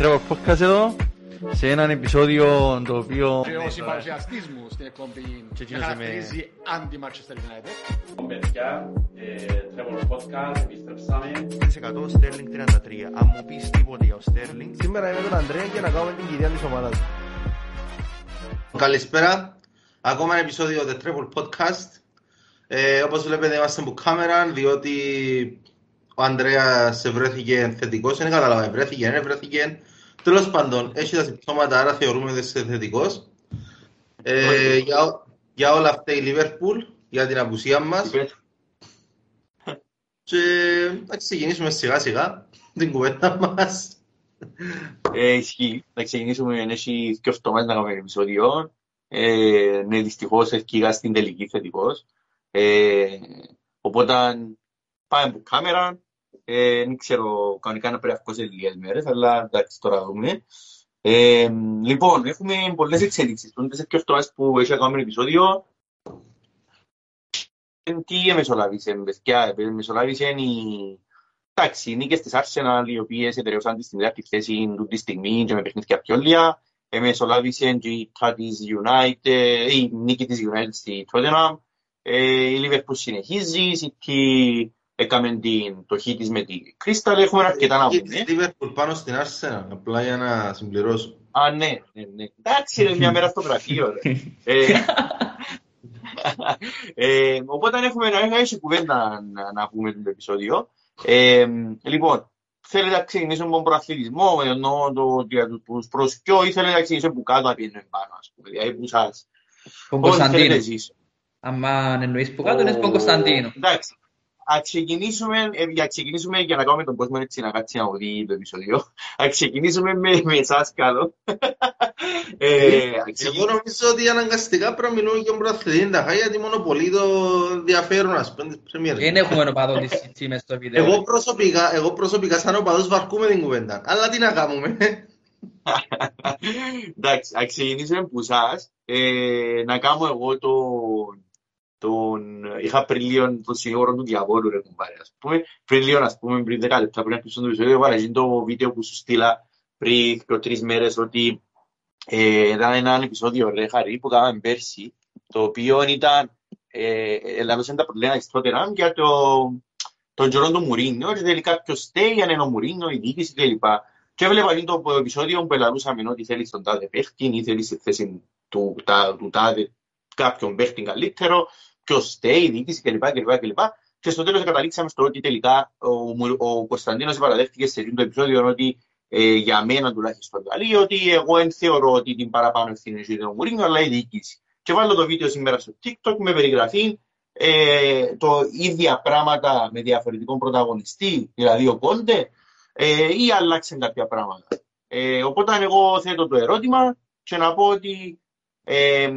Τρέβο Podcast εδώ σε έναν επεισόδιο το οποίο... Και ο συμπαρουσιαστής μου στην εκπομπή με Ξεκίνησε με- χαρακτηρίζει anti-Manchester United. παιδιά, Trevor Podcast, επιστρέψαμε. 100 Sterling 33. Αν μου πεις τίποτε για ο Sterling, Σήμερα είμαι τον Αντρέα και να κάνουμε την κυρία της ομάδας. Καλησπέρα. Ακόμα ένα επεισόδιο The Travel Podcast. Ε, όπως βλέπετε είμαστε από κάμερα διότι ο Ανδρέας βρέθηκε θετικός. Δεν κατάλαβα, βρέθηκε, δεν βρέθηκε. Τέλος πάντων, έχει τα συμπτώματα, άρα θεωρούμε ότι είσαι θετικός. Ε, για, ό- για όλα αυτά η Liverpool, για την απουσία μας. Και να ξεκινήσουμε σιγά σιγά την κουβέντα μας. Ε, ισχύει. Να ξεκινήσουμε, έχει και εβδομάδες να κάνουμε επεισόδιο. Ε, ναι, δυστυχώς έφυγα στην τελική θετικός. Ε, οπότε πάμε από κάμερα. Ε, δεν ξέρω, κανονικά να πρέπει να βγω σε λίγες μέρες, αλλά εντάξει, τώρα δούμε. Ε, λοιπόν, έχουμε πολλές εξέλιξεις. Τον τέσσερις και εβδομάδες που έχει να κάνουμε επεισόδιο. Ε, Τι εμεσολάβησε, παιδιά, εμεσολάβησε η... Εντάξει, οι νίκες της Arsenal, οι οποίες εταιρεώσαν τη στην δεύτερη θέση του τη στιγμή και με παιχνίδια πιο λίγα. Εμεσολάβησε και η ήττα της United, η νίκη της United στη Tottenham. Ε, η Liverpool συνεχίζει, η City έκαμε την, το χ της με τη Crystal. Έχουμε αρκετά να Η πούμε. Liverpool πάνω στην Arsenal, απλά για να συμπληρώσω. Α, ναι, ναι, ναι. Εντάξει, ρε, μια μέρα στο γραφείο, ρε. Ε, ε, οπότε αν έχουμε να έχει κουβέντα να, να πούμε το επεισόδιο. Ε, λοιπόν, θέλετε να ξεκινήσουμε με τον προαθλητισμό, ενώ το, για τους προς ποιο ή θέλετε να ξεκινήσουμε που κάτω να πιένουμε πάνω, ας πούμε, δηλαδή που σας. Τον Ό,τι θέλετε Κωνσταντίνο. εσείς. Άμα εννοείς που κάτω, είναι στον Κωνσταντίνο. Εντάξει. Α ξεκινήσουμε, ε, για ξεκινήσουμε για να κάνουμε τον κόσμο έτσι να κάτσει να δει το επεισόδιο. Α ξεκινήσουμε με, με εσάς καλό. ε, α ξεκινήσουμε- Εγώ νομίζω ότι αναγκαστικά πρέπει να μιλούμε για τον πρωταθλητή τα χάγια, γιατί μονοπολεί το ενδιαφέρον, ας πούμε, της Premier League. Δεν έχουμε οπαδό της City μες στο βίντεο. Εγώ προσωπικά, εγώ προσωπικά σαν οπαδός βαρκούμε την κουβέντα. Αλλά τι να κάνουμε. Εντάξει, α ξεκινήσουμε που εσάς. Ε, να κάνω εγώ τον... τον... Είχα πριν λίγο το συνήγορο του διαβόλου, ρε κουμπάρε, ας πούμε. Πριν λίγο, ας πούμε, πριν 10 λεπτά πριν να κλείσω το επεισόδιο, έβαλα εκείνο το βίντεο που σου στείλα πριν και τρεις μέρες ότι ε, ήταν ένα επεισόδιο, ρε Χαρή, που κάναμε πέρσι, το οποίο ήταν ε, ελάβησαν τα προβλήματα της Tottenham για το, τον καιρό του Μουρίνιο και τελικά ποιος στέει, αν είναι ο Μουρίνιο, η διοίκηση κλπ. Και έβλεπα εκείνο το επεισόδιο που ελαλούσαμε ότι θέλεις τον τάδε παίχτη ή θέλεις στη θέση του, τα, του τάδε κάποιον παίχτη καλύτερο, ποιος στέει, η διοίκηση κλπ. κλπ, κλπ. Και στο τέλος καταλήξαμε στο ότι τελικά ο, Μου- ο Κωνσταντίνος παραδέχτηκε σε εκείνο το επεισόδιο ότι ε, για μένα τουλάχιστον λέει ότι εγώ δεν θεωρώ ότι την παραπάνω ευθύνη έχει ο Μουρίνιο, αλλά η διοίκηση. Και βάλω το βίντεο σήμερα στο TikTok με περιγραφή ε, το ίδια πράγματα με διαφορετικό πρωταγωνιστή, δηλαδή ο Κόντε, ε, ή αλλάξαν κάποια πράγματα. Ε, οπότε εγώ θέτω το ερώτημα και να πω ότι ε,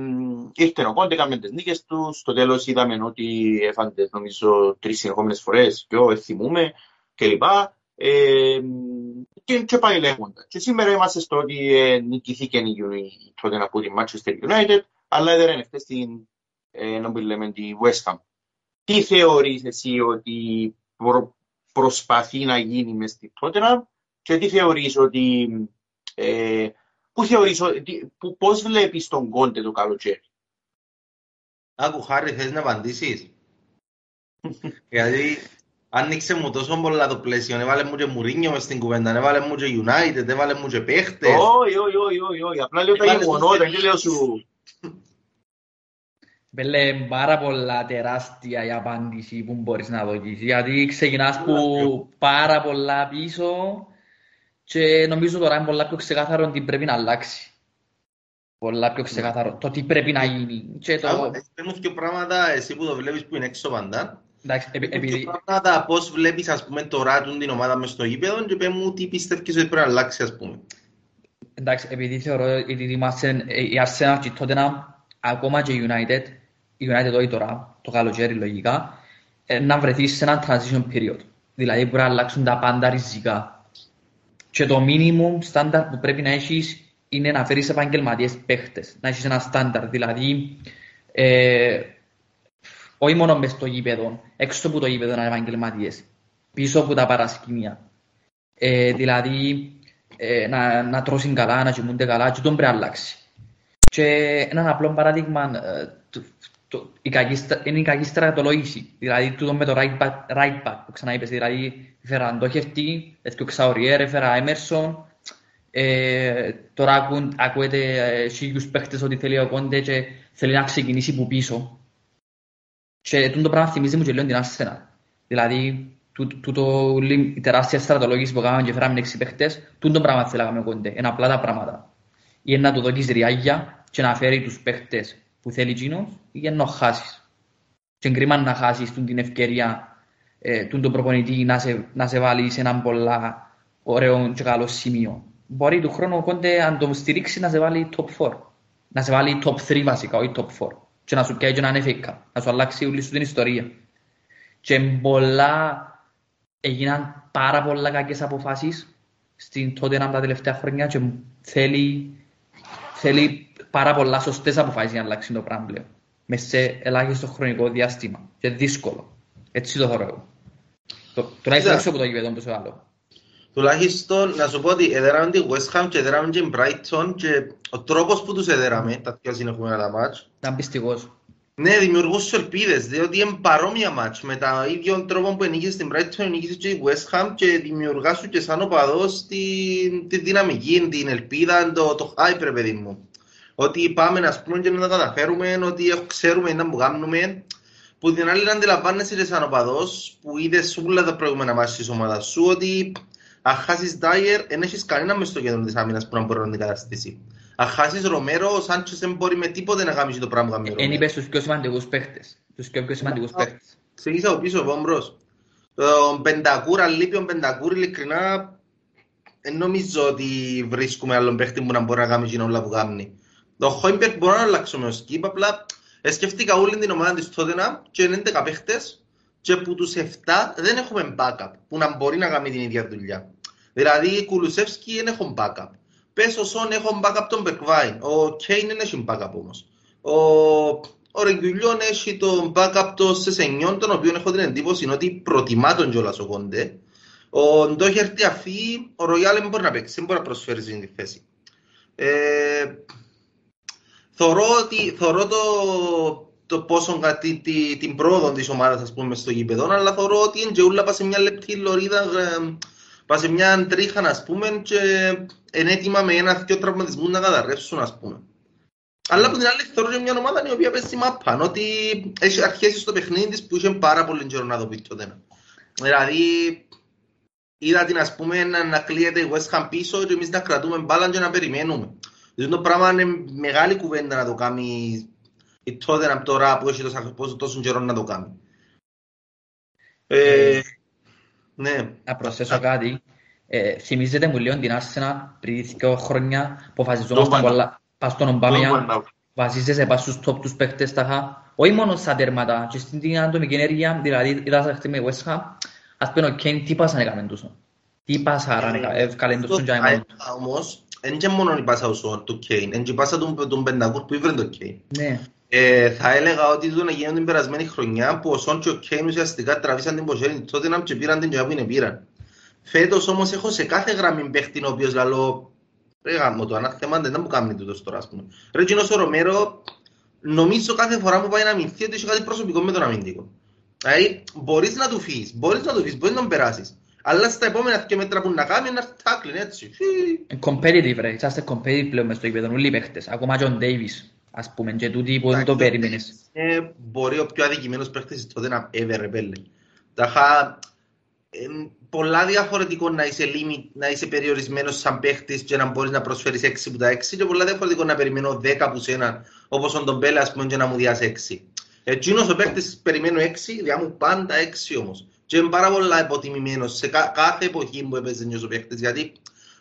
ήρθε ο Κόντε, έκαμε τις νίκες του, στο τέλος είδαμε ότι έφανε νομίζω τρεις συνεχόμενες φορές και εγώ θυμούμε κλπ. Ε, και, και πάει λέγοντα. Και σήμερα είμαστε στο ότι ε, νικηθήκε η Uni- τότε να πω τη Manchester United, αλλά έδερε χθες την, ε, να μην λέμε, τη West Ham. Τι θεωρείς εσύ ότι προ- προσπαθεί να γίνει μες στη Tottenham και τι θεωρείς ότι ε, πού θεωρείς, ότι- που, πώς βλέπεις τον Κόντε το καλοκαίρι; Άκου Χάρη, θες να απαντήσεις; Γιατί άνοιξε μου τόσο πολλά το πλαίσιο. Έβαλε μου και Μουρίνιο μες στην κουβέντα, έβαλε μου και United, έβαλε μου και παίχτες. Όχι, όχι, όχι, όχι, όχι, απλά λέω τα Έβαλες γεγονότα, τους δεν λέω σου. Μπέλε, πάρα πολλά τεράστια η απάντηση που μπορείς να δώσεις. Γιατί ξεκινάς που πάρα πολλά πίσω και νομίζω τώρα είναι πολλά πιο ξεκάθαρο τι πρέπει να αλλάξει. Πολλά πιο ξεκάθαρο. Το τι πρέπει να γίνει. Και το... Άκου, πες μου δύο πράγματα, εσύ που το βλέπεις που είναι έξω παντά. Εντάξει, επει- Πες μου επειδή... δύο πράγματα, πώς βλέπεις ας πούμε τώρα τούν την ομάδα μες στο γήπεδο και πες μου τι πιστεύεις ότι πρέπει να αλλάξει ας πούμε. Εντάξει, επειδή θεωρώ ότι είμαστε ε, η Arsenal και η Tottenham, ακόμα και η United, η United όχι τώρα, το καλοκαίρι λογικά, ε, να βρεθείς σε ένα transition period. Δηλαδή μπορεί να αλλάξουν τα πάντα ριζικά. Και το minimum standard που πρέπει να έχεις είναι να φέρεις επαγγελματίες παίχτες. Να έχεις ένα στάνταρ, δηλαδή ε, όχι μόνο μες στο γήπεδο, έξω από το γήπεδο να είναι επαγγελματίες, πίσω από τα παρασκήνια. Ε, δηλαδή, ε, να, να τρώσουν καλά, να κοιμούνται καλά και τον πρέπει να αλλάξει. Και έναν απλό παράδειγμα ε, το- το- η κακή στρα- είναι η κακή στρατολόγηση. Δηλαδή, τούτο με το right back, right back που ξαναείπες, δηλαδή έφερα Αντόχευτη, έφερα Ξαουριέρ, έφερα Έμερσον, ε, τώρα ακούν, ακούετε ε, χίλιους παίχτες ότι θέλει ο Κόντε και θέλει να ξεκινήσει που πίσω. Και τούτο πράγμα θυμίζει μου και λίγο την Arsenal. Δηλαδή, τούτο- τούτο λι- η τεράστια στρατολόγηση που κάναμε και φέραμε έξι παίχτες, τούτο πράγμα θέλει να κάνουμε ο Κόντε. Είναι απλά τα πράγματα. Ή να του δώσεις ριάγια και να φέρει τους παίχτες που θέλει εκείνος ή να χάσεις. Και είναι κρίμα να χάσεις τούν την ευκαιρία ε, τούν τον προπονητή να σε, να σε βάλει σε έναν πολλά ωραίο και καλό σημείο. Μπορεί του χρόνου ο Κόντε αν το στηρίξει να σε βάλει top 4. Να σε βάλει top 3 βασικά, όχι top 4. Και να σου πιάει και έναν FA Cup. Να σου αλλάξει όλη σου την ιστορία. Και πολλά, έγιναν πάρα πολλά κακές αποφάσεις στην τότε τα τελευταία χρόνια και θέλει, θέλει πάρα πολλά σωστές αποφάσεις για να αλλάξει το πράγμα πλέον. Μες σε ελάχιστο χρονικό διάστημα. Και δύσκολο. Έτσι το θεωρώ εγώ. Το- Τουλάχιστον Κοίτα. έξω από το γήπεδο όπως άλλο. Τουλάχιστον να σου πω ότι έδεραμε την West Ham και έδεραμε την Brighton και ο τρόπος που τους έδεραμε, τα πιο συνεχόμενα τα μάτς, Ήταν πιστικός. ναι, δημιουργούσε ελπίδες, διότι είναι παρόμοια μάτς. Με τα ίδιο τρόπο που ενίκησες στην Brighton, ενίκησες και η West Ham και δημιουργάς σου και σαν οπαδός τη, τη δυναμική, την ελπίδα, το, το hype, ρε παιδί μου. Ότι πάμε να πούμε και να τα καταφέρουμε, ότι έχω- ξέρουμε να που κάνουμε. Που την άλλη να αντιλαμβάνεσαι και σαν οπαδός, που είδες όλα τα προηγούμενα μάτια της ομάδας σου, ότι αν χάσεις Dyer, δεν έχεις κανένα μες στο κέντρο της άμυνας που να μπορεί να την καταστήσει. Αν χάσεις Ρομέρο, ο Σάντσες δεν μπορεί με τίποτε να κάνει το πράγμα που κάνει ο Εν Ρομέρο. είπες τους πιο σημαντικούς παίχτες. Τους πιο, πιο σημαντικούς παίχτες. Ξεκίνησα από πίσω, από μπρος. Τον Πεντακούρα, λείπει ο Πεντακούρ, ειλικρινά, δεν νομίζω ότι βρίσκουμε άλλον παίχτη που να μπορεί να κάνει εκείνο όλα που κάνει. Το Χόιμπερκ μπορώ να αλλάξουμε ως κύπ, απλά ε, σκέφτηκα όλη την ομάδα της Τότενα και είναι 11 παίχτες και που τους 7 δεν έχουμε backup που να μπορεί να κάνει την ίδια δουλειά. Δηλαδή, Κουλουσεύσκι δεν έχουν backup. Πες ο Σον έχουν backup τον Μπερκβάιν. Ο Κέιν δεν έχει backup όμως. Ο, ο Ρεγκουλιόν έχει τον backup το Σεσενιόν, τον οποίο έχω την εντύπωση ότι προτιμά τον κιόλας ο Κόντε. Ο Ντόχερτη αφή, ο Ροϊάλ δεν μπορεί να παίξει, δεν μπορεί να προσφέρει στην τη θέση. Ε, θωρώ, ότι, θωρώ το, το πόσο κάτι, τη, την πρόοδο της ομάδας ας πούμε στο γήπεδο, αλλά θωρώ ότι είναι και ούλα πάει σε μια λεπτή λωρίδα, ε, πάει σε μια τρίχα ας πούμε και είναι έτοιμα με ένα-δυο τραυματισμούς να καταρρεύσουν ας πούμε. Αλλά από την άλλη θεωρώ και μια ομάδα η οποία παίζει μάπα, ότι έχει αρχίσει στο παιχνίδι της που είχε πάρα πολύ καιρό να το πει τότε. Δηλαδή, είδα την ας πούμε να, να κλείεται η West Ham πίσω και εμείς να κρατούμε μπάλα και να περιμένουμε. Δηλαδή το πράγμα είναι μεγάλη κουβέντα να το κάνει η Tottenham τώρα που έχει τόσο, τόσο, τόσο καιρό να το κάνει. Ε, ναι. Να προσθέσω κάτι. Ε, θυμίζετε μου λίγο την Arsenal πριν δύο χρόνια που βασιζόμασταν Τον πολλά πας στον Τον Ομπάμια, Βανάου. βασίζεσαι πας στους top τους παίχτες τάχα, όχι μόνο στα τέρματα, και στην ατομική ενέργεια, δηλαδή είδα σε χτύπη με West Ham, ας πούμε ο Κέιν τι πάσα έκαμε τούσο. Τι πάσα έκαμε, έβκαλε Αυτό τούσο και θα μόνο. έλεγα Όμως, δεν και μόνο η πάσα ουσό του Κέιν, είναι και η πάσα του, του Πεντακούρ που ήβρε το Κέιν. Ναι, Ε, θα έλεγα ότι το να γίνει την περασμένη χρονιά που ο Σον και ο Κέιν ουσιαστικά τραβήσαν την ποσέρη τότε να και πήραν την και που είναι πήραν. Φέτος όμως έχω σε κάθε γραμμή παίχτη ο οποίος λαλώ ρε γάμο το ανάθεμα δεν μου κάνει τούτος τώρα ας πούμε. Ρε εκείνος ο Ρομέρο νομίζω κάθε φορά που πάει να αμυνθεί ότι έχει κάτι προσωπικό με τον αμυντικό. Δηλαδή μπορείς να του φύγεις, μπορείς να του φύγεις, μπορείς να τον περάσεις. Αλλά στα επόμενα δύο μέτρα που να κάνει είναι να τάκλιν έτσι. Φυ. Ε, competitive ρε, είσαστε competitive πλέον μες στο γήπεδο, όλοι οι παίχτες, ακόμα και ο Davis, ας πούμε, και τούτοι που δεν το Εντάξει, περίμενες. Ε, μπορεί ο πιο αδικημένος παίχτης τότε να ever ρε πέλε. Ταχά, ε, πολλά διαφορετικό να είσαι limit, να είσαι περιορισμένος σαν παίχτης και να μπορείς να προσφέρεις 6 από τα 6 και πολλά διαφορετικό να περιμένω 10 από σένα όπως ο Ντομπέλε ας πούμε και να μου διάσει 6. Εκείνος ο παίχτης περιμένω 6, διά μου πάντα 6 όμως. Και είμαι πάρα πολλά υποτιμημένος σε κα- κάθε εποχή που έπαιζε νιώσο παίχτης γιατί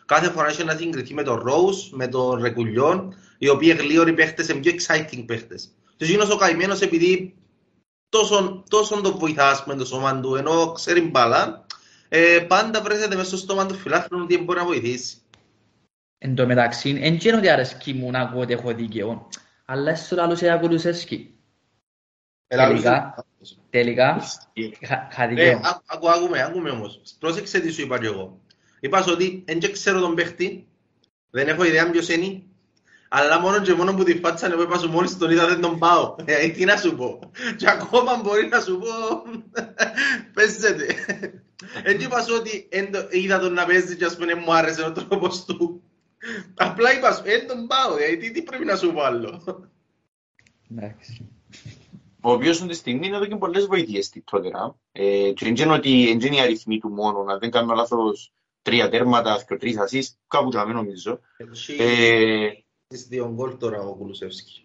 κάθε φορά είχε να συγκριθεί με τον Rose, με τον Ρεκουλιόν, οι οποίοι γλίωροι παίχτες είναι πιο exciting παίχτες. Και εκείνος ο καημένος επειδή τόσο, τόσο τον βοηθά ας πούμε, το σώμα του, ενώ ξέρει μπάλα, ε, πάντα βρέθεται μέσα στο στόμα του φιλάθλου ότι μπορεί να βοηθήσει. Εν τω μεταξύ, εν και είναι ότι αρέσκει μου να ακούω ότι έχω δίκαιο, αλλά στο λαλό σε ακολουθέσκει. Τελικά, τελικά, είχα είχα Ε, δίκαιο. άκου, άκου, άκουμε, άκουμε όμως. Πρόσεξε τι σου είπα και εγώ. Είπας σου ότι δεν και ξέρω τον παίχτη, δεν έχω ιδέα ποιος είναι, αλλά μόνο και μόνο που τη φάτσα που είπα σου μόλις τον είδα δεν τον πάω. Ε, τι να σου πω. Και ακόμα μπορεί να σου πω, παίζεται. Δεν είπας σου ότι εν το- είδα τον να παίζει και ας πούμε μου άρεσε ο τρόπος του. Απλά είπας σου, δεν τον πάω, ε, τι, τι πρέπει να σου πω άλλο. Εντάξει. Ο οποίος αυτή τη στιγμή είναι εδώ και πολλές βοήθειες στη Τότερα. Ε, και δεν είναι ότι δεν είναι οι αριθμοί του μόνο, να δεν κάνω λάθος τρία τέρματα και τρεις ασίς, κάπου τα μην νομίζω. Έχει Ε, τις δύο γκολ τώρα ο Κουλουσεύσκης.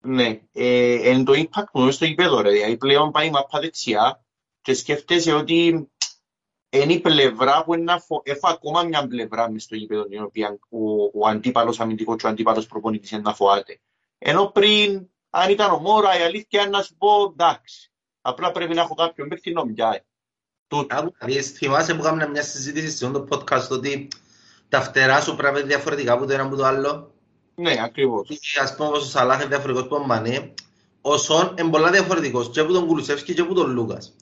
ναι, ε, εν το impact του μες στο γήπεδο ρε, δηλαδή πλέον πάει η μαπά δεξιά και σκέφτεσαι ότι είναι η πλευρά που είναι να φο... έχω ακόμα μια πλευρά μες στο γήπεδο την οποία ο, ο αντίπαλος αμυντικός και ο αντίπαλος προπονητής είναι να φοάται. Ενώ πριν, αν ήταν ο Μόρα, η αλήθεια είναι να σου πω εντάξει. Απλά πρέπει να έχω κάποιον παίκτη νομιά. Τούτο. Άκου, δεις, θυμάσαι που κάνουμε μια συζήτηση σε αυτό το podcast ότι τα φτερά σου πρέπει να είναι διαφορετικά από το ένα από το άλλο; Ναι, ακριβώς. Ότι, Ας πούμε όπως ο Σαλάχ είναι διαφορετικός από τον Μανέ, ο Σον είναι πολλά διαφορετικός και από τον Κουλουσεύσκι και από τον Λούκας.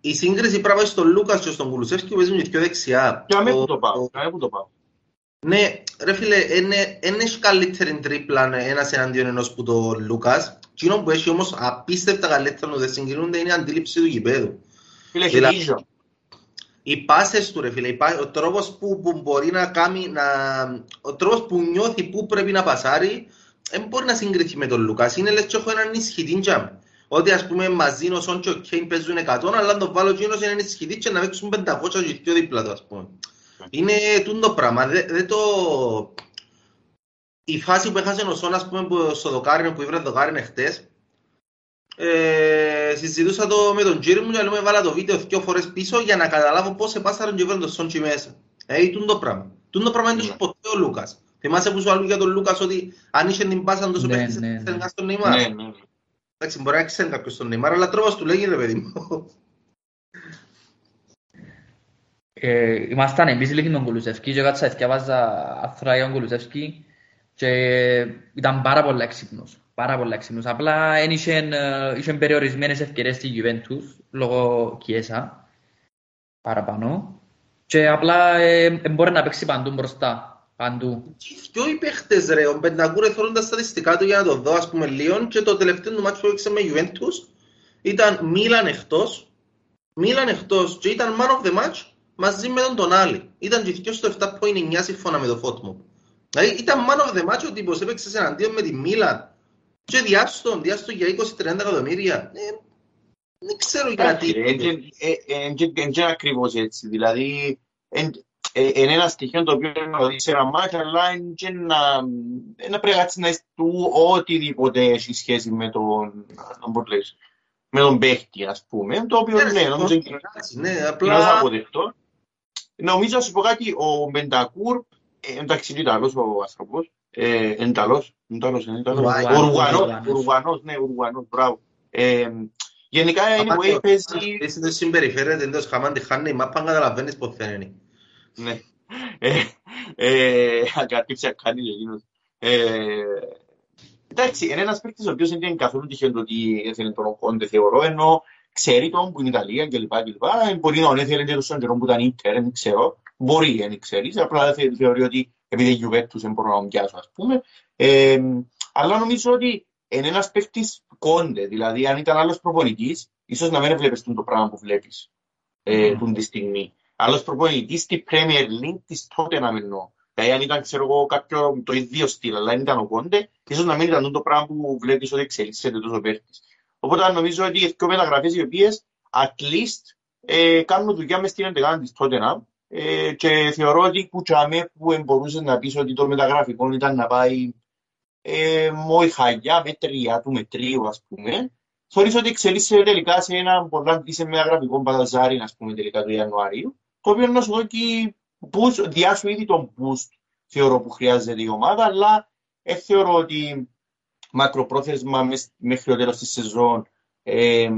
Η σύγκριση πρέπει να είναι στον Λούκας και στον Κουλουσεύσκι που παίζουν και πιο δεξιά. Για μένα Ο- που το πάω, Ναι, ρε φίλε, δεν έχει καλύτερη τρίπλα ένας εναντίον ενός που το Λούκας. Εκείνο που έχει όμως απίστευτα καλύτερα που δεν συγκρίνονται είναι η αντίληψη του γηπέδου. Φίλε, έχει Δηλαδή- ρίζο. Οι πάσες του ρε φίλε, οι πά- ο τρόπος που, που μπορεί να κάνει, να, ο τρόπος που νιώθει που πρέπει να πασάρει, δεν μπορεί να συγκριθεί με τον Λουκάς. Είναι λες και έχω έναν ισχυτή τζαμ. Ότι ας πούμε μαζί ο Σον και ο Κέιν παίζουν 100, αλλά αν το βάλω εκείνος είναι ισχυτή και να παίξουν 500 και πιο δίπλα του ας πούμε. Είναι τούτο πράγμα. Δεν δε το... Η φάση που έχασε ο Σον ας πούμε που, στο δοκάρινο που ήβρε δοκάρινο χτες, ε, συζητούσα το με τον κύριο μου και λέμε βάλα το βίντεο δύο φορές πίσω για να καταλάβω πώς επάσαραν και βρουν το Σόντσι μέσα. Ε, τούν το πράγμα. Τούν το πράγμα είναι τους ποτέ ο Λούκας. Θυμάσαι που σου άλλου για τον Λούκας ότι αν είχε την πάσα τόσο Ναι, Ναι, παίχτης ναι, θέλει ναι. να στον Νεϊμάρ. Ναι, ναι. Εντάξει, μπορεί να ξέρει κάποιος τον Νεϊμάρ, αλλά τρόπος του λέγει ρε παιδί μου. Ε, ήμασταν εμείς λίγοι τον Κουλουσεύσκι και κάτσα εθιάβαζα αθρά για τον Κουλουσεύσκι και ήταν πάρα πολλά έξυπνος. Πάρα πολλά έξυπνος. Απλά εν είχε, ε, είχε περιορισμένες ευκαιρίες στη Juventus λόγω Κιέσα παραπάνω και απλά ε, ε, μπορεί να παίξει παντού μπροστά. Παντού. Ποιο οι παίχτες ρε, ο Μπεντακούρ θέλουν τα στατιστικά του για να το δω ας πούμε λίγο και το τελευταίο του μάτσο που έπαιξε με Juventus ήταν Μίλαν εκτός, Μίλαν εκτός και ήταν man of the match μαζί με τον Τονάλι. Ήταν και δυο στο 7.9 σύμφωνα με το Φότμο. Δηλαδή ήταν man of the match ο τύπος έπαιξε εναντίον με τη Μίλαν και διάστον, διάστον για 20-30 εκατομμύρια. Ε, δεν ξέρω γιατί. Δεν είναι ακριβώς έτσι. Δηλαδή, είναι ένα στοιχείο το οποίο είναι να δεις σε ένα μάτι, αλλά είναι και να, να πρέπει να κάτσεις να είσαι του οτιδήποτε έχει σχέση με τον, να πω λες, με τον παίχτη, ας πούμε, το οποίο ναι, νομίζω είναι Ναι, κοινώς απλά... αποδεκτό. Νομίζω, να σου πω κάτι, ο Μπεντακούρ, ε, εντάξει, είναι Ιταλός ο άνθρωπος, ε, είναι Ιταλός, είναι Ιταλός, είναι Ιταλός, Ουρουανός, Ουρουανός, Ουρουανός. Ουρουανός, ναι, Ουρουανός, μπράβο. Ε, γενικά, anyway, παίζει... Εσύ το συμπεριφέρεται εντός χαμάν τη χάνει η μάπα, αν καταλαβαίνεις πώς θα είναι. Ναι. Ε, ε, Ακατήψει ακάνει και εκείνος. Ε, εντάξει, είναι ένας παίκτης ο οποίος δεν είναι καθόλου τυχαίο το ότι έθελε τον Οκόντε, θεωρώ, ενώ ξέρει τον που είναι Ιταλία κλπ. κλπ. Ε, Μπορεί να τον έθελε και τον καιρό που ήταν Ίντερ, δεν ξέρω. Μπορεί, δεν ξέρεις. Απλά θε- θεωρεί ότι επειδή είναι Juventus δεν μπορώ να τον πιάσω, ας πούμε. Ε, αλλά νομίζω ότι είναι ένας παίκτης κόντε. Δηλαδή, αν ήταν άλλος προπονητής, ίσως να μην έβλεπες τον το πράγμα που βλέπεις ε, Μμμ. τούν τη στιγμή. Άλλος προπονητής στη Premier League της τότε να εννοώ. Δηλαδή αν ήταν ξέρω εγώ κάποιο το ίδιο στυλ, αλλά αν ήταν ο Κόντε, ίσως να μην ήταν τούτο πράγμα που βλέπεις ότι εξελίσσεται τόσο πέρτης. Οπότε νομίζω ότι οι δύο μεταγραφές οι οποίες at least ε, κάνουν δουλειά μες στην εντεκάδα της τότε ε, και θεωρώ ότι που τσάμε που μπορούσε να πεις ότι το μεταγραφικό ήταν να πάει ε, μόη χαγιά με τρία του μετρίου ας πούμε θεωρείς ότι εξελίσσεται τελικά σε ένα πολλά σε μεταγραφικό μπαζάρι ας πούμε τελικά του Ιανουαρίου το οποίο να σου δώσει boost, διάσου ήδη τον boost θεωρώ που χρειάζεται η ομάδα αλλά ε, θεωρώ ότι μακροπρόθεσμα μες- μέχρι το τέλος της σεζόν ε,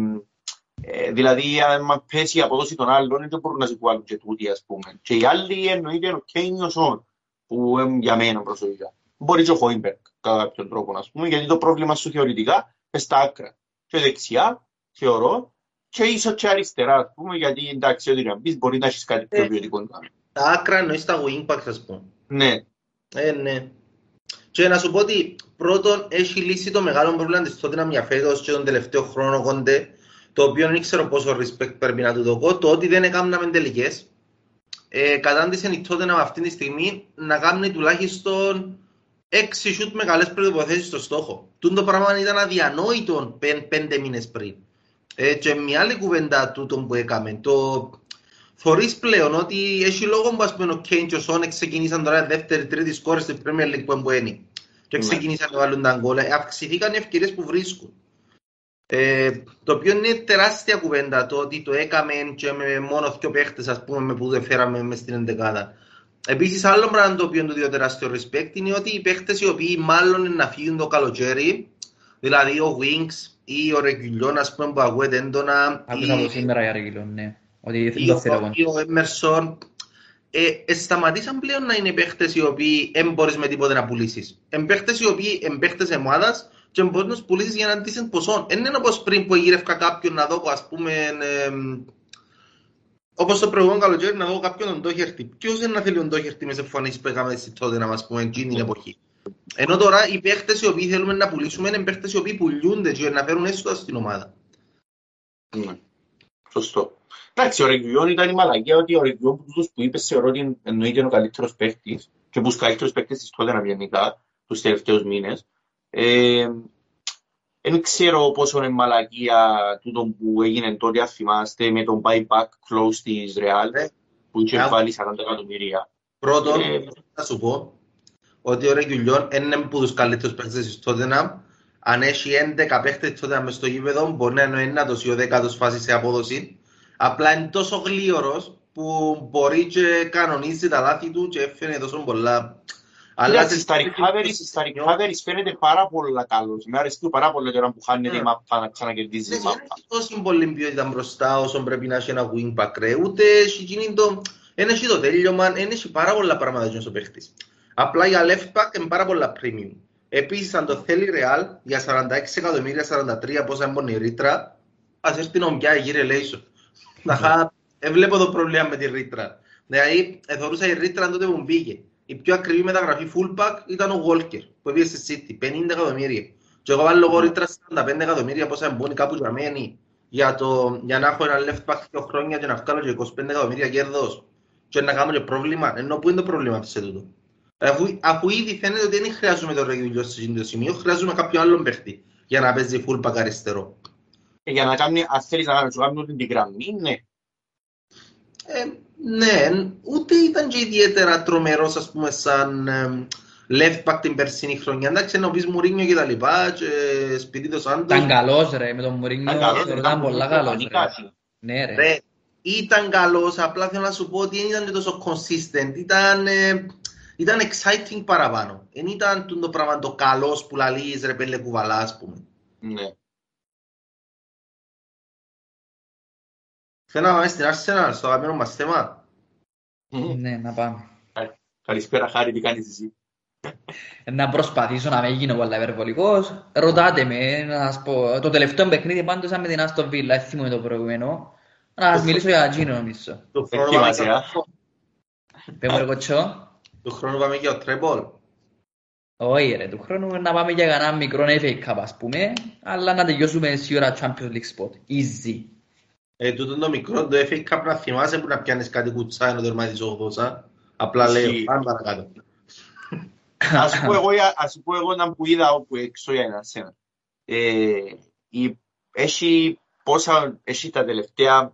ε, δηλαδή, αν πέσει η απόδοση των άλλων, δεν μπορούν να σε κουβάλουν και τούτοι, ας πούμε. Και οι άλλοι εννοείται ο Κέιν ο Σον, που ε, για μένα προσωπικά. Μπορεί και ο Χόιμπεργκ, κατά κάποιον τρόπο, ας πούμε, γιατί το πρόβλημα σου θεωρητικά είναι στα άκρα. Και δεξιά, θεωρώ, και ίσως και αριστερά, ας πούμε, γιατί εντάξει, ό,τι να πεις, μπορεί να έχεις κάτι πιο Ε, ποιοτικό να κάνεις. Τα άκρα εννοείς τα wing backs, ας πούμε. Ναι. Ε, ναι. Και να σου πω ότι πρώτον έχει λύσει το μεγάλο πρόβλημα της τότε για φέτος και τον τελευταίο χρόνο κοντέ, το οποίο δεν ξέρω πόσο respect πρέπει να του δω, το ότι δεν έκαναμε τελικές. Ε, κατάντησε η τότε αυτή τη στιγμή να κάνει τουλάχιστον έξι σούτ με καλές προϋποθέσεις στο στόχο. Τούν το πράγμα ήταν αδιανόητο πεν, πέντε μήνες πριν. Ε, και μια άλλη κουβέντα τούτο που έκαμε, το θωρείς πλέον ότι έχει λόγο που ας πούμε ο Κέιν και ο Σόνε ξεκινήσαν τώρα δεύτερη, τρίτη σκόρες στην Premier League που εμπουένει και Ναι. ξεκινήσαν να βάλουν τα γκολ. Ε, Αυξηθήκαν οι ευκαιρίες που βρίσκουν. Ε, το οποίο είναι τεράστια κουβέντα το ότι το έκαμε και με μόνο δύο παίχτες ας πούμε με που δεν φέραμε μες στην εντεκάδα. Επίσης άλλο πράγμα το οποίο του δίνω τεράστιο respect είναι ότι οι παίχτες οι οποίοι μάλλον είναι να φύγουν το καλοκαίρι δηλαδή ο Wings ή ο Ρεγγυλιόν ας πούμε που ακούεται έντονα Άκουσα ή- από σήμερα για Ρεγγυλόν, ναι. Ότι ή δεν το ο- θέλω εγώ. ή ο Έμερσον ε, ε, σταματήσαν πλέον να είναι παίχτες οι οποίοι δεν μπορείς με τίποτε να πουλήσεις. Είναι παίχτες οι οποίοι είναι παίχτες ομάδας και μπορείς να τους πουλήσεις για έναν decent ποσό. Δεν είναι όπως πριν που γύρευκα κάποιον να δω, ας πούμε, ε, όπως το προηγούμενο καλοκαίρι να δω κάποιον τον Τόχερτη. Ποιος είναι να θέλει τον Τόχερτη μες σε εμφανίσεις που έκαμε στη τότε να μας πούμε εκείνη την εποχή. Ενώ τώρα οι παίχτες οι οποίοι θέλουμε να πουλήσουμε είναι παίχτες οι οποίοι πουλιούνται και να φέρουν έσοδα στην ομάδα. Ναι. Σωστό. Εντάξει, ο Ρεγγιόν ήταν η μαλακία ότι ο Ρεγγιόν που τους που είπες θεωρώ ότι εννοείται είναι ο καλύτερος παίκτης και από τους καλύτερους παίκτες της τότε γενικά τους τελευταίους μήνες. Ε, δεν ξέρω πόσο είναι μαλακία τούτο που έγινε τότε, αν θυμάστε, με τον buyback close της Real Ναι. που είχε Ναι. βάλει 40 εκατομμύρια. Πρώτον, Ε, θα σου πω ότι ο Ρεγγιλιόν είναι από τους καλύτερους παίκτες της Tottenham. Αν έχει 11 παίκτες της Tottenham μες στο γήπεδο, μπορεί να είναι ο ένατος ή ο δέκατος φάση σε απόδοση. Απλά είναι τόσο γλίωρος που μπορεί και κανονίζει τα λάθη του και έφερε τόσο πολλά. Εντάξει, σε- στα recoveries, στα recoveries φαίνεται πάρα πολύ καλός. Με αρέσει πάρα πολύ τώρα που χάνεται η Ναι. μάπα να ξανακερδίζει Ναι, η δεν μάπα. έχει τόση πολλή ποιότητα μπροστά όσο πρέπει να έχει ένα wing back ρε. Ούτε έχει γίνει το... Εν έχει το τέλειωμα, εν έχει πάρα πολλά πράγματα για ο παίχτης. Απλά για left back είναι πάρα πολλά premium. Επίσης, αν το θέλει η Real, για 46 εκατομμύρια, 43 πόσα έμπονε η ρήτρα, ας έρθει να μπιά η relation. Να χα... Ε, βλέπω το πρόβλημα με τη ρήτρα. Δηλαδή, εθωρούσα η ρήτρα τότε που μπήκε. Η πιο ακριβή μεταγραφή fullback ήταν ο Walker, που πήγε στη City, 50 εκατομμύρια. Και εγώ βάλω εγώ ρήτρα 45 εκατομμύρια πόσα εμπόνει κάπου για μένει για, το, για να έχω ένα left back δύο χρόνια και να βγάλω και 25 εκατομμύρια κέρδος και να κάνω και πρόβλημα. Ενώ πού είναι το πρόβλημα σε τούτο. Αφού, αφού ήδη φαίνεται ότι δεν χρειάζομαι το Ρεγγιλιό σε αυτό το σημείο, χρειάζομαι κάποιο άλλο παίχτη για να παίζει fullback αριστερό. Ε, Για να κάνει, αν θέλεις να κάνεις, σου κάνουν την γραμμή, ναι. Ε, ναι, ούτε ήταν και ιδιαίτερα τρομερός ας πούμε σαν ε, left back την περσίνη χρονιά. Εντάξει, να πεις Μουρίνιο και τα λοιπά και σπίτι το Σάντος. Ήταν καλός ρε, με τον Μουρίνιο Ήταν καλός, θεωρώ ήταν ήταν πολλά πολύ καλός ρε. πανικάς. Ναι ρε. Ρε, ήταν καλός, απλά θέλω να σου πω ότι δεν ήταν και τόσο consistent. Ήταν, ε, ήταν exciting παραπάνω. Δεν ήταν τούτο το πράγμα το καλός που λαλείς ρε πέλε κουβαλά ας πούμε. Ναι. Θέλω να πάμε στην Arsenal, στο αγαπημένο μας θέμα. Ναι, να πάμε. Καλησπέρα, Χάρη, τι κάνεις εσύ; Να προσπαθήσω να μην γίνω πολλά υπερβολικός. Ρωτάτε με, να σας πω. Το τελευταίο παιχνίδι πάντως ήταν με την Άστον Βίλα, δεν θυμούμαι το προηγούμενο. Να σας μιλήσω για εκείνο νομίζω. Του χρόνου Εκεί πάμε μας, για- ε. Πες μου ρε κοτσό. Του χρόνου πάμε για το treble. Όχι ρε, του χρόνου να πάμε για κανένα μικρό FA Cup ας πούμε, αλλά να τελειώσουμε σίγουρα Champions League spot. Easy. Ε, τούτο το μικρό, το FA Cup να θυμάσαι που να πιάνεις κάτι κουτσά ενώ τερματίζεις 80. Απλά λέει, Ισχύει. πάμε παρακάτω. Ας σου πω εγώ, για- ας σου πω εγώ να που είδα όπου έξω για ένα σένα. Ε, η, έχει, πόσα, έχει τα τελευταία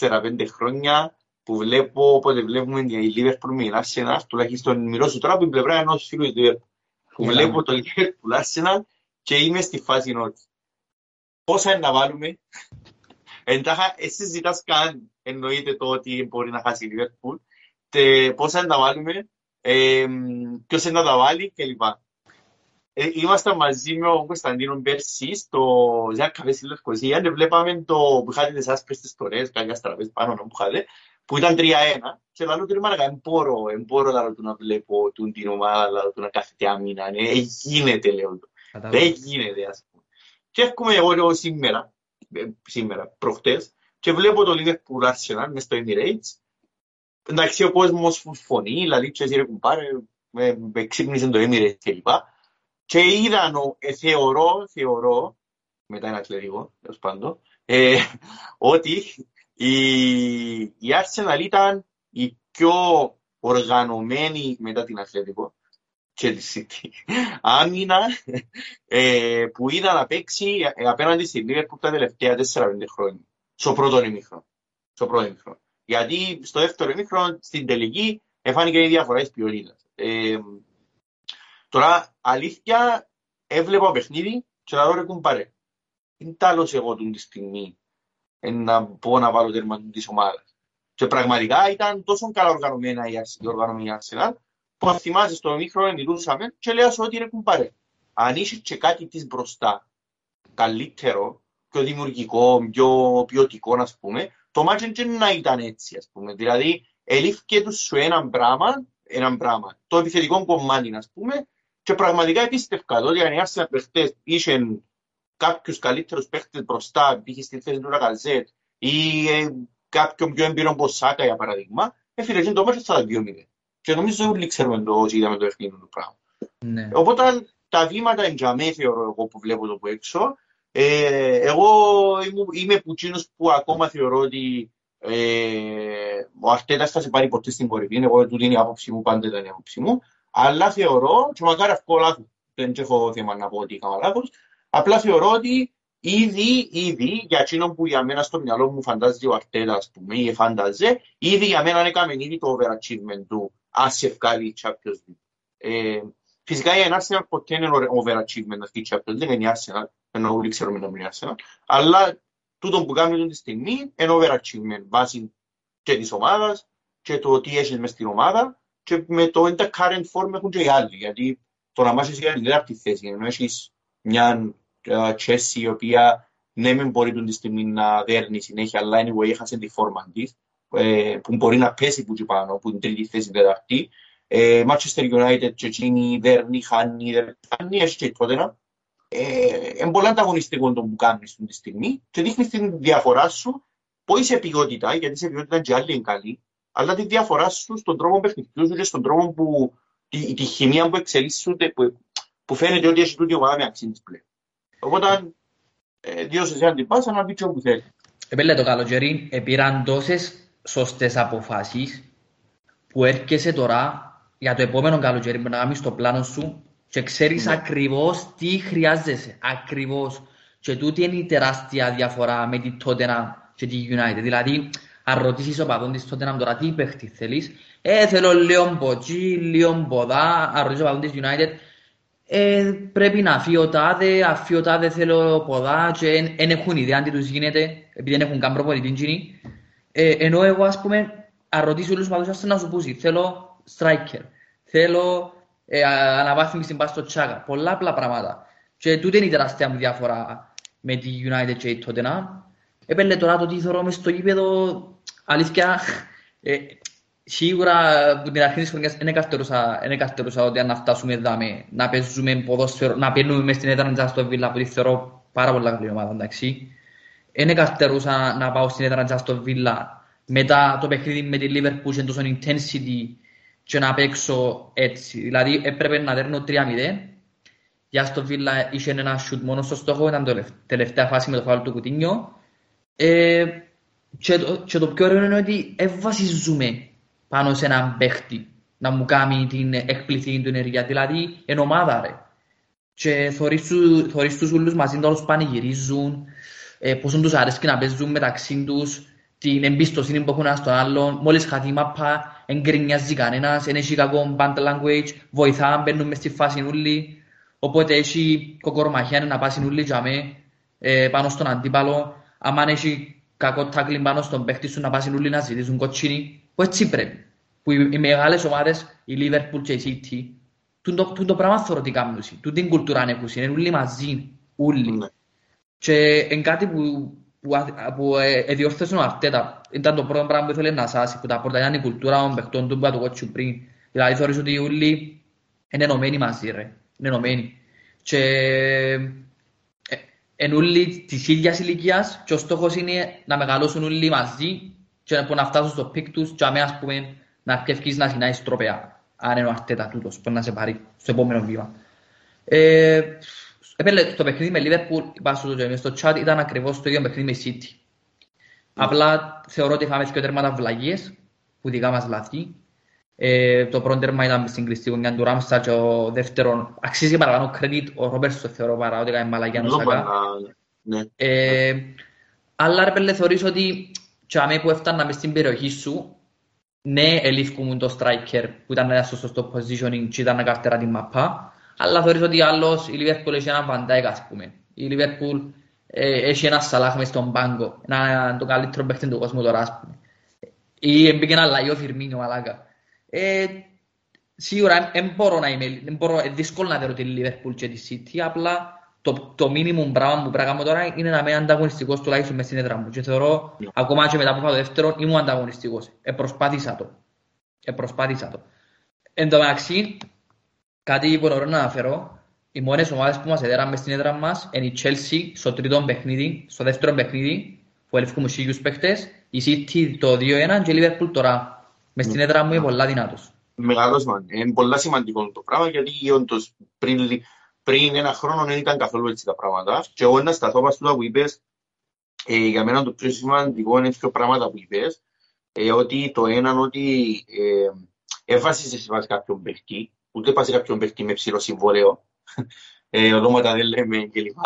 4-5 χρόνια που βλέπω, όποτε βλέπουμε την Liverpool με την Arsenal, τουλάχιστον μιλώσω τώρα από την πλευρά ενός φίλου του Liverpool, που Για βλέπω να- το Liverpool Arsenal και είμαι στη φάση ότι πόσα είναι να βάλουμε; Εντάχα, εσύ ζητάς καν, εννοείται το ότι μπορεί να χάσει η Liverpool, και πόσα είναι να βάλουμε, ε, ποιος είναι να τα βάλει κλπ. Ε, ήμασταν μαζί με τον Κωνσταντίνο πέρσι στο Ζακ Καφέ στη Λευκοσία και βλέπαμε το που είχατε τις άσπρες τις τορές, κάποια στραβές πάνω να που είχατε, που ήταν 3-1 και λέω του ρημάρακα, δεν μπορώ, δεν μπορώ λαλό του να βλέπω του την ομάδα, λαλό του να κάθεται άμυνα, ε, ε, γίνεται λέω του. Δεν Κατάλαβα. γίνεται, ας πούμε. Και έρχομαι εγώ λίγο σήμερα, ε, σήμερα, προχτές, και βλέπω το Liverpool Arsenal μες στο Emirates. εντάξει ο κόσμος φωνεί, δηλαδή και εσύ ρε κουμπάρε, με, με ξύπνησε το Emirates κλπ. Και είδαν, ο- ε, θεωρώ, θεωρώ, μετά είναι αθλητικό, τέλος πάντων, ε, ότι η, η Arsenal ήταν η πιο οργανωμένη μετά την αθλητικό και τη City. Άμυνα ε, που είδα να παίξει ε, απέναντι στη Liverpool τα τελευταία 4-5 χρόνια. Στο πρώτο ημίχρονο. Στο πρώτο ημίχρονο. Γιατί στο δεύτερο ημίχρονο στην τελική εφάνηκε η διαφορά της ποιότητας. Ε, τώρα, αλήθεια, έβλεπα παιχνίδι και θα δω ρε κουμπάρε. Είναι τάλος εγώ τούτη τη στιγμή ε, να πω να βάλω τέρμα της ομάδας. Και πραγματικά ήταν τόσο καλά οργανωμένα η, Arsenal- η οργανωμένη Arsenal που αν θυμάσαι στο μικρό μιλούσαμε και λέω σου ότι ρε κουμπάρε. Αν είσαι και κάτι της μπροστά καλύτερο, πιο δημιουργικό, πιο ποιοτικό, ας πούμε, το μάτσο δεν να ήταν έτσι, ας πούμε. Δηλαδή, ελήφθηκε τους σου έναν πράγμα, έναν πράγμα, το επιθετικό κομμάτι, ας πούμε, και πραγματικά επίστευκα ότι αν η Arsenal παιχτές είχε κάποιους καλύτερους παίχτες μπροστά, π.χ. στη θέση του Ρακαλζέτ ή ε, κάποιον πιο έμπειρο από Σάκα, για παράδειγμα, έφυγε και το μάτσο στα 2-0. Και νομίζω όλοι ξέρουμε το όσοι είδαμε το παιχνίδι του πράγμα. Ναι. Οπότε τα βήματα εντιαμέ θεωρώ εγώ που βλέπω το που έξω. Ε, εγώ είμαι, είμαι που εκείνος που ακόμα θεωρώ ότι ε, ο Αρτέτας θα σε πάρει ποτέ στην κορυφή. Εγώ τούτη είναι η άποψη μου, πάντα ήταν η άποψη μου. Αλλά θεωρώ, και μακάρι αυτό λάθος, δεν έχω θέμα να πω ότι έκανα λάθος, απλά θεωρώ ότι ήδη, ήδη, για εκείνον που για μένα στο μυαλό μου φαντάζει ο Αρτέτα, ας πούμε, ή φαντάζε, ήδη για μένα έκαμε ήδη το overachievement του, αν σε βγάλει η Champions League. Ε, Φυσικά η Arsenal ποτέ είναι overachievement αυτή η Champions League, είναι η Arsenal, ενώ όλοι ξέρουμε να είναι η Arsenal, αλλά τούτο που κάνουμε αυτή τη στιγμή είναι overachievement βάσει και της ομάδας και το τι έχεις μες στην ομάδα και με το εν τα current form έχουν και οι άλλοι, γιατί το να μάθεις για την τέταρτη θέση, ενώ έχεις μια uh, Chelsea η οποία ναι μεν μπορεί την τη στιγμή να δέρνει συνέχεια, αλλά anyway έχασε τη φόρμα της, ε, που μπορεί να πέσει που εκεί πάνω, που την τρίτη θέση τέταρτη, ε, Manchester United και εκείνη δέρνει, χάνει, δεν χάνει, έχει και τότε να. Ε, είναι πολύ ανταγωνιστικό το που κάνεις αυτή τη στιγμή και δείχνεις την διαφορά σου, όχι σε ποιότητα, γιατί σε ποιότητα και άλλοι είναι καλοί, αλλά τη διαφορά σου στον τρόπο παιχνιδιούς σου και στον τρόπο που τη, τη χημεία που εξελίσσονται, που, που φαίνεται ότι έχει τούτη η ομάδα με αξίνη της πλέον. Οπότε, ε, διότι σε την πάσα να πει και όπου θέλεις. Επέλε το καλοκαίρι πήραν τόσες σωστές αποφάσεις που έρχεσαι τώρα για το επόμενο καλοκαίρι που να κάνεις το πλάνο σου και ξέρεις Ναι. ακριβώς τι χρειάζεσαι. Ακριβώς. Και τούτη είναι η τεράστια διαφορά με τη Tottenham και τη United. Δηλαδή, αν ρωτήσεις ο παδόν της Tottenham τώρα τι παίχτη θέλεις, ε, θέλω λίγο μποτζί, λίγο μποδά, αν ρωτήσεις ο παδόν της United, ε, πρέπει να φύγει ο τάδε, αφή ο τάδε θέλω ποδά και δεν έχουν ιδέα τι τους γίνεται, επειδή δεν έχουν καν προπονητή τζινή. Ε, ενώ εγώ, ας πούμε, αν ρωτήσω όλους τους παδούς, να σου πούσει, θέλω striker, θέλω ε, α- αναβάθμιση στην πάση στο τσάκα, πολλά απλά πράγματα. Και τούτη είναι η τεράστια μου διαφορά με τη United και η Tottenham. Έπαιρνε τώρα το τι θεωρώ μες στο γήπεδο, αλήθεια, ε, σίγουρα από την αρχή της χρονιάς δεν καρτερούσα, δεν καρτερούσα ότι αν να φτάσουμε δάμε, να παίζουμε ποδόσφαιρο, να παίρνουμε μες στην έδρα στο Βίλα, που τη θεωρώ πάρα πολλά καλή ομάδα, εντάξει. Δεν καρτερούσα να πάω στην έδρα στο Βίλα, μετά το παιχνίδι με τη Liverpool και τόσο intensity και να παίξω έτσι. Δηλαδή έπρεπε να δέρνω 3-0 για στο Βίλα είχε ένα shoot μόνο στο στόχο, ήταν το τελευτ- τελευταία φάση με το φάουλ του Κουτίνιο. Ε, και, το, και το πιο ωραίο είναι ότι δεν βασίζουμε πάνω σε έναν παίχτη να μου κάνει την εκπληκτική του ενέργεια. Δηλαδή, εν ομάδα ρε. Και θωρείς, του, θωρείς τους ούλους μαζί τους πανηγυρίζουν, ε, πόσο τους αρέσει να παίζουν μεταξύ τους, την εμπιστοσύνη που έχουν ένας στον άλλον. Μόλις χαθεί η μάπα, δεν γκρινιάζει κανένας, δεν έχει κακό band language, βοηθά, μπαίνουν μες στη φάση ούλοι. Οπότε έχει κοκορμαχιά να πάσει ούλοι για με, ε, πάνω στον αντίπαλο. Άμα έχει κακό tackling πάνω στον παίχτη σου να πάσει ούλοι να ζητήσουν κοτσίνη, που έτσι πρέπει. Που οι, οι μεγάλες ομάδες, η Liverpool και η City, τούν το, τούν το πράγμα θεωρώ τι κάνουν. Τούν την κουλτούρα αν έχουν, είναι όλοι μαζί, όλοι. Ναι. Και είναι κάτι που, που, α- που ε, εδιόρθωσε ο Αρτέτα. Ήταν το πρώτο πράγμα που ήθελε να σάσει, που τα πρώτα ήταν η κουλτούρα των παιχτών του που το κότσου πριν. Δηλαδή θεωρείς ότι όλοι είναι ενωμένοι μαζί ρε. Είναι ενωμένοι. Και ε, είναι όλοι της ίδιας ηλικίας και ο στόχος είναι να μεγαλώσουν όλοι μαζί και που να φτάσουν στο πικ τους και αμέ, ας πούμε, να αρκευκείς να συνάεις τρόπαια, αν είναι ο Αρτέτα τούτος, που να σε πάρει στο επόμενο βήμα. Ε, επέλε, το παιχνίδι με Liverpool, είπα στο, στο chat, ήταν ακριβώς το ίδιο παιχνίδι με City. Απλά θεωρώ ότι είχαμε δύο τέρματα βλαγίες, που δικά μας λάθη. Ε, το πρώτο τέρμα ήταν στην κλειστή γωνιά του Ράμσα και ο δεύτερο, αξίζει παραπάνω credit, ο Ρόμπερτς το θεωρώ παρά ότι έκανε μαλαγιά νοσακά. Ναι. Ε, αλλά ρε πέλε θεωρείς ότι και αμέ που έφτανα μες στην περιοχή σου, ναι, ελήφκουν το striker που ήταν ένας σωστός στο positioning και ήταν να καρτέρα την μαπά, αλλά θεωρείς ότι άλλος η Liverpool έχει έναν Van Dijk, ας πούμε. Η Liverpool ε, έχει ένα Σαλάχ μες στον πάγκο, ένα το καλύτερο παίχτη του κόσμου τώρα, ας πούμε. Ή μπήκε ένα λαϊό Φιρμίνιο, μαλάκα. Ε, σίγουρα δεν μπορώ να είμαι, δεν μπορώ, ε, δύσκολο να δω τη Liverpool και τη City, απλά το, το minimum πράγμα που πρέπει να κάνω τώρα είναι να είμαι ανταγωνιστικός τουλάχιστον μες στην έδρα μου. Και θεωρώ, Ναι. ακόμα και μετά που πάω το δεύτερο, ήμουν ανταγωνιστικός. Επροσπάθησα το. Επροσπάθησα το. Εν τω μεταξύ, κάτι που μπορώ να αναφέρω, οι μόνες ομάδες που μας έδεραν μες στην έδρα μας είναι η Chelsea στο τρίτο παιχνίδι, στο δεύτερο παιχνίδι, που έλειφκουμε σίγιους παίχτες, η City το 2-1 και η Liverpool τώρα. Μες στην έδρα μου είναι πολλά δυνατός. Μεγάλος μαν. Είναι πολύ σημαντικό το πράγμα γιατί όντως πριν, λι- πριν ένα χρόνο δεν ήταν καθόλου έτσι τα πράγματα. Και εγώ να σταθώ πάνω στο που είπες, ε, για μένα το πιο σημαντικό είναι δύο πράγματα που είπες. Ε, ότι το ένα ότι ε, έμφασισες σε βάση κάποιον παίχτη, ούτε πας σε κάποιον παίχτη με ψηλό συμβόλαιο, ε, ονόματα δεν λέμε κλπ.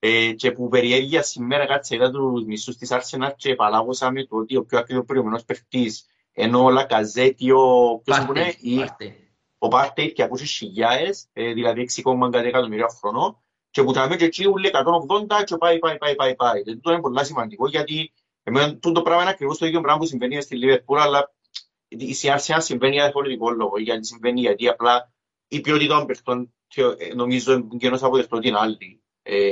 Ε, και που περιέργεια σήμερα κάτσε είδα τους μισούς της Arsenal και παλάγωσα με το ότι ο πιο ακριβώς προηγούμενος παίχτης ενώ ο Λακαζέτη, ο ποιος που είναι, Πάρτε, ή πάρτε. ο Πάρτεϊ και ακούσεις χιλιάες, ε, δηλαδή 6,1 εκατομμύρια χρόνο και που τα μέτια εκεί ούλε 180 και πάει, πάει, πάει, πάει, πάει. Και τούτο είναι πολύ σημαντικό γιατί εμένα τούτο πράγμα είναι ακριβώς το ίδιο πράγμα που συμβαίνει στη Λίβερπουλ, αλλά η Arsenal συμβαίνει για διαφορετικό λόγο, γιατί συμβαίνει γιατί απλά η ποιότητα των παιχτών θεω- ε, νομίζω είναι γενός αποδεχτώ την άλλη. Ε,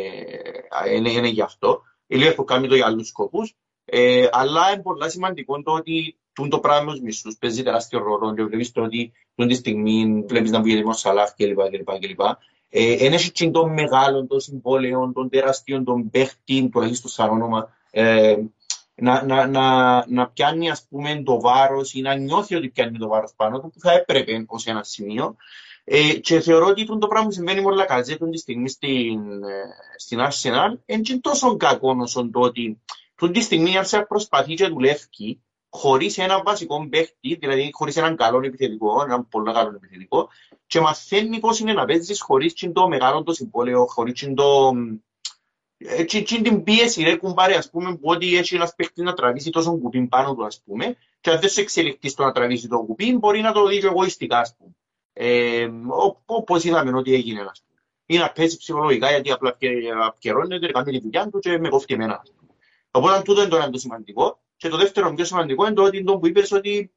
είναι, είναι γι' αυτό. Η Liverpool κάνει το για άλλους σκοπούς. Ε, αλλά είναι πολύ σημαντικό το ότι τούν το πράγμα με τους μισθούς παίζει τεράστιο ρόλο και βλέπεις το ότι τούν τη στιγμή βλέπεις να βγει ο Σαλάχ κλπ. κλπ, κλπ. Ε, εν έχει και των μεγάλων, των συμβόλαιων, των τεράστιων, των παίχτην, τουλάχιστον σαν όνομα, ε, να, να, να, να πιάνει ας πούμε το βάρος ή να νιώθει ότι πιάνει το βάρος πάνω του που θα έπρεπε ως ένα σημείο. Ε, και θεωρώ ότι το πράγμα που συμβαίνει με όλα καζέτων τη στιγμή στην, ε, στην Arsenal είναι και τόσο κακό όσο το ότι αυτή τη στιγμή η Arsenal προσπαθεί και δουλεύει χωρίς έναν βασικό παίχτη, δηλαδή χωρίς έναν καλό επιθετικό, έναν πολύ καλό επιθετικό και μαθαίνει πώς είναι να παίζεις χωρίς και το μεγάλο το συμβόλαιο, χωρίς και το, ε, και, και την πίεση ρε κουμπάρε ας πούμε που ότι έχει ένας παίχτης να τραβήσει τόσο κουπί πάνω του ας πούμε και αν δεν σε εξελιχθεί στο να τραβήσει το κουπί μπορεί να το δεις και εγωιστικά ας πούμε. Ε, ο- όπως είδαμε ότι έγινε ας πούμε. Ή να πέσει ψυχολογικά γιατί απλά απκαι- απκαιρώνεται, κάνει τη δουλειά του και με κόφτει εμένα. ας πούμε. Οπότε τούτο είναι το ένα το σημαντικό. Και το δεύτερο πιο σημαντικό είναι το ότι το που είπες ότι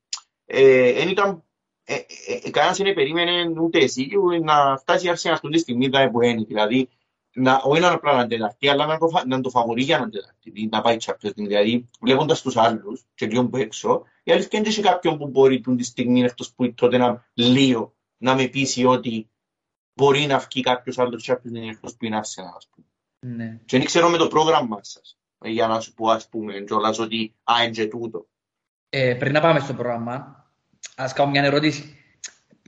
ε, δεν ήταν ε, ε, ε, κανένας δεν περίμενε ούτε εσύ να φτάσει η Arsenal αυτή τη στιγμή δηλαδή, που είναι. Δηλαδή, να, όχι να απλά να αντεταχθεί, αλλά να το, φα- να το φαβορεί για να αντεταχθεί, να πάει Champions League. Δηλαδή, βλέποντας τους άλλους και λίγο που έξω, η αλήθεια είναι και κάποιον που μπορεί την τη στιγμή εκτός που τότε να λίγο να με πείσει ότι μπορεί να βγει κάποιος άλλος Champions League εκτός που είναι Arsenal, ας πούμε. Ναι. Και δεν ξέρω με το πρόγραμμα σας, ε, για να σου πω, ας πούμε, κιόλας ότι α, είναι και τούτο. Ε, πριν να πάμε στο πρόγραμμα, ας κάνω μια ερώτηση.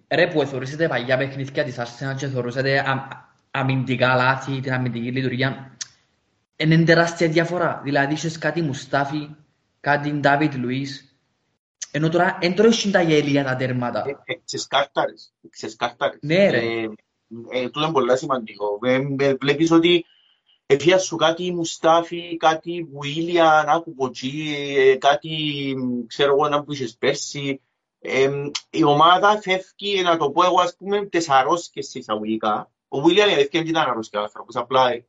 Ρε που θεωρήσετε παλιά παιχνίδια της Arsenal και θεωρούσατε α- αμυντικά λάθη, την αμυντική λειτουργία, είναι τεράστια διαφορά. Δηλαδή, είχες κάτι Μουστάφι, κάτι Ντάβιτ Λουίς, ενώ τώρα δεν τρώει τα γέλια τα τέρματα. Ε, ε, Ξεσκάρταρες, ξεσκάρταρες. Ναι, ρε. Ε, ε, τούτο είναι πολύ σημαντικό. Ε, ε, βλέπεις ότι έφυγε σου κάτι Μουστάφι, κάτι Βουίλιαν, άκου ποτσί, ε, κάτι, μ, ξέρω εγώ, να που είχες πέρσι. Ε, η ομάδα φεύγει, να το πω εγώ, ας πούμε, τις αρρώσκες εισαγωγικά. Ο Βουίλιαν η αλήθεια δεν ήταν αρρώσκια άνθρωπος, απλά ε,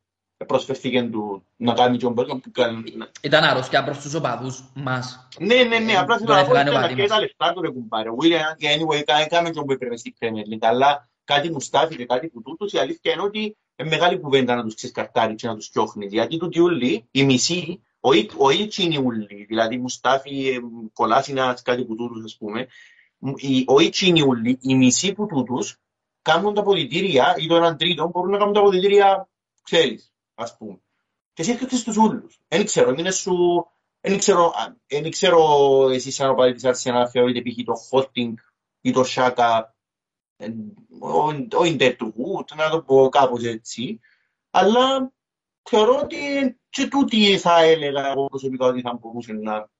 προσφέρθηκε του να κάνει τον Μπέρκαμ που κάνει. Ήταν αρρώσκια προς τους οπαδούς μας. Ναι, ναι, ναι, απλά Τον θέλω να πω έφυγαν ότι οι ήταν οπαδοί και τα μας. λεφτά του ρε κουμπάρε. Ο William και anyway κα- έκαμε και όπου έπρεπε στην Premier League, αλλά κάτι Μουστάφι και κάτι που τούτους, η αλήθεια είναι ότι είναι μεγάλη κουβέντα να τους ξεσκαρτάρει και να τους πιώχνει. Γιατί τούτοι ούλοι, οι μισοί, όχι όχι εκείνοι ούλοι, δηλαδή Μουστάφι, ε, Κολάσινας, κάτι που τούτους ας πούμε, μ, οι- όχι εκείνοι ούλοι, οι μισοί που τούτους κάνουν τα αποδητήρια ή το έναν τρίτο μπορούν να κάνουν τα αποδητήρια, ξέρεις, ας πούμε. Και εσύ έφτιαξες τους ούλους. Δεν ξέρω, είναι σου Δεν ξέρω, α, δεν ξέρω εσείς σαν οπαδοί της Arsenal θεωρείτε π.χ. το Holding ή το Shaka ε, όχι- όχι dead to wood, να το πω κάπως έτσι, αλλά θεωρώ ότι και τούτοι θα έλεγα εγώ προσωπικά ότι θα μπορούσαν να,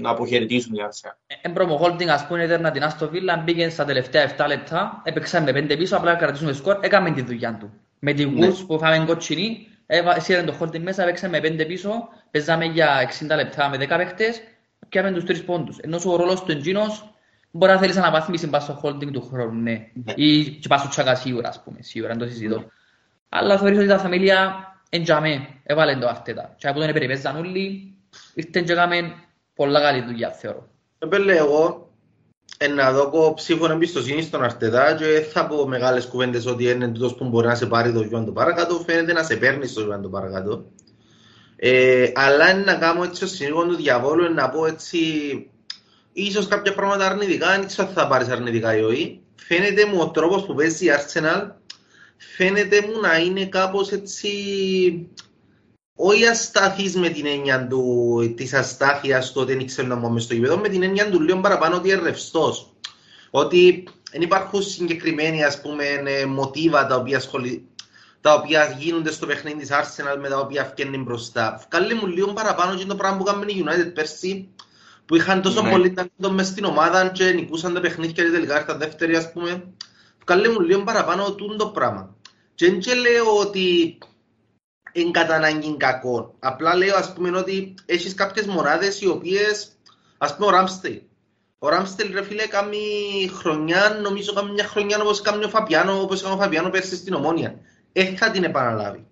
να αποχαιρετήσουν την Arsenal. Έμπρομο holding, ας πούμε, έδερνα την Άστο Βίλα, μπήκε στα τελευταία 7 λεπτά, έπαιξαν με 5 πίσω, απλά κρατήσουν σκορ, έκαμε τη δουλειά του. Με τη Ναι. Wolves που φάμε κοτσινή, έβα- σύρεν το holding μέσα, έπαιξαν με 5 πίσω, παίζαμε για 60 λεπτά με 10 παίχτες, πιάμε τους 3 πόντους. Ενώ ο ρόλος του εντζίνος μπορεί να θέλεις αναβάθμιση πας στο holding του χρόνου, ναι. Ναι. Ή και πας στο τσάκα σίγουρα, ας πούμε, σίγουρα, δεν το συζητώ. Αλλά θεωρείς ότι τα θεμέλια εντζαμέ, έβαλαν το Αρτέτα. Και από τον περιπέζαν όλοι, ήρθαν και έκαμε πολλά καλή δουλειά, θεωρώ. Επέλε εγώ ε, να δω ψήφων εμπιστοσύνης στον Αρτετά και δεν θα πω μεγάλες κουβέντες ότι είναι τούτος που μπορεί να σε πάρει το γιον το παρακάτω, φαίνεται να σε παίρνει στο γιον το παρακάτω. Ε, αλλά είναι να κάνω έτσι ως συνήγον του διαβόλου, είναι να πω έτσι, ίσως κάποια πράγματα αρνητικά, δεν ξέρω αν θα πάρεις αρνητικά ή όχι. Φαίνεται μου ο τρόπος που παίζει η Arsenal, φαίνεται μου να είναι κάπως έτσι, όχι ασταθής με την έννοια του, της αστάθειας του ότι δεν ξέρουν να μπουν μες στο γήπεδο, με την έννοια του λίγο παραπάνω ότι είναι ρευστός. Ότι δεν υπάρχουν συγκεκριμένοι ας πούμε ε, μοτίβα τα οποία, ασχολη... τα οποία γίνονται στο παιχνίδι της Arsenal με τα οποία φτιάχνει μπροστά. Βγάλε μου λίγο παραπάνω και το πράγμα που κάνουμε η United πέρσι που είχαν τόσο Ναι. πολύ ταλέντο μες στην ομάδα και νικούσαν τα παιχνίδια και τελικά ήρθαν δεύτεροι ας πούμε. Βγάλε μου λίγο παραπάνω τούτο το πράγμα. Και δεν και λέω ότι είναι κατά ανάγκη κακό. Απλά λέω ας πούμε ότι έχεις κάποιες μονάδες οι οποίες, ας πούμε ο Ράμστελ. Ο Ράμστελ ρε φίλε κάνει χρονιά, νομίζω κάνει μια χρονιά όπως κάνει ο Φαπιάνο, όπως έκανε ο Φαπιάνο πέρσι στην Ομόνια. Δεν θα την επαναλάβει.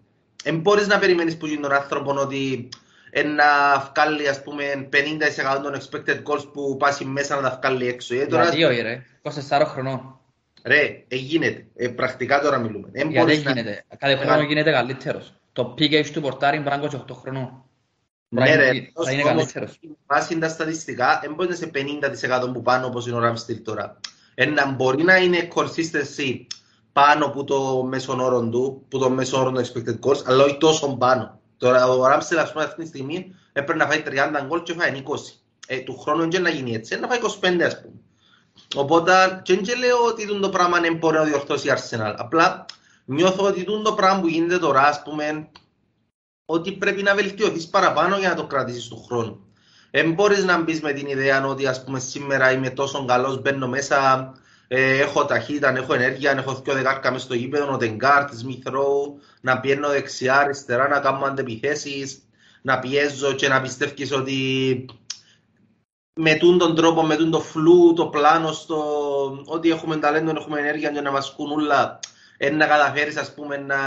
Δεν μπορείς να περιμένεις που γίνει τον άνθρωπο ότι ε, να βγάλει ας πούμε 50% των expected goals που πάσει μέσα να τα βγάλει έξω. Ε, τώρα, Γιατί όχι ρε, 24 χρονών. ρε, ε, γίνεται. Ε, πρακτικά τώρα μιλούμε. Δεν Γιατί μπορείς να- γίνεται; Κάθε χρόνο γίνεται καλύτερος. Το PK του πορτάρι είναι πράγμα 28 χρονών. Ναι, Πρέπει- ρε, Θα είναι όμως, καλύτερος. Βάσει τα στατιστικά, δεν μπορεί να είσαι 50% που πάνω όπως είναι ο Ramsdale τώρα. Ε, να μπορεί να είναι consistency πάνω από το μέσον όρο του, που το μέσον όρο του expected goals, αλλά όχι τόσο πάνω. Τώρα ο Ramsdale, ας πούμε, αυτή τη στιγμή έπρεπε να φάει 30 γκολ και φάει 20. Ε, του χρόνου δεν να γίνει έτσι, να φάει 25 ας πούμε. Οπότε, και δεν λέω ότι τούτο το πράγμα δεν μπορεί να διορθώσει η Arsenal. Απλά νιώθω ότι τούτο το πράγμα που γίνεται τώρα, ας πούμε, ότι πρέπει να βελτιωθείς παραπάνω για να το κρατήσεις του χρόνου. Δεν μπορείς να μπεις με την ιδέα ότι ας πούμε σήμερα είμαι τόσο καλός, μπαίνω μέσα, ε, έχω ταχύτητα, έχω ενέργεια, έχω δυο δεκάρκα μες στο γήπεδο, ο Τεγκάρτ, Smith Rowe, να πιένω δεξιά, αριστερά, να κάνω αντεπιθέσεις, να πιέζω και να πιστεύεις ότι με τούν τον τρόπο, με τούν το φλού, το πλάνο, στο, ότι έχουμε ταλέντο, έχουμε ενέργεια και να μας κουν όλα, ε, να καταφέρεις ας πούμε να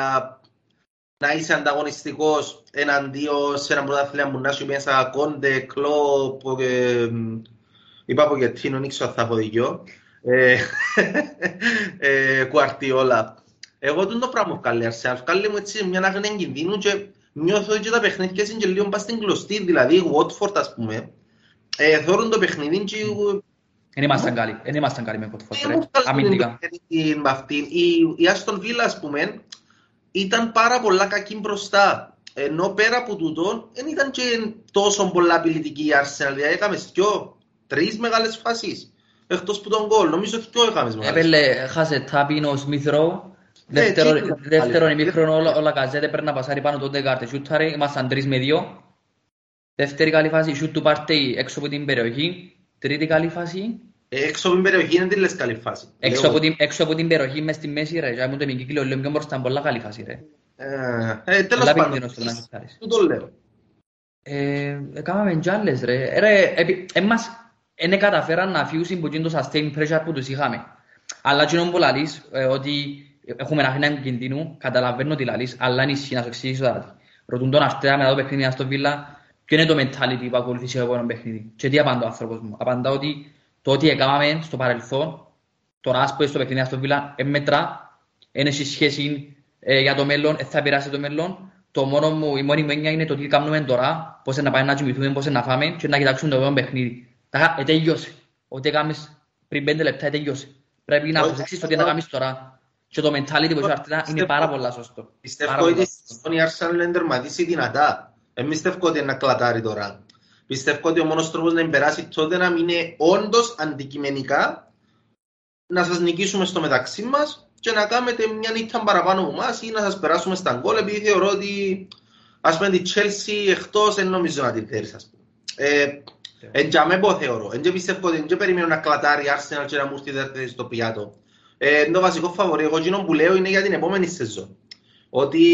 να είσαι ανταγωνιστικός εναντίον σε ένα πρωτάθλημα που να έχει μέσα κόντε, κλόπ, ε, είπα από γιατί δεν ξέρω αν θα έχω δίκιο, ε, ε, κουαρτιόλα. Εγώ τον το πράγμα βγάλει Αρσεάλ, βγάλει μου έτσι μια άγνοια κινδύνου και νιώθω ότι τα παιχνίδια είναι και λίγο πας στην κλωστή, δηλαδή η Watford ας πούμε, ε, θόρουν το παιχνίδι και Δεν ήμασταν καλοί. Δεν ήμασταν καλοί με Watford, ρε. έχουν βγάλει Αμυντικά. την με αυτήν. Η, η Aston Villa, ας πούμε, ήταν πάρα πολλά κακή μπροστά. Ενώ πέρα από τούτο, δεν ήταν και τόσο πολλά απειλητική η Arsenal. Δηλαδή, έκαμε δυο, τρεις μεγάλες φάσεις. Εκτός που τον γκολ. Νομίζω δυο έκαμε μεγάλες. Έπαιρνε, χάσε τάπιν ο Smith Rowe. Δεύτερον, τι είναι, δεύτερον πάλι. ημίχρονο όλα, όλα καζέτε πρέπει να πασάρει πάνω τον Ντεκάρτε. Σούταρε, ήμασταν τρεις με δύο. Δεύτερη καλή φάση, σούτ του Παρτέι έξω από την περιοχή. Τρίτη καλή φάση, Ε, Έξω από την περιοχή είναι τη λες καλή φάση. έξω Λέω. από την, έξω από την περιοχή μες στη μέση ρε. Για μου το μικρό λέω πιο μπροστά, πολλά καλή φάση ρε. Ε, ε, τέλος Πολλά πάντων. επικίνδυνος το να σουτάρεις. Τούτο λέω. Ε, έκαναμε κι άλλες ρε. Ρε, επί- εμάς δεν καταφέραν να φύγουν που γίνει το sustained pressure που τους είχαμε. Αλλά εκείνο που λαλείς, ε, ότι έχουμε ένα χρόνο κινδύνου, καταλαβαίνω τι λαλείς, αλλά είναι ισχύ να σου εξηγήσω τώρα. τι. Ρωτούν τον Αρτέα μετά το παιχνίδι στο Βίλα, ποιο είναι το mentality που ακολουθεί σε επόμενο παιχνίδι. Και τι απαντά ο άνθρωπος μου. Απαντά ότι το ότι έκαναμε στο παρελθόν, τώρα ας πούμε στο παιχνίδι στο Βίλα, ε, μετρά, δεν έχει σχέση ε, για το μέλλον, ε, θα επηρεάσει το μέλλον. Το μόνο μου, η μόνη μου έννοια είναι το τι κάνουμε τώρα, πώς να πάμε να κοιμηθούμε, πώς να φάμε και να κοιτάξουμε το επόμενο παιχνίδι. Τα ε, τελειώσε. Ό,τι έκαμες πριν πέντε λεπτά, ε, τελειώσε. Πρέπει να Όχι, προσέξεις το τι να κάνεις τώρα. Και το mentality που έχει ο Αρτέτα είναι πάρα πολλά σωστό. Πάρα Πιστεύω πολλά ότι σωστό. στον η Arsenal να τερματίσει δυνατά. Δεν πιστεύω ότι είναι να κλατάρει τώρα. Πιστεύω ότι ο μόνος τρόπος να περάσει τότε να είναι όντως αντικειμενικά να σας νικήσουμε στο μεταξύ μας και να κάνετε μια νύχτα παραπάνω από εμάς ή να σας περάσουμε στα γκολ επειδή θεωρώ ότι ας πούμε τη Chelsea εκτός δεν νομίζω να την φέρεις ας πούμε. Ε, Εν για με πω θεωρώ. Εν και πιστεύω ότι δεν περιμένω να κλατάρει η Arsenal και να μου έρθει δεύτερη στο πιάτο. Ε, το βασικό φαβορή, εγώ εκείνο που λέω είναι για την επόμενη σεζόν. Ότι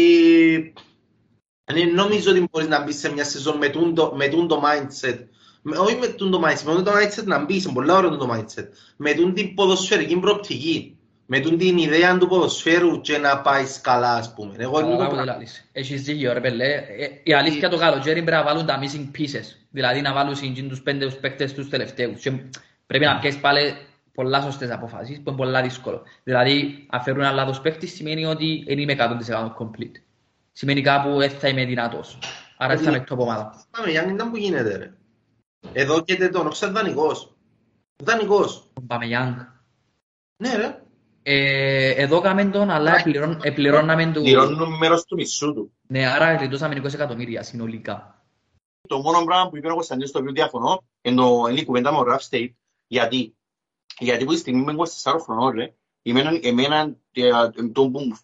δεν νομίζω ότι μπορείς να μπεις σε μια σεζόν με τούν το, με τούν το mindset. Με, όχι με τούν το mindset, με τούν το mindset να μπεις, είναι πολλά ωραίο το mindset. Με τούν την ποδοσφαιρική προοπτική. Με τούν την ιδέα του ποδοσφαίρου και να πάεις καλά, ας πούμε. Εγώ Καλά είναι το που το πράγμα. λάλλεις. Έχεις δίκιο ρε πέλε. Ε, Η αλήθεια το καλοκαίρι πρέπει να βάλουν τα missing pieces. Δηλαδή να βάλουν συντζήν τους πέντε τους παίκτες τους τελευταίους. Και πρέπει να πιέσεις πάλι πολλά σωστές αποφάσεις που είναι πολλά δύσκολο. Δηλαδή αν φέρουν ένα λάθος παίκτη σημαίνει ότι δεν είμαι 100% complete. Σημαίνει κάπου δεν θα είμαι δυνατός. Άρα θα είμαι top ομάδα. Πάμε, Γιάννη, ήταν που γίνεται, ρε. Εδώ και τον όξα δανεικός. Δανεικός. Πάμε Young. Ναι, ρε. Ε, εδώ κάμε τον, αλλά επληρών- επληρώναμε του... Πληρώνουν μέρος του μισού του. Ναι, άρα γλιτώσαμε 20 εκατομμύρια συνολικά. Το μόνο πράγμα που είπε ο Κωνσταντίνος το οποίο διαφωνώ είναι το- είναι η κουβέντα με ο Ραφ State. Γιατί, γιατί που τη στιγμή είμαι 24 χρονών, ρε, εμένα, εμένα ε, το που,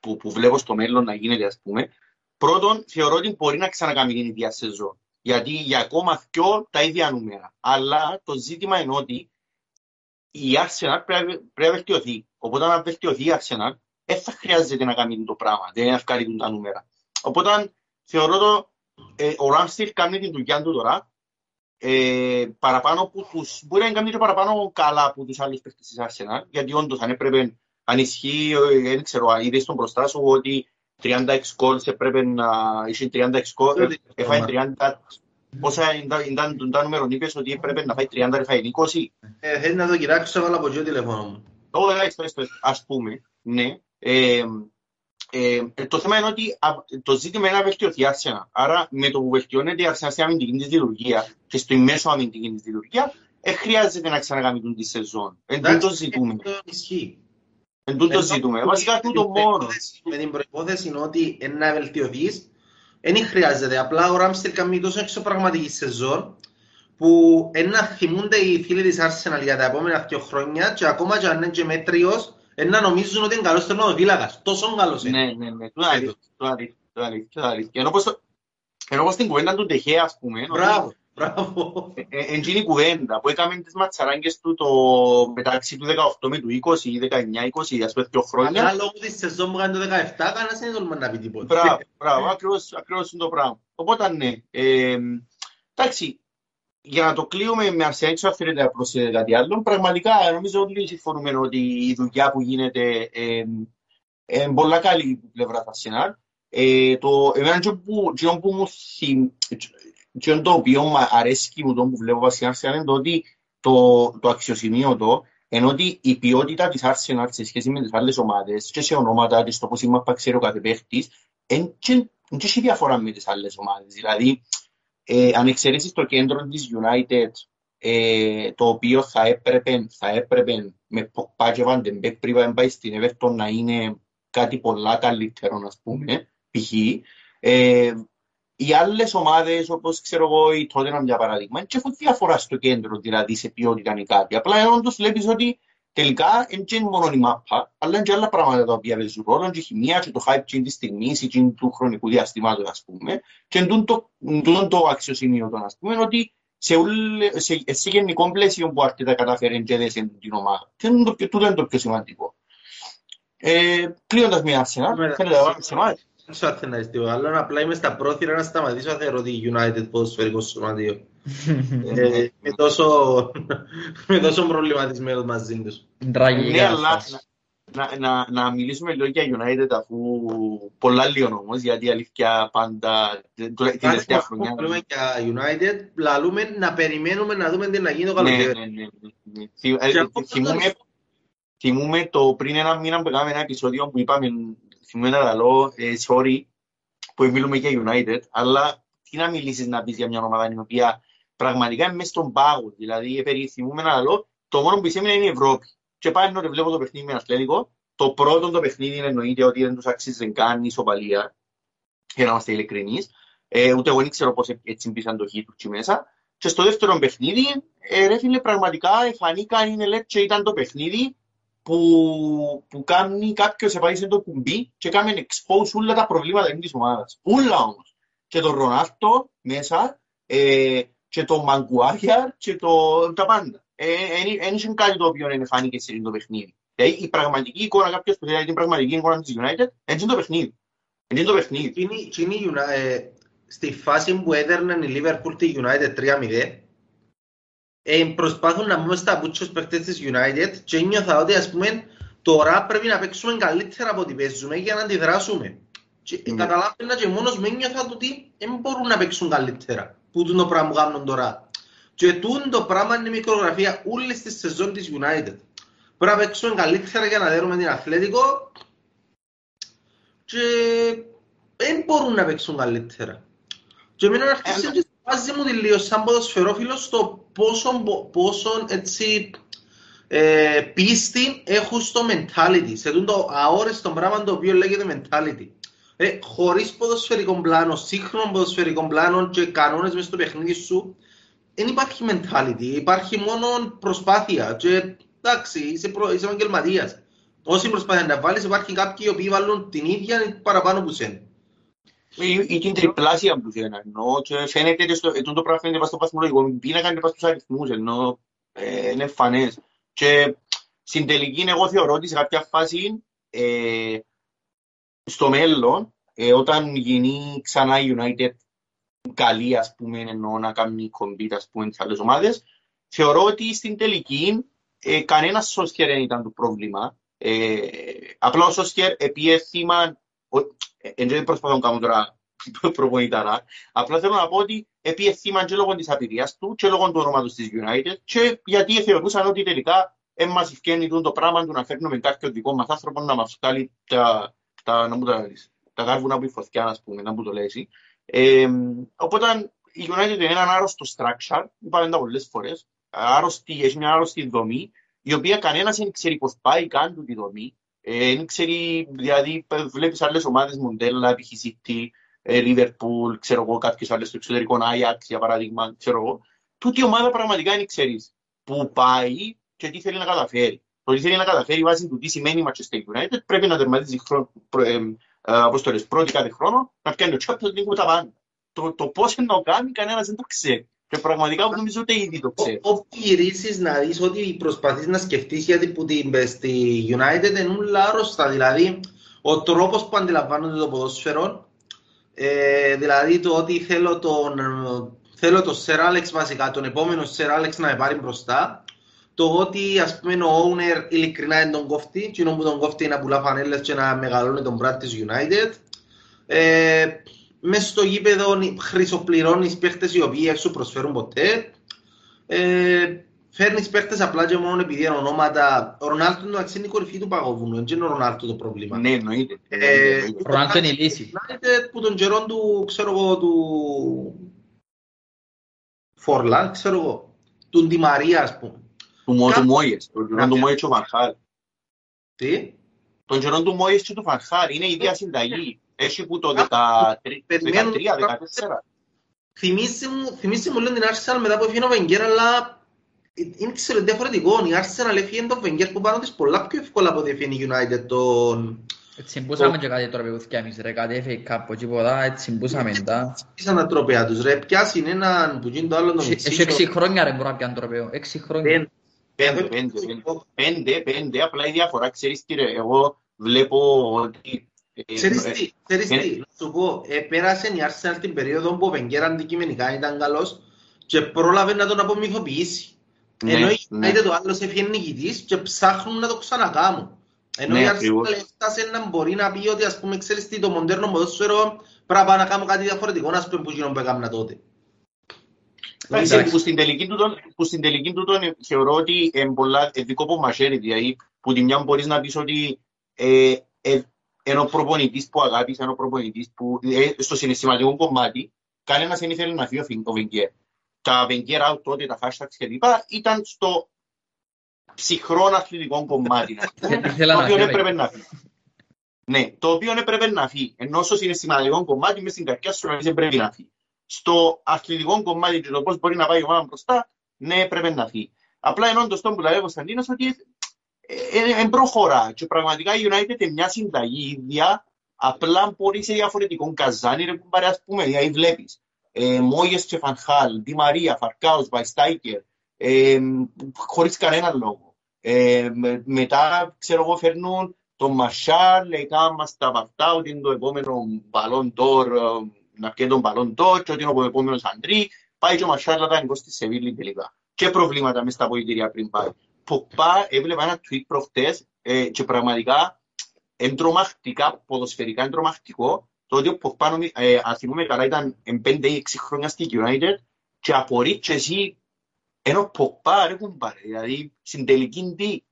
που, που βλέπω στο μέλλον να γίνεται, ας πούμε, πρώτον, θεωρώ ότι μπορεί να ξανακάμει την ίδια σεζόν. Γιατί για ακόμα πιο τα ίδια νούμερα. Αλλά το ζήτημα είναι ότι η Arsenal πρέπει, πρέπει να βελτιωθεί. Οπότε, αν βελτιωθεί η Arsenal, δεν θα χρειάζεται να κάνει το πράγμα. Δεν είναι ευκαιρία τα νούμερα. Οπότε, θεωρώ το, ε, ο Ράμστιλ κάνει την δουλειά του τώρα. Ε, παραπάνω που τους, μπορεί να κάνει και παραπάνω καλά από τους άλλους παίκτες της Arsenal, γιατί όντως αν έπρεπε, αν ισχύει, ε, δεν ξέρω, είδες τον μπροστά σου ότι 36 goals έπρεπε να είχε 36 goals, έφαγε 30, πόσα ήταν, ήταν τα νούμερο είπες ότι έπρεπε να φάει 30, έφαγε 20, Ε, θέλει να το κοιτάξω, έβαλα από το τηλέφωνο μου. το εντάξει, το εντάξει, ας πούμε, ναι. Ε, ε, το θέμα είναι ότι α, το ζήτημα είναι να βελτιωθεί η Arsenal. Άρα με το που βελτιώνεται η Arsenal στην αμυντική της λειτουργία και στο μέσο αμυντική της λειτουργία, δεν χρειάζεται να ξανακαμιτούν τη σεζόν. Εν τούτο Εντάξει, ζητούμε. αυτό ισχύει. Εν τούτο Ενώ ζητούμε. με Βασικά την τούτο μόνος. προϋπόθεση- Με την προϋπόθεση ότι είναι να βελτιωθείς, δεν χρειάζεται. Απλά ο Ράμστελ κάνει τόσο εξωπραγματική σεζόν που είναι να θυμούνται οι φίλοι της Arsenal για τα επόμενα δύο χρόνια και ακόμα και αν είναι και μέτριος, είναι να νομίζουν ότι είναι καλός τερματοφύλακας. Τόσο καλός είναι. Ναι, ναι, ναι. Τούτο αλήθεια. Τούτο αλήθεια. Τούτο αλήθεια. Τούτο αλήθεια. Ενώ πως το- ενώ πως την κουβέντα του Ντεχέα, ας πούμε, ότι- Μπράβο, μπράβο. Ε, ε, Εντζίνη η κουβέντα που έκαμε τις ματσαράγγες του το μεταξύ του 18 με του 20 ή 19-20, ας πούμε, δύο χρόνια. Αλλά λόγω της σεζόν που κάνει το 17, κανένας δεν τολμά να πει τίποτα. Μπράβο, μπράβο, ακριβώς, ακριβώς είναι το πράγμα. Οπότε ναι, ε, εντάξει, για να το κλείουμε με Αρσενάκη, ξέρω αν θέλετε να προσθέσετε κάτι άλλο, πραγματικά νομίζω ότι συμφωνούμε ότι η δουλειά που γίνεται ε, ε, είναι πολλά καλή από την πλευρά του Αρσενάλ. Ε, το, εμένα και που, και που μου θυμ, και το οποίο μου αρέσει μου το που βλέπω βασικά Αρσενάλ είναι το ότι το, το αξιοσημείωτο ενώ ότι η ποιότητα της Arsenal σε σχέση με τις άλλες ομάδες και σε ονόματα της, το πώς είμαστε ξέρει ο κάθε παίχτης, δεν έχει διαφορά με τις άλλες ομάδες. Δηλαδή, ε, αν εξαιρέσεις το κέντρο της United, ε, το οποίο θα έπρεπε, θα έπρεπε με Ποκπά και Βαντεμπέκ πριν να πάει στην Everton να είναι κάτι πολλά καλύτερο, ας πούμε, π.χ. Ε, οι άλλες ομάδες, όπως ξέρω εγώ, η Tottenham για παράδειγμα, δεν έχουν διαφορά στο κέντρο, δηλαδή σε ποιότητα ή κάτι. Απλά όντως βλέπεις ότι τελικά δεν είναι μόνο η μάπα, αλλά είναι και άλλα πράγματα τα οποία παίζουν ρόλο, και η χημεία και το hype και της στιγμής ή και του χρονικού διαστήματος, ας πούμε. Και εντούν το, εντούν το αξιοσημείωτο, ας πούμε, ότι σε, ούλ- σε, σε γενικό πλαίσιο που αρκετά καταφέρει και δεν σε την ομάδα. Και είναι το, πιο- τούτο είναι το πιο σημαντικό. Ε, κλείνοντας μια Arsenal, Μετά. θέλετε να βάλουμε σε εμάς. Δεν ξέρω αν θέλει να δεις τίποτα άλλο, απλά είμαι στα πρόθυρα να σταματήσω να θεωρώ ότι η United ποδοσφαιρικός σωματείο. Ε, με τόσο, με τόσο προβληματισμένος μαζί τους. Τραγική Ναι, αλλά κατάσταση. να, να, να μιλήσουμε λίγο για United αφού πολλά λίγο όμως, γιατί η αλήθεια πάντα την τελευταία Ας χρονιά. πούμε για United, λαλούμε να περιμένουμε να δούμε τι να γίνει το Ναι, καλοκαίρι. ναι, ναι, ναι, ναι. Θυ- ε, Και αυτό θυμούμαι- θα Θυμούμαι το πριν ένα μήνα που έκαναμε ένα επεισόδιο που είπαμε, θυμούμαι να λαλώ, ε, sorry, που μιλούμε για United, αλλά τι να μιλήσεις να πεις για μια ομάδα η οποία πραγματικά είναι μέσα στον πάγο. Δηλαδή, περί- θυμούμαι να λαλώ, το μόνο που εισέμεινε είναι η Ευρώπη. Και πάλι να βλέπω το παιχνίδι με Ατλέτικο. Το πρώτο το παιχνίδι εννοείται ότι δεν τους αξίζει καν η ισοπαλία, για να είμαστε ειλικρινείς. Ε, ούτε εγώ δεν ξέρω πώς έτσι μπήσαν το χείτου εκεί μέσα. Και στο δεύτερο παιχνίδι, ε, ρε φίλε, πραγματικά εφανήκαν είναι λέει, και ήταν το παιχνίδι που, που κάνει κάποιος επάγησε το κουμπί και κάνει expose όλα τα προβλήματα της ομάδας. Όλα όμως. Και τον Ρονάρτο μέσα, ε, και τον Μαγκουάγιαρ και το, τα πάντα. Δεν είχε κάτι το οποίο είναι φάνηκε σε το παιχνίδι. Δηλαδή η πραγματική εικόνα, κάποιος που θέλει την πραγματική εικόνα της United, έτσι είναι το παιχνίδι. Έτσι είναι το παιχνίδι. Τι είναι- τι είναι η Uni- ε, Στη φάση που έδερνε η Liverpool τη United 3-0, ε, προσπάθουν να μπούμε στα μπούτσια στους παίκτες της United και νιώθα ότι ας πούμε τώρα πρέπει να παίξουμε καλύτερα από ό,τι παίζουμε για να αντιδράσουμε. Και Ναι. καταλάβαινα και μόνος με νιώθα ότι δεν μπορούν να παίξουν καλύτερα που το πράγμα που κάνουν τώρα. Και τούτο το πράγμα είναι η μικρογραφία όλης της σεζόν της United. Πρέπει να παίξουμε καλύτερα για να δέρουμε την Αθλέτικο και δεν μπορούν να παίξουν καλύτερα. Και εμένα αρχίσει Ε, και βάζει μου τη λίγο σαν ποδοσφαιρόφιλος στο πόσο, πόσο έτσι ε, πίστη έχουν στο mentality, σε τούτο το αόριστο πράγμα το οποίο λέγεται mentality. Ε, χωρίς ποδοσφαιρικό πλάνο, σύγχρονο ποδοσφαιρικό πλάνο και κανόνες μέσα στο παιχνίδι σου, δεν υπάρχει mentality, υπάρχει μόνο προσπάθεια και εντάξει, είσαι, προ, είσαι επαγγελματίας. Όση προσπάθεια να βάλεις, υπάρχει κάποιοι οι οποίοι βάλουν την ίδια ή παραπάνω που σένα. Ή, ή την τριπλάσια που θέλει, ενώ και φαίνεται και στο, ε, το πράγμα φαίνεται πας στο βαθμολογικό πίνακα και πας στους αριθμούς, ενώ ε, είναι φανές. Και στην τελική εγώ θεωρώ ότι σε κάποια φάση ε, στο μέλλον, ε, όταν γίνει ξανά η United καλή, ας πούμε, εννοώ να κάνει κομπίτα, ας πούμε, τις άλλες ομάδες, θεωρώ ότι στην τελική ε, κανένας Σόσκερ δεν ήταν το πρόβλημα. Ε, απλά ο Σόσκερ επίε θύμα, ε, δεν προσπαθώ να κάνω τώρα προπονηταρά, απλά θέλω να πω ότι επίε θύμα και λόγω της απειρίας του και λόγω του ονόματος της United και γιατί θεωρούσαν ότι τελικά δεν μας ευκαινεί το πράγμα του να φέρνουμε κάποιο δικό μας άνθρωπο να μας βγάλει τα, τα, να μου τα, τα κάρβουνα που η φωτιά, ας πούμε, να μου το λέει. Ε, οπότε η United είναι έναν άρρωστο structure, είπαμε τα πολλές φορές, άρρωστη, έχει μια άρρωστη δομή, η οποία κανένας δεν ξέρει πώς πάει καν του τη δομή. Ε, δεν ξέρει, δηλαδή βλέπεις άλλες ομάδες, μοντέλα, π.χ. City, ε, Liverpool, ξέρω εγώ, κάποιες άλλες στο εξωτερικό, Ajax για παράδειγμα, ξέρω εγώ. Τούτη η ομάδα πραγματικά δεν ξέρεις που πάει και τι θέλει να καταφέρει. Το τι θέλει να καταφέρει βάσει του τι σημαίνει η Manchester United πρέπει να τερματίζει χρόνο, προ, ε, ε, όπως το λες, πρώτη κάθε χρόνο, να πιάνει το Champions League τα πάντα. Το, το πώς να το κάνει κανένας δεν το ξέρει. Και πραγματικά νομίζω ότι ήδη το ξέρει. Όπου γυρίσεις να δεις ότι προσπαθείς να σκεφτείς γιατί που την στη United είναι όλα άρρωστα. Δηλαδή, ο τρόπος που αντιλαμβάνονται το ποδόσφαιρο, ε, δηλαδή το ότι θέλω τον, θέλω τον Sir Alex βασικά, τον επόμενο Sir Alex να με πάρει μπροστά, το ότι ας πούμε ο owner ειλικρινά είναι τον κόφτη, εκείνο που τον κόφτη είναι να πουλά φανέλες και να μεγαλώνει τον brand της United. Ε, μέσα στο γήπεδο χρυσοπληρώνεις παίχτες οι οποίοι δεν σου προσφέρουν ποτέ. Ε, φέρνεις παίχτες απλά και μόνο επειδή είναι ονόματα. Ο Ρονάλτο εντάξει είναι η κορυφή του παγόβουνου, δεν είναι ο Ρονάλτο το πρόβλημα. Ναι, εννοείται. Ε, εννοείται. Ο Ρονάλτο είναι η λύση. United που τον καιρό του, ξέρω εγώ, του Φορλάν, ξέρω εγώ, του Ντι Μαρία, ας πούμε. Του Μο- του Κάπου- Μόιες, τον καιρό του Μόιες και ο Βανχάλ. Τι; Τον καιρό του Μόιες και του Βανχάλ είναι η ίδια συνταγή. Έχει που το Περιμένουν- 13-14. Θυμίζει μου, θυμίζει μου λέει την Arsenal μετά που έφυγε ο Βενγκέρ, αλλά είναι ξέρω διαφορετικό. Η Arsenal έφυγε τον Βενγκέρ που πάνω της πολλά πιο εύκολα από ότι έφυγε η United τον... Έτσι μπούσαμε και κάτι τώρα παιδιά εμείς ρε, κάτι FA Cup, τίποτα, έτσι μπούσαμε τα. Ήσαν τα τροπέα τους ρε, πιάσουν έναν που γίνει το άλλο τον Έχει έξι χρόνια ρε μπορεί να πιάνει τροπέο, έξι χρόνια. Πέντε, πέντε, πέντε. Πέντε, πέντε, απλά η διαφορά, ξέρεις τι ρε, εγώ βλέπω ότι... ε, Ξέρεις ε, τι, ξέρεις ε, τι, να σου πω, ε, πέρασε η Arsenal την περίοδο που ο Βενγκέρ αντικειμενικά ήταν καλός και πρόλαβε να τον απομυθοποιήσει. ναι, Ενώ η ναι. United ο άλλος έφυγε νικητής και ψάχνουν να το ξανακάμουν. Ενώ Ναι, η ακριβώς. Arsenal έφτασε να μπορεί να πει ότι ας πούμε ξέρεις τι το μοντέρνο ποδόσφαιρο πρέπει να πάω να κάνω κάτι διαφορετικό να πούμε που γίνον που έκανα τότε. Εντάξει, Εντάξει. που στην τελική τούτον, που στην τελική τούτον ε, θεωρώ ότι είναι πολλά ε, δικό από μαχαίρι, δηλαδή που τη μια μπορείς να πεις ότι ε, ε, ενώ προπονητής που αγάπης, ενώ προπονητής που ε, στο συναισθηματικό κομμάτι κανένας δεν ήθελε να φύγει ο Φιν- ο Βενγκέρ. Τα Βενγκέρ out τότε, τα hashtags και λοιπά ήταν στο ψυχρό αθλητικό κομμάτι. ας πούμε, Ήθελα το να οποίο φύγει. έπρεπε να φύγει. Ναι, το οποίο έπρεπε να φύγει. Ενώ όσο συναισθηματικό κομμάτι, μέσα στην καρδιά σου να δεν πρέπει να φύγει. Στο αθλητικό κομμάτι και το πώς μπορεί να πάει η ομάδα μπροστά, ναι, πρέπει να φύγει. Απλά ενώ το που λέει ο Κωνσταντίνος ότι δεν προχωρά. Και πραγματικά η United είναι μια συνταγή ίδια, απλά μπορεί σε διαφορετικό καζάνι, ρε κουμπάρε, ας πούμε, δηλαδή βλέπεις. Ε, Μόγες και Φανχάλ, Ντι Μαρία, Φαρκάους, Βαϊστάικερ, ε, χωρίς κανέναν λόγο. Ε, με- μετά, ξέρω εγώ, φέρνουν τον Μαρσάλ, έκαναν μας τα βαφτά ότι είναι το επόμενο μπαλόν τόρ, ε, να πιέει τον μπαλόν τόρ και ότι είναι ο επόμενος Αντρί. Πάει και ο Μαρσάλ να τα ανηκώσει στη Σεβίλη τελικά. Και προβλήματα μες στα αποδητήρια πριν πάει. Ποπά έβλεπα ένα tweet προχτές ε, και πραγματικά εντρομακτικά, ποδοσφαιρικά εντρομακτικό, το ότι ο Ποπά, νομι- ε, αν θυμούμαι καλά, ήταν 5 ή 6 χρόνια στη United και απορεί και εσύ ενώ Ποπά ρε κουμπάρε, δηλαδή στην τελική τι,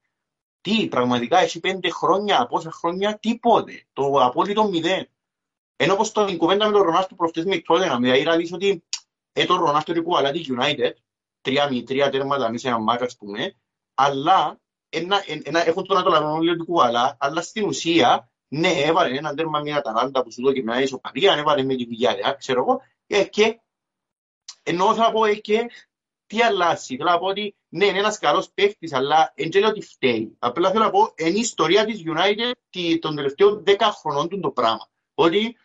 τι πραγματικά έχει 5 χρόνια, πόσα χρόνια, τίποτε, το απόλυτο μηδέν. Ενώ όπως το η κουβέντα με τον Ρονάστο προχτές με τότε, δηλαδή να δεις ότι ε, τον Ρονάστο του κουβαλά τη United, τρία μη, τρία τέρματα μη σε ένα μάκα, ας πούμε, αλλά ένα, ένα, έχουν τον Ατολανόλιο του κουβαλά, αλλά στην ουσία, ναι, έβαλε ένα τέρμα μια Αταλάντα που σου δώκε μια ισοπαλία, έβαλε με τη Villarreal, ξέρω εγώ, ε, και ενώ θα πω ε, και τι αλλάζει. Θέλω να πω ότι ναι, είναι ένας καλός παίχτης, αλλά δεν λέω ότι φταίει. Απλά θέλω να πω, είναι η ιστορία της United τη- των τελευταίων 10 χρονών του το πράγμα. Ότι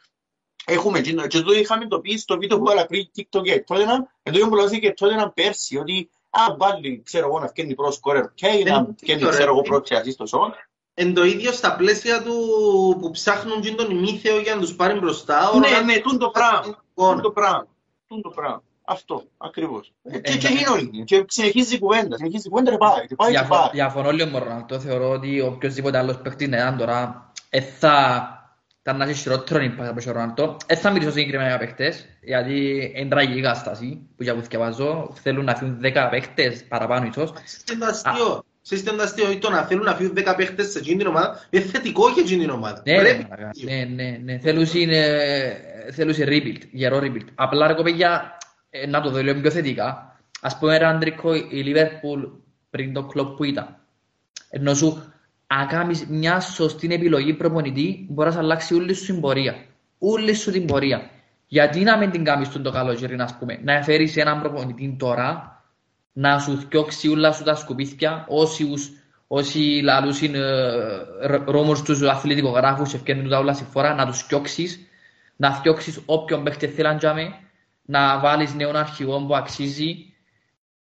έχουμε, και το- και το είχαμε το πει στο βίντεο που έκανα πριν TikTok και τότε να, εδώ που λέω και τότε να πέρσι, ότι α, βάλει, ξέρω εγώ, να φτιάχνει πρώτος σκόρερ, και να Δεν φτιάχνει, είναι ξέρω εγώ, ωραίο. πρώτο ασίστος, Εν το ίδιο στα πλαίσια του που ψάχνουν και τον ημίθεο για να τους πάρει μπροστά. ο Ναι, Ρονάλντο ναι, τούν το πράγμα. εικόνα. Τούν το πράγμα. Τούν το πράγμα. Αυτό, ακριβώς. Ε, Και, Ε, και ναι. γίνω είναι. Και συνεχίζει η κουβέντα. Συνεχίζει η κουβέντα και πάει. Και πάει και Διαφο- πάει. Διαφωνώ λίγο με τον Ρονάλντο. Θεωρώ ότι οποιοσδήποτε άλλος παίκτης να ήταν τώρα ε, θα ήταν να έχει χειρότερο impact από τον Ρονάλντο. Ε, θα μιλήσω συγκεκριμένα για παίκτες, γιατί είναι τραγική η κατάσταση που για που θυκευάζω. Θέλουν να φύγουν 10 παίκτες παραπάνω ίσως. Ξέρεις το αστείο. Ξέρεις το αστείο, ότι το να θέλουν να φύγουν 10 παίχτες σε εκείνη την ομάδα, είναι θετικό για εκείνη την ομάδα. Ναι, ρε, Πρέπει. μαλάκα. ναι, ναι, ναι. Θέλουσιν, ε, θέλουσιν rebuild, γερό rebuild. Απλά ρε κοπέγια, ε, να το δω λίγο πιο θετικά. Ας πούμε ρε Αντρικό, η Liverpool πριν το κλόπ που ήταν. Ενώ σου, αν κάνεις μια σωστή επιλογή προπονητή, μπορείς να σου αλλάξει όλη σου την πορεία. Όλη σου την πορεία. Γιατί να μην την κάνεις τον το καλοκαίρι, ας πούμε. Να φέρεις έναν προπονητή τώρα, να σου θκιώξει όλα σου τα σκουπίθια, όσοι, όσοι λαλούσιν ε, ρόμους τους αθλητικογράφους ευκαιρνούν τα όλα συμφορά, να τους θκιώξεις, να θκιώξεις όποιον παίχτη θέλαν τζάμε, να βάλεις νέον αρχηγό που αξίζει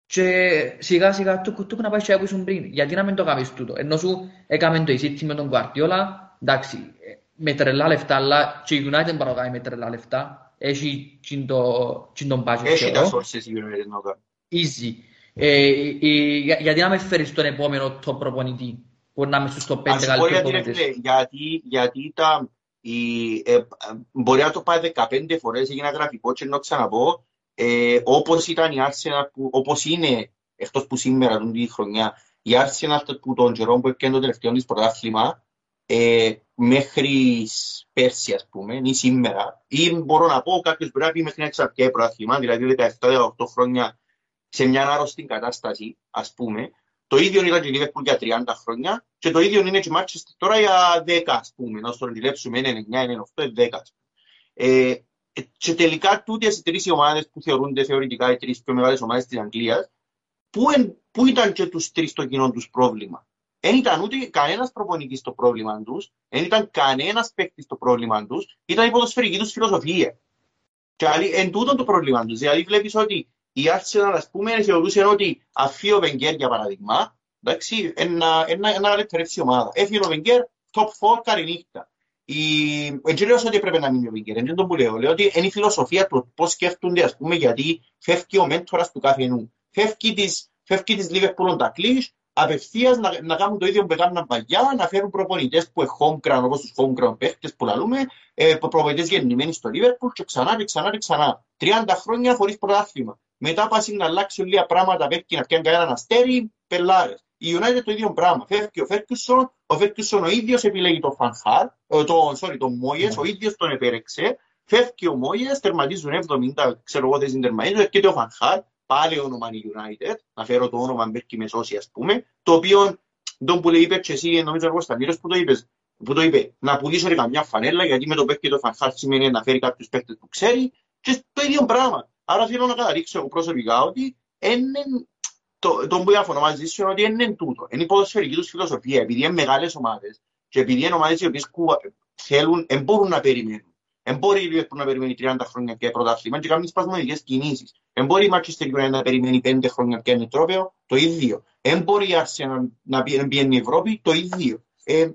και σιγά σιγά του κουτούκ να πάει και που ήσουν πριν. Γιατί να μην το κάνεις τούτο. Ενώ σου έκαμε το εισίτσι με τον Guardiola, εντάξει, ε, με τρελά λεφτά, αλλά και η United μπορεί να κάνει με τρελά λεφτά. Έχει και το- και τον budget Έχει τα θεωρώ. sources η United να το κάνει. Easy. Ε, ε, για- γιατί να με φέρεις τον επόμενο top προπονητή που να είμαι στους top 5 Ας σου πω καλύτερους γιατί, ρε προπονητές; φίλε, γιατί, γιατί τα, η, ε, μπορεί να το πάει 15 φορές, έγινα γραφικό και να ξαναπώ, ε, όπως ήταν η Arsenal, που, όπως είναι, εκτός που σήμερα, τον τη χρονιά, η Arsenal που τον καιρό που έπαιρνε το τελευταίο της πρωτάθλημα, ε, μέχρι σ- πέρσι, ας πούμε, ή σήμερα, ή μπορώ να πω κάποιος μπορεί να πει μέχρι να εξαρτιάει πρωτάθλημα, δηλαδή 17-18 χρόνια σε μια άρρωστη κατάσταση, ας πούμε, το ίδιο ήταν και η Liverpool για 30 χρόνια και το ίδιο είναι και η Manchester τώρα για 10, ας πούμε. Να στο αντιλέψουμε, είναι 9, είναι 8, είναι 10, ας πούμε. Ε, ε, και τελικά τούτες οι τρεις οι ομάδες που θεωρούνται θεωρητικά οι τρεις πιο μεγάλες ομάδες της Αγγλίας, πού, εν, πού ήταν και τους τρεις το κοινό τους πρόβλημα; Δεν ήταν ούτε κανένας προπονητής το πρόβλημα τους, δεν ήταν κανένας παίκτης το πρόβλημα τους, ήταν η ποδοσφαιρική τους φιλοσοφία. Και άλλη, εν τούτο το πρόβλημα τους. Δηλαδή βλέπεις ότι η Arsenal, ας πούμε, θεωρούσε ότι αφή ο Βενγκέρ, για παράδειγμα, εντάξει, ένα, ένα, ένα καλυτερεύσει η ομάδα. Έφυγε ο Βενγκέρ, top 4, καληνύχτα. Η... Δεν λέω ότι πρέπει να μείνει ο Βενγκέρ, δεν το που λέω. Λέω ότι είναι η φιλοσοφία του πώς σκέφτονται, ας πούμε, γιατί φεύγει ο μέντορας του κάθε νου. Φεύγει της, φεύγει της Liverpool τα κλείς, απευθείας να, να κάνουν το ίδιο που έκαναν παλιά, να φέρουν προπονητές που είναι home ground, όπως τους home ground παίχτες που λαλούμε, ε, προπονητές γεννημένοι στο Liverpool και ξανά και ξανά και ξανά. 30 χρόνια χωρίς πρωτάθλημα. Μετά πας να αλλάξουν λίγα πράγματα, πέφτει να πιάνει κανέναν αστέρι, πελάρες. Η United το ίδιο πράγμα. Φεύγει ο Φέρκουσον, ο Φέρκουσον ο ίδιος επιλέγει τον Φανχάρ, ε, τον, sorry, τον Μόιες, ο ίδιος τον επέρεξε. Φεύγει ο Μόιες, τερματίζουν 70, ξέρω εγώ, δεν τερματίζουν, έρχεται ο Φανχάρ, πάλι όνομα η United, να φέρω το όνομα Μπέρκη Μεσώση, ας πούμε, το οποίο, τον που λέει είπες και εσύ, νομίζω εγώ Σταμύρος που το είπες, που το είπε, να πουλήσω ρε καμιά φανέλα, γιατί με το παίκτη το φανχάλ σημαίνει να φέρει κάποιους παίκτες που ξέρει, και το ίδιο πράγμα. Άρα θέλω να καταδείξω εγώ προσωπικά ότι είναι το, το που διαφωνώ μαζί σου είναι ότι είναι τούτο. Είναι η ποδοσφαιρική τους φιλοσοφία, επειδή είναι μεγάλες ομάδες και επειδή είναι ομάδες οι οποίες κουβα- θέλουν, δεν μπορούν να περιμένουν. Δεν μπορεί η Liverpool να περιμένει 30 χρόνια και πρωτάθλημα και κάνουν σπασμωδικές κινήσεις. Δεν μπορεί η Manchester United να περιμένει 5 χρόνια και είναι τρόπαιο, το ίδιο. Δεν μπορεί η Arsenal να πει- να πιένει η Ευρώπη, το ίδιο. Ε, ε,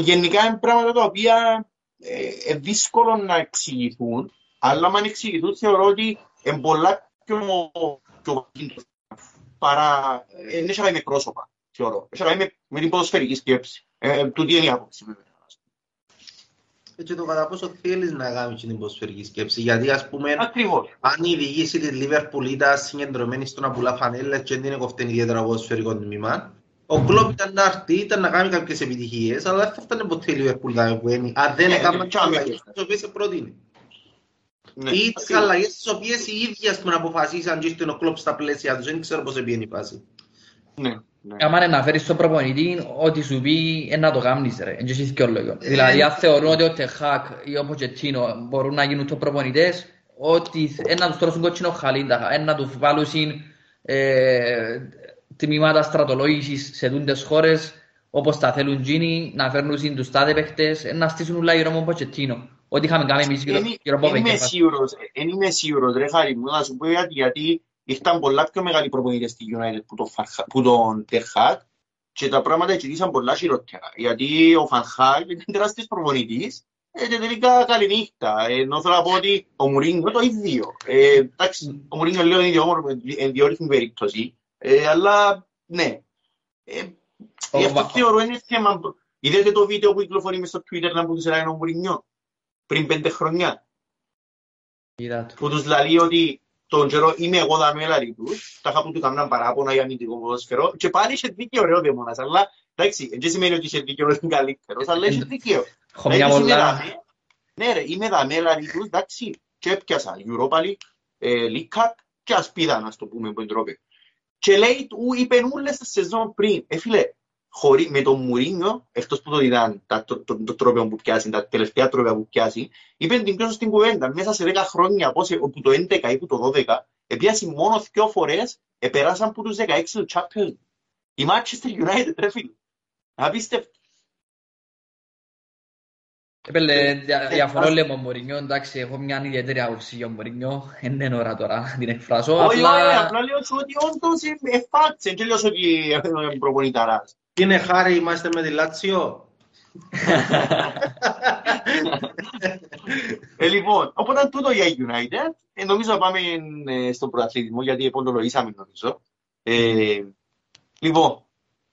γενικά είναι πράγματα τα οποία ε, ε, δύσκολο να εξηγηθούν, αλλά αν εξηγηθούν θεωρώ ότι είναι πολλά πιο, πιο παρά... ε, Δεν έχει να κάνει με πρόσωπα, θεωρώ. Έχει να κάνει με, με την ποδοσφαιρική σκέψη. Ε, ε, τούτη είναι η άποψη βέβαια. Έτσι το κατά πόσο θέλεις να κάνεις την ποδοσφαιρική σκέψη. Γιατί ας πούμε, Ακριβώς. αν η διοίκηση της Liverpool ήταν συγκεντρωμένη στο να πουλά φανέλες και δεν κοφτεί ιδιαίτερα ποδοσφαιρικό τμήμα, ο Κλόπ ήταν να έρθει, ήταν να κάνει κάποιες επιτυχίες, αλλά δεν θα φτάνε ποτέ η Liverpool να που είναι. Αν δεν Ναι, έκαναν ναι, τις τσάμε. αλλαγές τις οποίες προτείνει. Ναι, Ή τις ακριβώς. αλλαγές τις οποίες οι ίδιοι ας πούμε αποφασίσαν και ήρθε ο Κλόπ στα πλαίσια τους. Δεν ξέρω πώς πήγαινε η φάση. Ναι, ναι. Άμα είναι να φέρεις στον προπονητή, ό,τι σου πει ε, να το κάνεις ρε. Δεν έχεις και λόγο. Δηλαδή, αν θεωρούν ότι ο Τεχάκ ή ο Ποτσετίνο μπορούν να γίνουν το προπονητές, ότι ε, να τους τρώσουν κότσινο χαλίντα, ε, να τους βάλουν συν, ε, τμήματα στρατολόγησης σε δούντες χώρες, όπως τα θέλουν γίνοι, να φέρνουν συν τους τάδε παίχτες, ε, να στήσουν ούλα γύρω από τον Ποτσετίνο. Ό,τι είχαμε κάνει εμείς γύρω, Εν- γύρω από εν είμαι Βέγκερ. σίγουρος, εν είμαι σίγουρος, ρε Χάρη μου, να σου πω γιατί, γιατί ήρθαν πολλά πιο μεγάλοι προπονητές στη United που τον, Φαρχα- που τον Τερχάκ και τα πράγματα εξηγήσαν πολλά χειρότερα. Γιατί ο Φανχάκ είναι τεράστιος προπονητής ε, και τελικά καληνύχτα. Ε, Ενώ θέλω να πω ότι ο Μουρίνιο το ίδιο. Ε, εντάξει, ο Μουρίνιο λέω είναι ιδιόμορφο, εν διόρυθμη περίπτωση, ε, αλλά ναι. Ε, Ο Γι' αυτό Βα- θεωρώ είναι θέμα. Είδατε το βίντεο που κυκλοφορεί μες στο Twitter να που τους έλεγε ο Μουρίνιο πριν πέντε χρόνια Είδα το. που τους λέει ότι τον καιρό είμαι εγώ δαμέ λαλί τους, τα είχα που του κάναν παράπονα για αμυντικό ποδόσφαιρο και πάλι είχε δίκαιο ρε ο δαίμονας, αλλά εντάξει, δεν σημαίνει ότι είχε δίκαιο ότι είναι καλύτερος, αλλά είχε δίκαιο. Έχω μια Δηλαδή, είμαι πολλά... δαμέ, Ναι ρε, είμαι δαμέ λαλί τους, εντάξει, και έπιασα Europa League, ε, League Cup και ασπίδα, να το πούμε, που είναι τρόπε. Και λέει, του είπεν όλες τις σεζόν πριν, ε φίλε, χωρί, με τον Μουρίνιο, εκτός που το ήταν τα, το, το, το τρόπαιο που πιάσει, τα τελευταία τρόπια που πιάσει, είπε την πιο στην κουβέντα. Μέσα σε 10 χρόνια, πώς, που το 11 ή που το 12, επιάσει μόνος δύο φορές, επεράσαν από τους 16 του Champions. Η Manchester United, ρε φίλε. Απίστευτο. Έπαιρνε δια- διαφορώ λέμε ο Μωρινιό, εντάξει, έχω μια ιδιαίτερη άποψη για ο Μωρινιό, δεν είναι ώρα τώρα να την εκφράσω, Όχι, όχι, απλά απλά λέω σου ότι όντως είναι φάξε, δεν λέω σου ότι είναι προπονηταράς. Τι είναι χάρη, είμαστε με τη Λάτσιο. Ε, λοιπόν, οπότε τούτο για United. Ε, νομίζω να πάμε ε, στον προαθλητισμό, γιατί εποντολογήσαμε νομίζω. Ε, λοιπόν,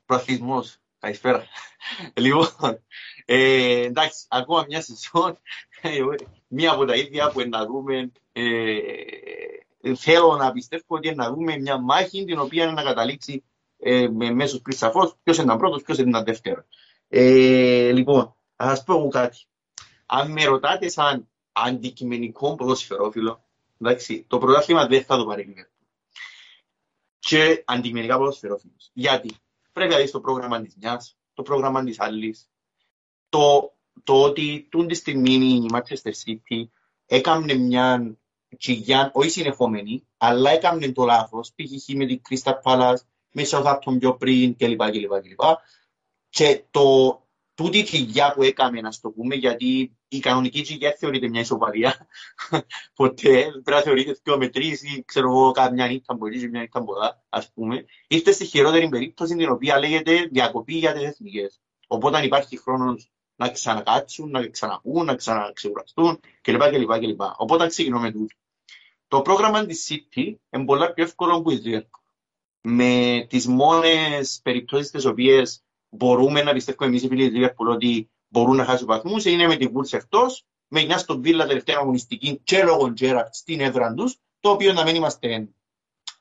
προαθλητισμός, καλησπέρα. λοιπόν, ε, εντάξει, ακόμα μια σεζόν, ε, μία από τα ίδια που να δούμε, ε, θέλω να πιστεύω ότι να δούμε μια μάχη την οποία να καταλήξει ε, με μέσος πριν σαφώς ποιος ήταν πρώτος, ποιος ήταν δεύτερος. Ε, λοιπόν, θα σας πω εγώ κάτι αν με ρωτάτε σαν αντικειμενικό ποδοσφαιρόφιλο, εντάξει, το πρωτάθλημα δεν θα το πάρει η Liverpool. Και αντικειμενικά ποδοσφαιρόφιλος. Γιατί; Πρέπει να δεις το πρόγραμμα της μιας, το πρόγραμμα της άλλης, το, το ότι τούν τη στιγμή η Manchester City έκαμνε μια τσιγιά, όχι συνεχόμενη, αλλά έκαμνε το λάθος, π.χ. με την Crystal Palace, με Southampton πιο πριν κλπ. κλπ, κλπ. Και το, τούτη η τσιγιά που έκαμε, να το πούμε, γιατί η κανονική τσιγιά θεωρείται μια ισοπαλία. Ποτέ πρέπει να θεωρείται δύο με τρεις ή ξέρω εγώ κάποια νύχτα μπορεί και μια νύχτα πολλά, ας πούμε. Ήρθε στη χειρότερη περίπτωση την οποία λέγεται διακοπή για τις εθνικές. Οπότε υπάρχει χρόνος να ξανακάτσουν, να ξαναπούν, να ξαναξεγουραστούν κλπ. κλπ, κλπ. Οπότε ξεκινούμε τούτο. Το πρόγραμμα της City είναι πολλά πιο εύκολο που η Liverpool. Με τις μόνες περιπτώσεις τις οποίες μπορούμε να πιστεύουμε εμείς οι φίλοι της Liverpool ότι μπορούν να χάσουν βαθμούς είναι με την Wolves εκτός, με μια στον Βίλα τελευταία αγωνιστική και λόγω Τζέραρτ στην έδρα τους, το οποίο να μην είμαστε,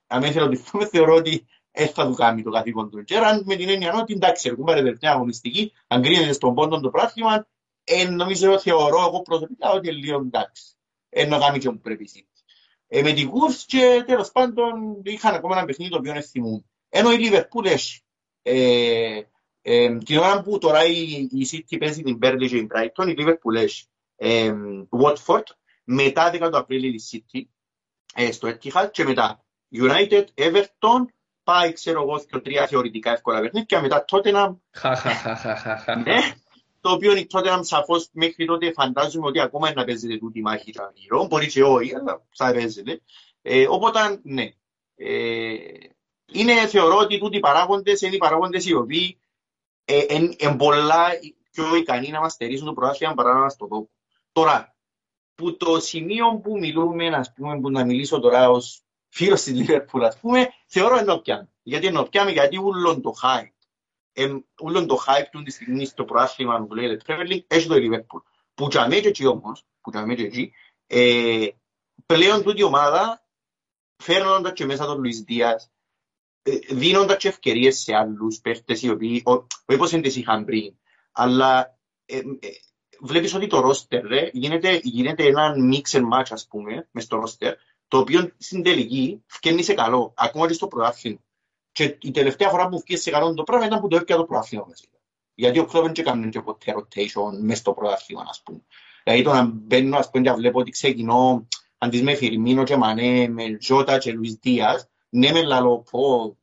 να μην θέλω να το πούμε, θεωρώ ότι δεν θα του κάνει το καθήκον του Τζέραρτ, με την έννοια ότι εντάξει, έχουμε πάρει τελευταία αγωνιστική, αν κρίνεται στον πόντο το πράγμα, ε, νομίζω, θεωρώ εγώ προσωπικά ότι είναι λίγο εντάξει. Ε, να κάνει και όπου πρέπει εσύ. Ε, με την Wolves και τέλος πάντων είχαν ακόμα ένα παιχνίδι το οποίο δεν θυμούν. Ενώ η Liverpool έχει ε, Ε, την ώρα που τώρα η, η City παίζει την Burnley και η Brighton, η Liverpool έχει ε, Watford, μετά 10 του Απρίλη η City, ε, στο Etihad και μετά United, Everton, πάει ξέρω εγώ και τρία θεωρητικά εύκολα παιχνίδια και μετά Tottenham, Χα, χα, χα, χα, χα, χα. ναι, το οποίο η Tottenham σαφώς μέχρι τότε φαντάζομαι ότι ακόμα είναι να παίζεται τούτη η μάχη των γύρω, μπορεί και όχι, αλλά θα παίζεται. Ε, οπότε, ναι. Ε, είναι, θεωρώ ότι τούτοι οι παράγοντες είναι οι παράγοντες οι οποίοι ε, εν, εν πολλά πιο ικανοί να μας στερήσουν το πρωτάθλημα παρά να μας το δώσουν. Τώρα, που το σημείο που μιλούμε, ας πούμε, που να μιλήσω τώρα ως φίλος της Liverpool, ας πούμε, θεωρώ ενώπιαν. Γιατί ενώπιαν, γιατί ούλον το hype, εμ, ούλον το hype του τη στιγμή στο προάθλημα που λέγεται Premier League, έχει το Liverpool. Που τζαμέ και εκεί όμως, που τζαμέ και εκεί, ε, πλέον τούτη η ομάδα, φέρνοντας και μέσα τον Λουίς Δίας, ε, δίνοντας και ευκαιρίες σε άλλους παίχτες οι οποίοι, ο- όχι πως δεν τις είχαν πριν, αλλά ε, ε, βλέπεις ότι το ρόστερ ρε, γίνεται, γίνεται ένα mix and match ας πούμε μες στο ρόστερ το οποίο στην τελική φκένει σε καλό ακόμα και στο πρωτάθλημα και η τελευταία φορά που φκένει σε καλό το πράγμα ήταν που το έπια το πρωτάθλημα βασικά. γιατί ο Κλόβεν και έκανε και ποτέ rotation μες στο πρωτάθλημα ας πούμε. Δηλαδή το να μπαίνω ας πούμε και να βλέπω ότι ξεκινώ αντί με Φιρμίνο και Μανέ με Ζώτα και Λουίς Δίας ναι με λαλό πω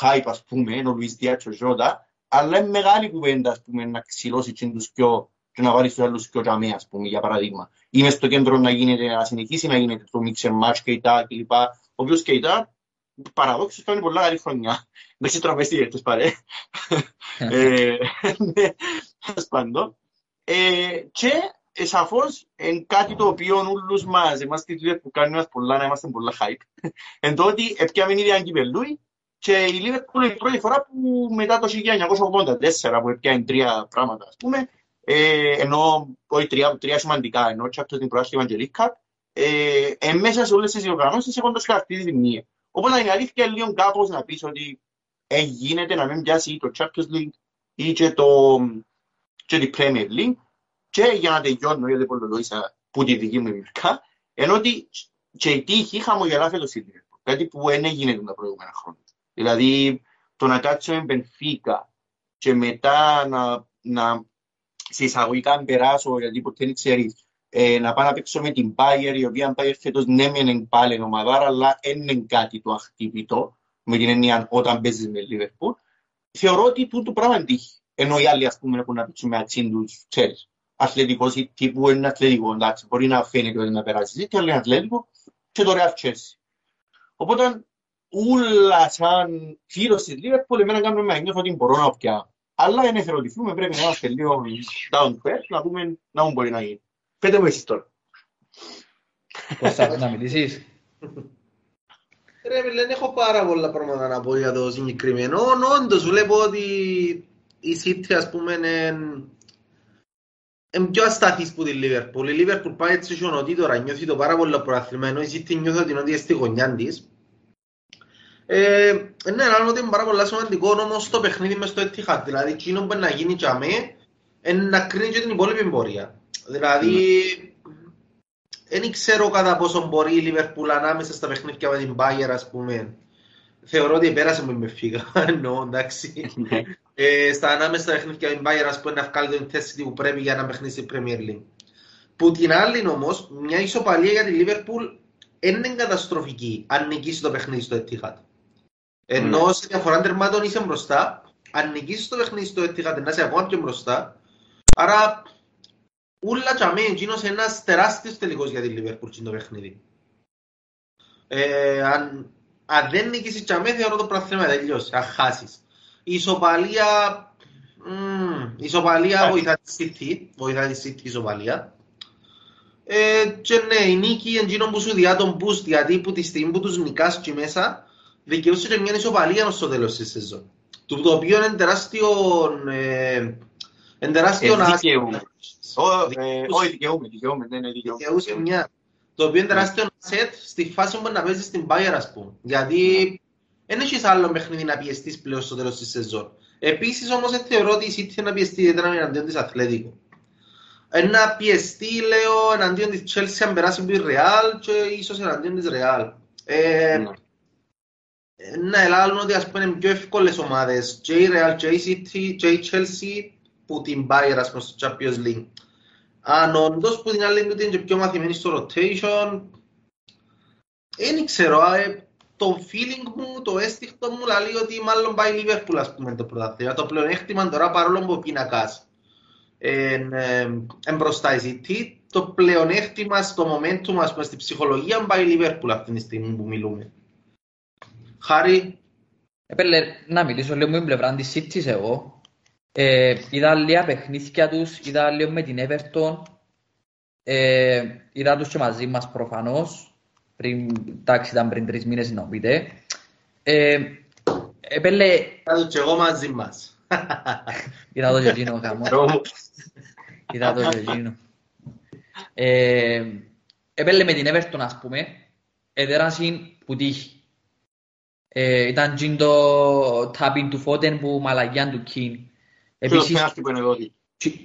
hype ας πούμε ο Λουίς Δίας και ο Ζώτα αλλά είναι μεγάλη κουβέντα ας πούμε να ξυλώσει και τους πιο και να βάλεις τους άλλους πιο τζαμί, ας πούμε, για παράδειγμα. Ή μες στο κέντρο να γίνεται, να συνεχίσει να γίνεται το mix and match και η τα κλπ. Ο οποίος και η τα, παραδόξως, κάνει πολλά καλή χρονιά. Δεν σε τραπεστεί, έτσι παρέ. Ε, ναι, τέλος πάντων. Ε, Και ε, σαφώς είναι κάτι το οποίο όλους μας, εμάς τη δουλειά που κάνουμε μας πολλά, να είμαστε πολλά hype. Εν το ότι έπιαμε ήδη αγκυπελούι και η Liverpool είναι η πρώτη φορά που μετά το 1984 που έπιανε τρία πράγματα, ας πούμε, ε, ενώ όχι τρία, τρία σημαντικά, ενώ Champions την Προάσχημα και League Cup, ε, ε, μέσα σε όλες τις διοργανώσεις έχουν το σκαρτίδι της μία. Οπότε η αλήθεια είναι λίγο κάπως να πεις ότι ε, γίνεται να μην πιάσει το Champions League ή και, το, και τη Premier League και για να τελειώνω, γιατί πολλολόγησα που τη δική μου εμπειρικά, ενώ ότι και η τύχη χαμογελά φέτος η Liverpool, κάτι που δεν έγινε τα προηγούμενα χρόνια. Δηλαδή, το να κάτσουμε Μπενφίκα και μετά να, να σε εισαγωγικά περάσω, γιατί ποτέ δεν ξέρεις, ε, να πάω να παίξω με την Bayer, η οποία Bayer φέτος ναι μεν είναι πάλι ομαδάρα, αλλά δεν είναι κάτι το αχτύπητο, με την έννοια όταν παίζεις με Liverpool. Θεωρώ ότι τούτο πράγμα είναι τύχη. Ενώ οι άλλοι, ας πούμε, έχουν να παίξουν με ατσίν τους, ξέρεις, αθλητικός ή τύπου είναι αθλητικό, εντάξει, μπορεί να φαίνεται ότι να περάσει, και άλλο είναι αθλητικό, και το Real Chelsea. Οπότε, ούλα σαν φίλος της Liverpool, εμένα κάνουμε να νιώθω ότι μπορώ να πιάω. Αλλά είναι εθελοντηθούμε, πρέπει να είμαστε λίγο down to earth, να δούμε να μου μπορεί να γίνει. Πέτε μου εσείς τώρα. Πώς θα να μιλήσεις; Ρε φίλε, δεν έχω πάρα πολλά πράγματα να πω για το συγκεκριμένο. Όντως βλέπω ότι η City ας πούμε είναι, είναι πιο ασταθής που τη Liverpool. Η Liverpool πάει έτσι σιωνωτή τώρα, νιώθει το πάρα πολύ προάθλημα, ενώ η City νιώθει ότι είναι ότι είναι στη γωνιά της. Ε, ναι, αλλά ότι είναι πάρα πολύ σημαντικό όμως το παιχνίδι μες στο Etihad. Δηλαδή, εκείνο που είναι να γίνει για μέ, είναι να κρίνει και την υπόλοιπη πορεία. Δηλαδή, δεν ξέρω κατά πόσο μπορεί η Liverpool ανάμεσα στα παιχνίδια με την Bayern, ας πούμε. Θεωρώ ότι πέρασε με φύγα, εννοώ, εντάξει. Ε, στα ανάμεσα στα παιχνίδια με την Bayern, ας πούμε, να βγάλει την θέση που πρέπει για να παιχνίσει στην Premier League. Που την άλλη όμως, μια ισοπαλία για τη Liverpool είναι καταστροφική αν νικήσει το παιχνίδι στο Etihad. Ενώ Ναι. σε διαφορά τερμάτων είσαι μπροστά, αν νικήσεις το παιχνίδι στο Etihad να είσαι ακόμα πιο μπροστά. Άρα, ούλα τσαμί, εκείνος είναι ένας τεράστιος τελικός για τη Liverpool στο παιχνίδι. Ε, αν, αν δεν νικήσεις τσαμί, θεωρώ το πράγμα τελειώσει, αν χάσεις. Η ισοπαλία, μ, η ισοπαλία βοηθά τη City, βοηθά τη City η ισοπαλία. Ε, και ναι, η νίκη είναι εκείνο που σου διά τον boost, γιατί που τη στιγμή που τους νικάς και μέσα, δικαιούσε και μια ισοπαλία ως το τέλος της σεζόν. Το, το οποίο είναι τεράστιο, ε, είναι τεράστιο Ε, άσχημα. δικαιούμαι. Ω, ε, Όχι, δικαιούμαι, δικαιούμαι, ναι, ναι, δικαιούμαι. Δικαιούσε μια. Το οποίο είναι τεράστιο asset στη φάση που να παίζεις στην Bayern, ας πούμε. Γιατί δεν έχεις άλλο παιχνίδι να πιεστείς πλέον στο τέλος της σεζόν. Επίσης όμως δεν θεωρώ ότι η City να πιεστεί ιδιαίτερα εναντίον της Αθλέτικο. Να πιεστεί, λέω, εναντίον της Chelsea αν περάσει από τη Real και ίσως εναντίον της Real. Ε, Ναι. Ε, Ναι, λάλλον ότι ας πούμε είναι πιο εύκολες ομάδες και η Real και η City και η Chelsea που την Bayern ας πούμε στο Champions League. Αν όντως που την άλλη του είναι και πιο μαθημένη στο rotation, δεν ξέρω, ε, το feeling μου, το αίσθηκτο μου λέει ότι μάλλον πάει η Liverpool ας πούμε το πρωτάθλημα. Το πλεονέκτημα τώρα παρόλο που ο πίνακας είναι μπροστά η City, το πλεονέκτημα στο momentum ας πούμε στη ψυχολογία πάει η Liverpool αυτή τη στιγμή που μιλούμε. Χάρη, Έπαιρνε να μιλήσω λίγο με την πλευρά της City εγώ. Ε, είδα λίγα παιχνίδια τους, είδα λίγο με την Everton. Ε, είδα τους και μαζί μας προφανώς. Πριν, εντάξει ήταν πριν τρεις μήνες να μου πείτε. Ε, έπαιρνε, θα το και εγώ μαζί μας. είδα το και εκείνο γάμο. Είδα το και εκείνο. Ε, έπαιρνε με την Everton ας πούμε. Εδέρασαν που τύχει. Ε, ήταν τζιν το tapping του Φώτεν που μαλαγιάν του Κιν. Και το πέναλτι που είναι δότη. Τσι-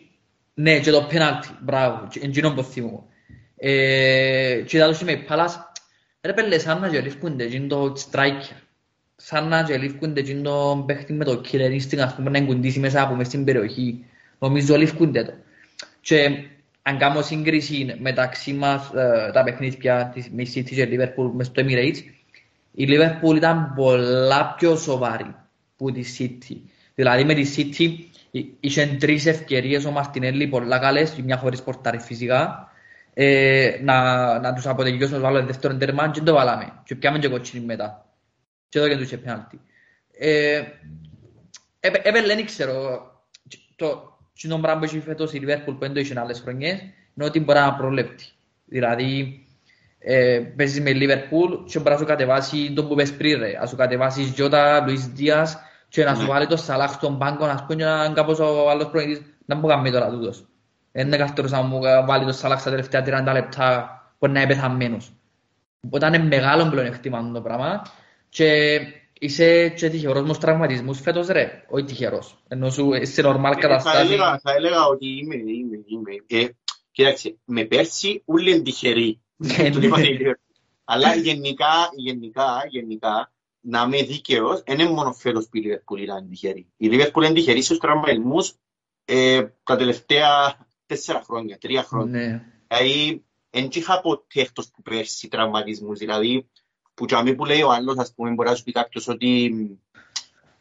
Ναι, και το πέναλτι, μπράβο, και εκείνο που θυμώ. Ε, και είδα τους με η Πάλας, ρε πέλε, σαν να και λήφκονται εκείνο το striker. Σαν να και λήφκονται εκείνο το παίχτη με το killer instinct, ας πούμε, να εγκουντήσει μέσα από μες στην περιοχή. Νομίζω λήφκονται το. Και αν κάνω σύγκριση μεταξύ μας ε, τα παιχνίδια της με City και Liverpool μες στο Emirates, η Liverpool ήταν πολλά πιο σοβαρή που τη City. Δηλαδή με τη City εί- είχε τρεις ευκαιρίες ο Μαρτινέλli πολλά καλές, η μια χωρίς πορτάρι φυσικά, ε, να, να τους αποτελειώσουν να βάλουν δεύτερον τέρμα και το βάλαμε. Και πιάμε και κοτσίνη μετά. Και εδώ και τους είχε πέναλτι. Ε, έπαι- έπαιρνε, δεν ξέρω, το κοινό πράγμα που έχει φέτος η Liverpool που δεν το είχε άλλες χρονιές, είναι ότι μπορεί να προλέπτει. Δηλαδή, ε, παίζεις με Liverpool και μπορεί να σου κατεβάσει το που πες πριν ρε. Να σου κατεβάσει Γιώτα, Λουίς Δίας και να σου Ναι. βάλει το Σαλάχ στον πάγκο να πούμε και να κάπως ο άλλος προπονητής να μου κάνει τώρα τούτος. Δεν είναι καλύτερος να μου βάλει το Σαλάχ στα τελευταία 30 λεπτά που να είναι πεθαμένος. Οπότε είναι μεγάλο πλεονέκτημα το πράγμα και είσαι και τυχερός με τους τραυματισμούς φέτος ρε. Όχι τυχερός. Ενώ σου σε νορμάλ Θα καταστάση. έλεγα, θα έλεγα ότι είμαι, είμαι, είμαι. Ε, κοίταξε, με πέρσι ούλοι είναι τυχεροί. Ναι, Το ναι. είπα η Liverpool. Αλλά γενικά, γενικά, γενικά, να είμαι δίκαιος, δεν είναι μόνο φέτος που η Liverpool ήταν τυχερή. Η Liverpool είναι τυχερή στους τραυματισμούς ε, τα τελευταία τέσσερα χρόνια, τρία χρόνια. Ναι. Δηλαδή, δεν είχα ποτέ εκτός που πέρσι τραυματισμούς. Δηλαδή, που τζαμί που λέει ο άλλος, ας πούμε, μπορεί να σου πει κάποιος ότι,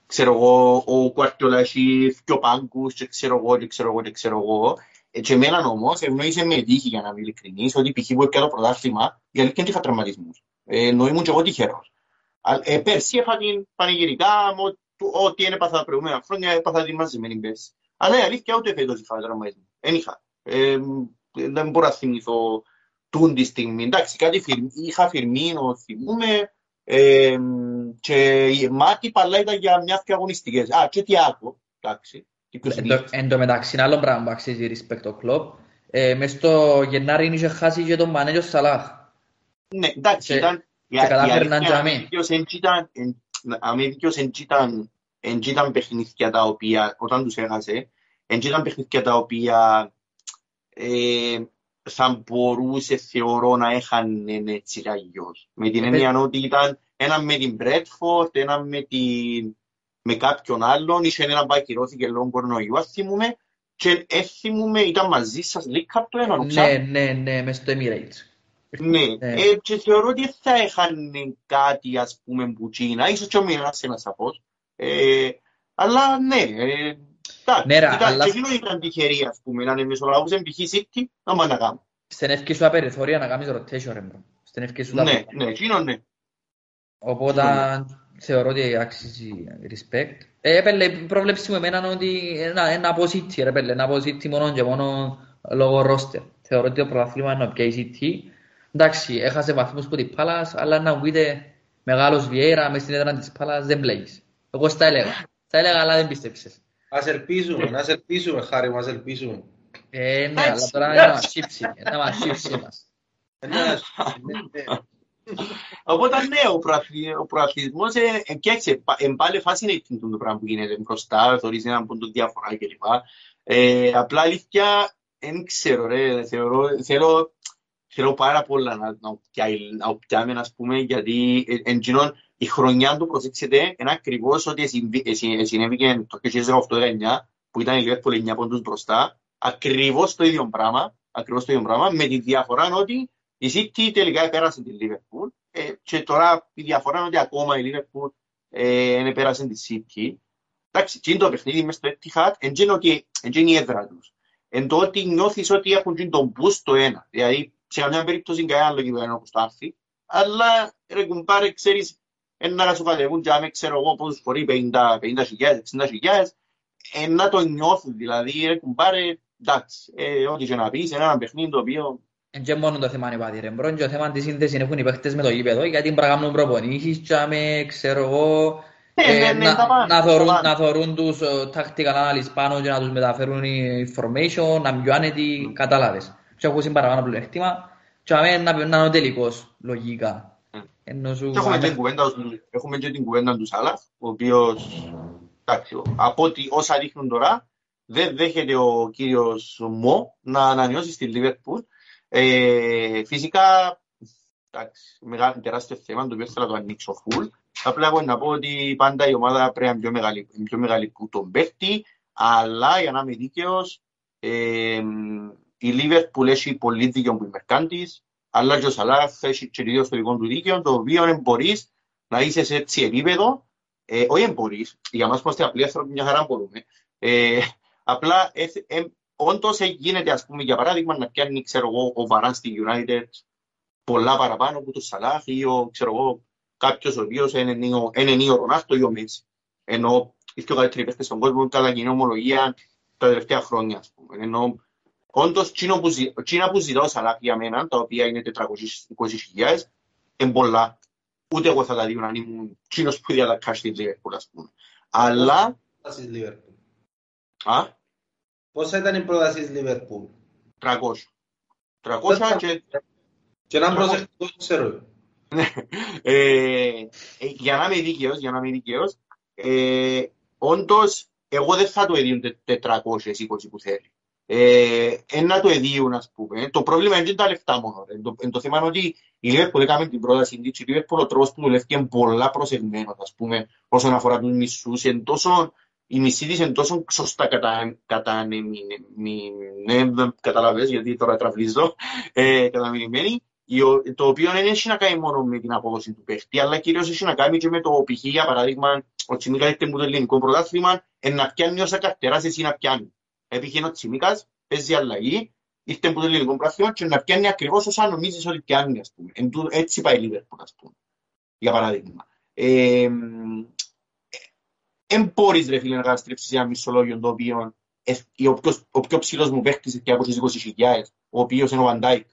ξέρω εγώ, ο Κουαρτιόλα έχει δυο πάγκους και ξέρω εγώ και ξέρω εγώ και ξέρω εγώ. Ε, και εμένα όμως, ευνοήσε με τύχη για να είμαι ειλικρινής, ότι π.χ. που έπια το πρωτάθλημα, η αλήθεια είναι ότι είχα τραυματισμούς. Ε, ενώ ήμουν και εγώ τυχερός. Α- Ε, πέρσι έφα την πανηγυρικά, μου, του- ό,τι έπαθα τα προηγούμενα χρόνια, έπαθα την μαζεμένη πέρσι. Αλλά η αλήθεια ούτε φέτος είχα τραυματισμούς. Δεν είχα. Ε, δεν μπορώ να θυμηθώ τούν τη στιγμή. Εντάξει, κάτι φιρ- είχα φιρμίνο, θυμούμε, ε, και η μάτι παλά ήταν για μιας και αγωνιστικές. Α, και τι άκου, εντάξει. τι πιο Εν τω- συνήθως. Εν τω μεταξύ, ένα άλλο πράγμα που αξίζει respect ο κλόπ. Ε, μες στο Γενάρη είχε χάσει και τον Μανέ και ο Σαλάχ. Ναι, εντάξει, Και- ήταν... η- και η κατάφερναν αλήθεια, και αν αμέ. είμαι δίκαιος, εν ήταν- εν- αν είμαι δίκαιος, εν ήταν- εν ήταν παιχνίδια τα οποία, όταν τους έχασε, εν ήταν παιχνίδια τα οποία ε, θα μπορούσε, θεωρώ, να έχανε έτσι ή αλλιώς. Με την Ε, έννοια ότι ήταν ένα με την Bradford, ένα με, την, με κάποιον άλλον, είχε έναν που ακυρώθηκε λόγω κορονοϊού, ας θυμούμε, και έθιμουμε, ήταν μαζί σας, λίγα από το ένα, Ναι, ναι, ναι, μες στο Emirates. ναι, Ναι. ε, και θεωρώ ότι θα έχανε κάτι, ας πούμε, που Κίνα, ίσως και ο Μινάς ένας σαφώς. Ε, αλλά ναι, ε, εντάξει, Ναι, ρε, ήταν, αλλά- και εκείνο ήταν τυχερή, ας πούμε, να είναι μεσολαβούσε π.χ. City, να μάνα κάνω. Στην ευκή σου απεριθώρια να κάνεις rotation, ρε μπρο. Στην ευκή σου τα Ναι, πάντα. ναι, εκείνο ναι. Οπότε θεωρώ ότι αξίζει respect. Ε, πέλε, η πρόβλεψη μου εμένα είναι ότι ένα, ένα από City, ρε πέλε, ένα από City μόνο και μόνο λόγω roster. Θεωρώ ότι το πρωταθλήμα είναι πια η City. Εντάξει, έχασε βαθμούς που την Πάλας, αλλά να μου πείτε μεγάλος Βιέρα μες στην έδρα της Πάλας δεν μπλέγεις. Εγώ στα έλεγα. Στα έλεγα, αλλά δεν πίστεψες. Ας ελπίζουμε, ας ελπίζουμε, Χάρη μου, ας ελπίζουμε. Ε, ναι, αλλά τώρα είναι να μας τσίψει. Είναι να μας τσίψει μας. Ε, ναι, ας- ναι, ναι. Οπότε ναι, ο, προαθλη- ο προαθλητισμός, ε, ε, κοίταξε, πα- εν πάλι fascinating το πράγμα που γίνεται μπροστά, θωρείς έναν πόντο διαφορά κλπ. Ε, απλά αλήθεια, δεν ξέρω ρε, θεωρώ, θέλω, θέλω πάρα πολλά να, να, πιάει- να πιάμε, ας πούμε, γιατί ε, εν τζινόν η χρονιά του, προσέξτε, είναι ακριβώς ότι συμβεί- ε, συ- ε, συνέβηκε το 2018-19, που ήταν η Liverpool 9 πόντους μπροστά, ακριβώς το ίδιο πράγμα, ακριβώς το ίδιο πράγμα, με τη διαφορά ότι η City τελικά επέρασε την Liverpool ε, και τώρα η διαφορά είναι ότι ακόμα η Liverpool ε, δεν επέρασε τη City. Εντάξει, τι είναι το παιχνίδι μες στο Etihad, εν τζ' είναι ότι εν τζ' είναι η έδρα τους. Εν το ότι νιώθεις ότι έχουν τζείν' τον boost το ένα. Δηλαδή, σε καμιά περίπτωση κανένα άλλο κυπέλλο όπως τζαι να 'ρθει, αλλά ρε κουμπάρε, ξέρεις, ένα να σου κατεβούν και άμε ξέρω εγώ πόσους φορεί 50 50 χιλιάδες, 60 χιλιάδες, ε, να το νιώθουν, δηλαδή ρε κουμπάρε, εντάξει, ε, ό,τι και να πεις, είναι ένα παιχνίδι το οποίο Εν και μόνο το θέμα είναι πάτοι ρε μπρο, και το θέμα της σύνδεσης έχουν οι παίχτες με το γήπεδο, γιατί πρέπει να κάνουν προπονήσεις, τζάμε, ξέρω εγώ, Ναι, ε, ναι, ναι, να, τα πάντα, να τα θωρούν, πάντα. να θωρούν τους ε, tactical analysts πάνω και να τους μεταφέρουν η information, να μπιάνε τι κατάλαβες. Και έχουν παραπάνω πλεονέκτημα, και αμέ να να είναι ο τελικός, λογικά. Mm. Ενώ σου... Και έχουμε και την κουβέντα, του- έχουμε και την κουβέντα του Σάλαχ, ο οποίος, εντάξει, από ότι όσα δείχνουν τώρα, δεν δέχεται ο κύριος Μο να ανανεώσει στη Λίβερπουλ. Ε, φυσικά, εντάξει, μεγάλο τεράστιο θέμα, το οποίο θέλω να το ανοίξω full. Απλά εγώ να πω ότι πάντα η ομάδα πρέπει να είναι πιο μεγάλη, πιο μεγάλη που τον παίχτη, αλλά για να είμαι δίκαιος, ε, η Λίβερπουλ έχει πολύ δίκαιο που είναι μερκάντης, αλλά και ο Σαλάχ έχει και ίδιο στο δικό του δίκαιο, το οποίο δεν μπορείς να είσαι σε έτσι επίπεδο, ε, όχι δεν μπορείς, για μας που είμαστε απλοί άνθρωποι μια χαρά μπορούμε, ε, απλά ε, ε, όντως ε, γίνεται ας πούμε για παράδειγμα να πιάνει ξέρω εγώ ο Βαράν στη United πολλά παραπάνω από τον Σαλάχ ή ο, ξέρω εγώ, κάποιος ο οποίος είναι ο, είναι ο Ρονάχτο ή ο Μέση. Ενώ οι πιο καλύτεροι παίχτες στον κόσμο κατά κοινή ομολογία τα τελευταία χρόνια ας πούμε. Ενώ όντως τσίνο που, ζη- τσίνα που ζητά ο Σαλάχ για μένα, τα οποία είναι 420.000, είναι πολλά. Ούτε εγώ θα τα δίνω αν ήμουν τσίνος που είδα τα cash στην Liverpool ας πούμε. Αλλά, Πρόταση της Liverpool. α, Πόσα ήταν η πρόταση της Liverpool. 300. 300 και Και να προσεχτικό ξέρω. Ε, ε, για να είμαι δίκαιος, για να είμαι δίκαιος, ε, όντως, εγώ δεν θα το εδίουν 420 που θέλει. Ε, ένα το εδίουν, ας πούμε. Το πρόβλημα είναι και τα λεφτά μόνο. ρε. Το, εν το θέμα είναι ότι η Liverpool έκαμε την πρόταση της, η Liverpool ο τρόπος που δουλεύει είναι πολλά προσεγμένος, ας πούμε, όσον αφορά τους μισούς. Εν τόσο, η μισή της είναι τόσο σωστά κατά, κατά ναι, καταλαβες, γιατί τώρα τραυλίζω, ε, καταμειγμένη, η ο- το οποίο δεν έχει να κάνει μόνο με την απόδοση του παίχτη, αλλά κυρίως έχει να κάνει και με το π.χ. για παράδειγμα, ο Τσιμίκας ήρθε μου το ελληνικό πρωτάθλημα, εν να πιάνει όσα καρτεράς εσύ να πιάνεις. Επειδή ο Τσιμίκας παίζει αλλαγή, ήρθε μου το ελληνικό πρωτάθλημα και να πιάνει ακριβώς όσα νομίζεις ότι πιάνει, ας πούμε. Εν τω- έτσι πάει η Λίβερπουλ, ας πούμε, για παράδειγμα. Ε, εν μπορείς ρε φίλε να καταστρέψεις ένα μισολόγιο το οποίο ε, ο πιο, ο πιο ψηλός μου παίχτης και από τις 20.000, ο οποίος είναι ο Βαντάικ,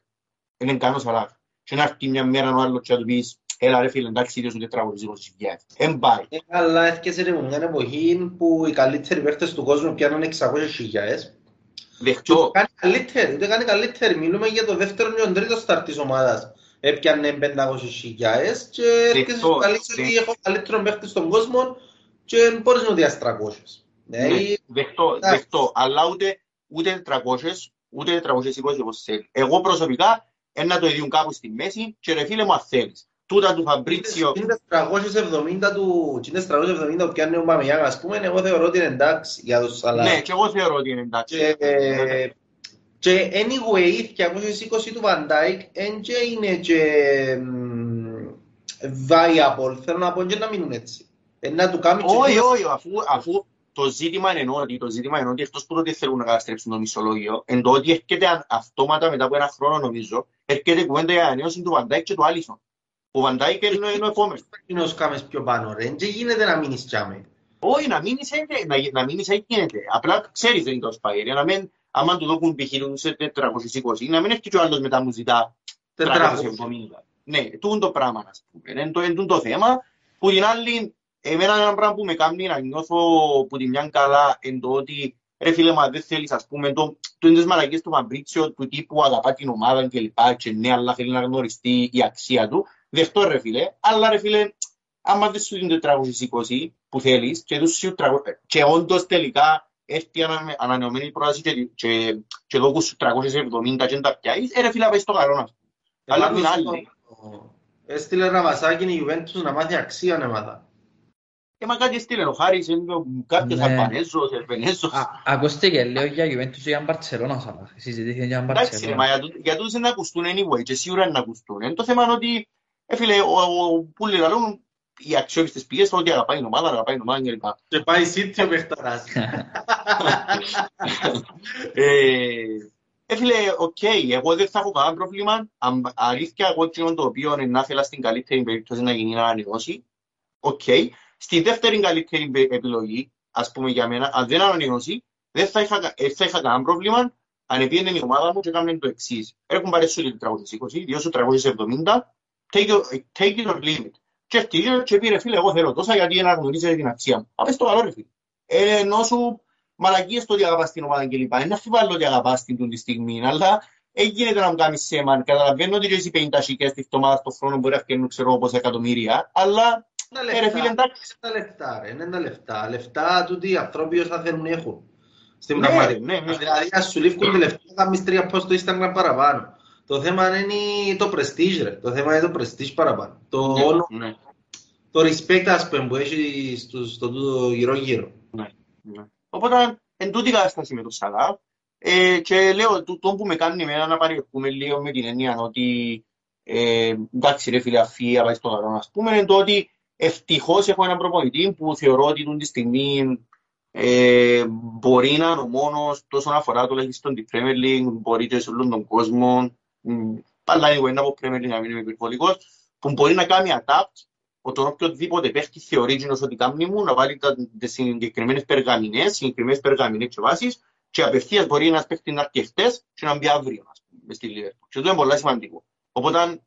είναι καν ο Σαλάχ. Και να έρθει μια μέρα ο άλλος και να του πεις, έλα ρε φίλε, εντάξει, ίδιος ούτε 320.000. Εν πάει. Ε, Αλλά έρχεσαι ρε, από μια εποχή που οι καλύτεροι παίχτες του κόσμου πιάνουν 600.000. Και ούτε Δεχτώ, κάνει καλύτερη, ούτε κάνει καλύτερη. Μιλούμε για το δεύτερο και τον τρίτο στάρ της ομάδας. Έπιανε 500.000 και έρχεσαι Δεκτό, σου καλείς ότι δε- έχω καλύτερο παίχτη στον κόσμο και μπορείς να διάσει 300. ναι, Δηλαδή, δεχτώ, εντάξει. δεχτώ, αλλά ούτε, ούτε 400, ούτε 420 όπως θέλεις. Εγώ προσωπικά, ένα το ίδιο κάπου στη μέση και ρε φίλε μου αν θέλεις. Τούτα του Φαμπρίτσιο, είναι 370 του, είναι 370 που πιάνει ο Μπαμιάν, ας πούμε, εγώ θεωρώ ότι είναι εντάξει για τους αλλά... ναι, και εγώ θεωρώ ότι είναι εντάξει. Και, ε, και anyway, 220 του Van Dijk εν και είναι και μ, viable, θέλω να πω και να μείνουν έτσι. Ε, να του κάνει και Όχι, δύο- όχι, αφού, αφού το ζήτημα είναι ότι, το ζήτημα είναι ότι εκτός που το ότι θέλουν να καταστρέψουν το μισολόγιο, εν το ότι έρχεται α- αυτόματα μετά από ένα χρόνο νομίζω, έρχεται κουβέντα για ανανέωση του Βαντάικ και του Άλισον. Ο Βαντάικ είναι, ο- είναι ο επόμενος. είναι ως κάμες πιο πάνω ρε, και γίνεται να μείνεις τσάμε. Όχι, να μείνεις έτσι, να, να μείνεις έτσι γίνεται. Απλά ξέρεις δεν είναι το σπάει, για να μην, άμα του δώκουν π.χ. τους σε 420, να μην έρχεται και ο άλλος μετά μου ζητά 400. 370. Ναι, τούτο το πράγμα, ας πούμε. Είναι το, είναι το θέμα. Που την άλλη, εμένα ένα πράγμα που με κάνει να νιώθω που τη μια καλά εν το ότι ρε φίλε μα δεν θέλεις ας πούμε το, το είναι τις μαλακίες του Φαμπρίτσιο του τύπου αγαπά την ομάδα και λοιπά και ναι αλλά θέλει να γνωριστεί η αξία του δεχτώ ρε φίλε αλλά ρε φίλε άμα δεν σου δίνει το 420 που θέλεις και, τους σου 300 και όντως τελικά έρθει ανα- ανανεωμένη πρόταση και, και, και δώκουν σου 370 και δεν τα πιάσεις ε ρε φίλε πάει στο καλό ας πούμε. Αλλά Πάντως, την άλλη. ο- Έστειλε ραβασάκι η Juventus να μάθει αξία, ναι, μάθα. Ε, μα κάτι στείλε ο Χάρης, είναι ο- κάποιος Ναι. Αλβανέζος, Ελβενέζος. Α, Ακούστηκε λίγο για Juventus και για Μπαρτσελώνα, Σαλάχ. Συζητήθηκε για Εντάξει ρε, μα Μπαρτσελώνα. για τούτο- για τούτους είναι να ακουστούν anyway και σίγουρα είναι να ακουστούν. Είναι το θέμα είναι ότι, ε, φίλε, ο- ο- που λέει λαλούν, οι αξιόπιστες πηγές ότι αγαπάει την ομάδα, αγαπάει την ομάδα κλπ. Και πάει City ο παιχταράς. Ε, ε, φίλε, οκ, εγώ δεν θα έχω κανένα πρόβλημα. Αν- Αλήθεια, εγώ εκείνο το οποίο είναι να ήθελα στην καλύτερη περίπτωση να γίνει να ανανεώσει. Οκ. Στη δεύτερη καλύτερη πε- επιλογή, ας πούμε για μένα, αν δεν ανανεώσει, δεν θα είχα, κα- ε, θα είχα κανένα πρόβλημα αν πήγαινε η ομάδα μου και έκαμε το εξής. Έχουν παρέα σου για 320, δίω σου 370, take it, take it or leave it. Και αυτή και πήρε φίλε, εγώ θέλω τόσα γιατί να γνωρίζετε την αξία μου. Α πες το καλό ρε φίλε. Ε, ενώ σου μαλακίες το ότι αγαπάς την ομάδα κλπ. Είναι αφιβάλλω ότι αγαπάς την τούτη στιγμή, αλλά δεν γίνεται να μου κάνεις σέμαν. Καταλαβαίνω ότι και εσύ 50 σικές τη βδομάδα στον χρόνο μπορεί να φτιάχνουν ξέρω πόσα εκατομμύρια, αλλά Τα ε, ρε φίλε λεφτά, εντάξει. τα λεφτά, ρε, είναι τα λεφτά. Λεφτά τούτοι οι άνθρωποι όσα θέλουν έχουν. Στην Ναι, πραγματικότητα. ναι, ναι. Δηλαδή, ας σου λήφκουν τα λεφτά, θα κάνεις τρία post στο Instagram παραπάνω. Το θέμα είναι το prestige, ρε. Το θέμα είναι το prestige παραπάνω. Το, Ναι, όλο, ναι, το respect, ας πούμε, που έχει στο, στο τούτο γύρω-γύρω. ναι. Οπότε, εν τούτη η κατάσταση με το Σαλά. Ε, και λέω, το, το που με κάνει εμένα να παρεχούμε λίγο με την έννοια ότι ε, εντάξει ρε φίλε αφή, πάει στο καλό ας πούμε, είναι το ότι ευτυχώς έχω έναν προπονητή που θεωρώ ότι τούτη τη στιγμή ε, μπορεί να είναι ο μόνος τόσο αφορά τουλάχιστον την Premier League, μπορεί και σε όλον τον κόσμο, μ, αλλά anyway, να πω Premier League να μην είμαι υπερβολικός, που μπορεί να κάνει adapt ο τον οποιοδήποτε παίχτη θεωρεί κοινός ότι κάνει μου να βάλει τα, τις συγκεκριμένες περγαμηνές, συγκεκριμένες περγαμηνές και βάσεις και απευθείας μπορεί ένας παίχτης να έρθει χτες και να μπει αύριο, ας πούμε, μες στη Liverpool. Και αυτό είναι πολύ σημαντικό. Οπότε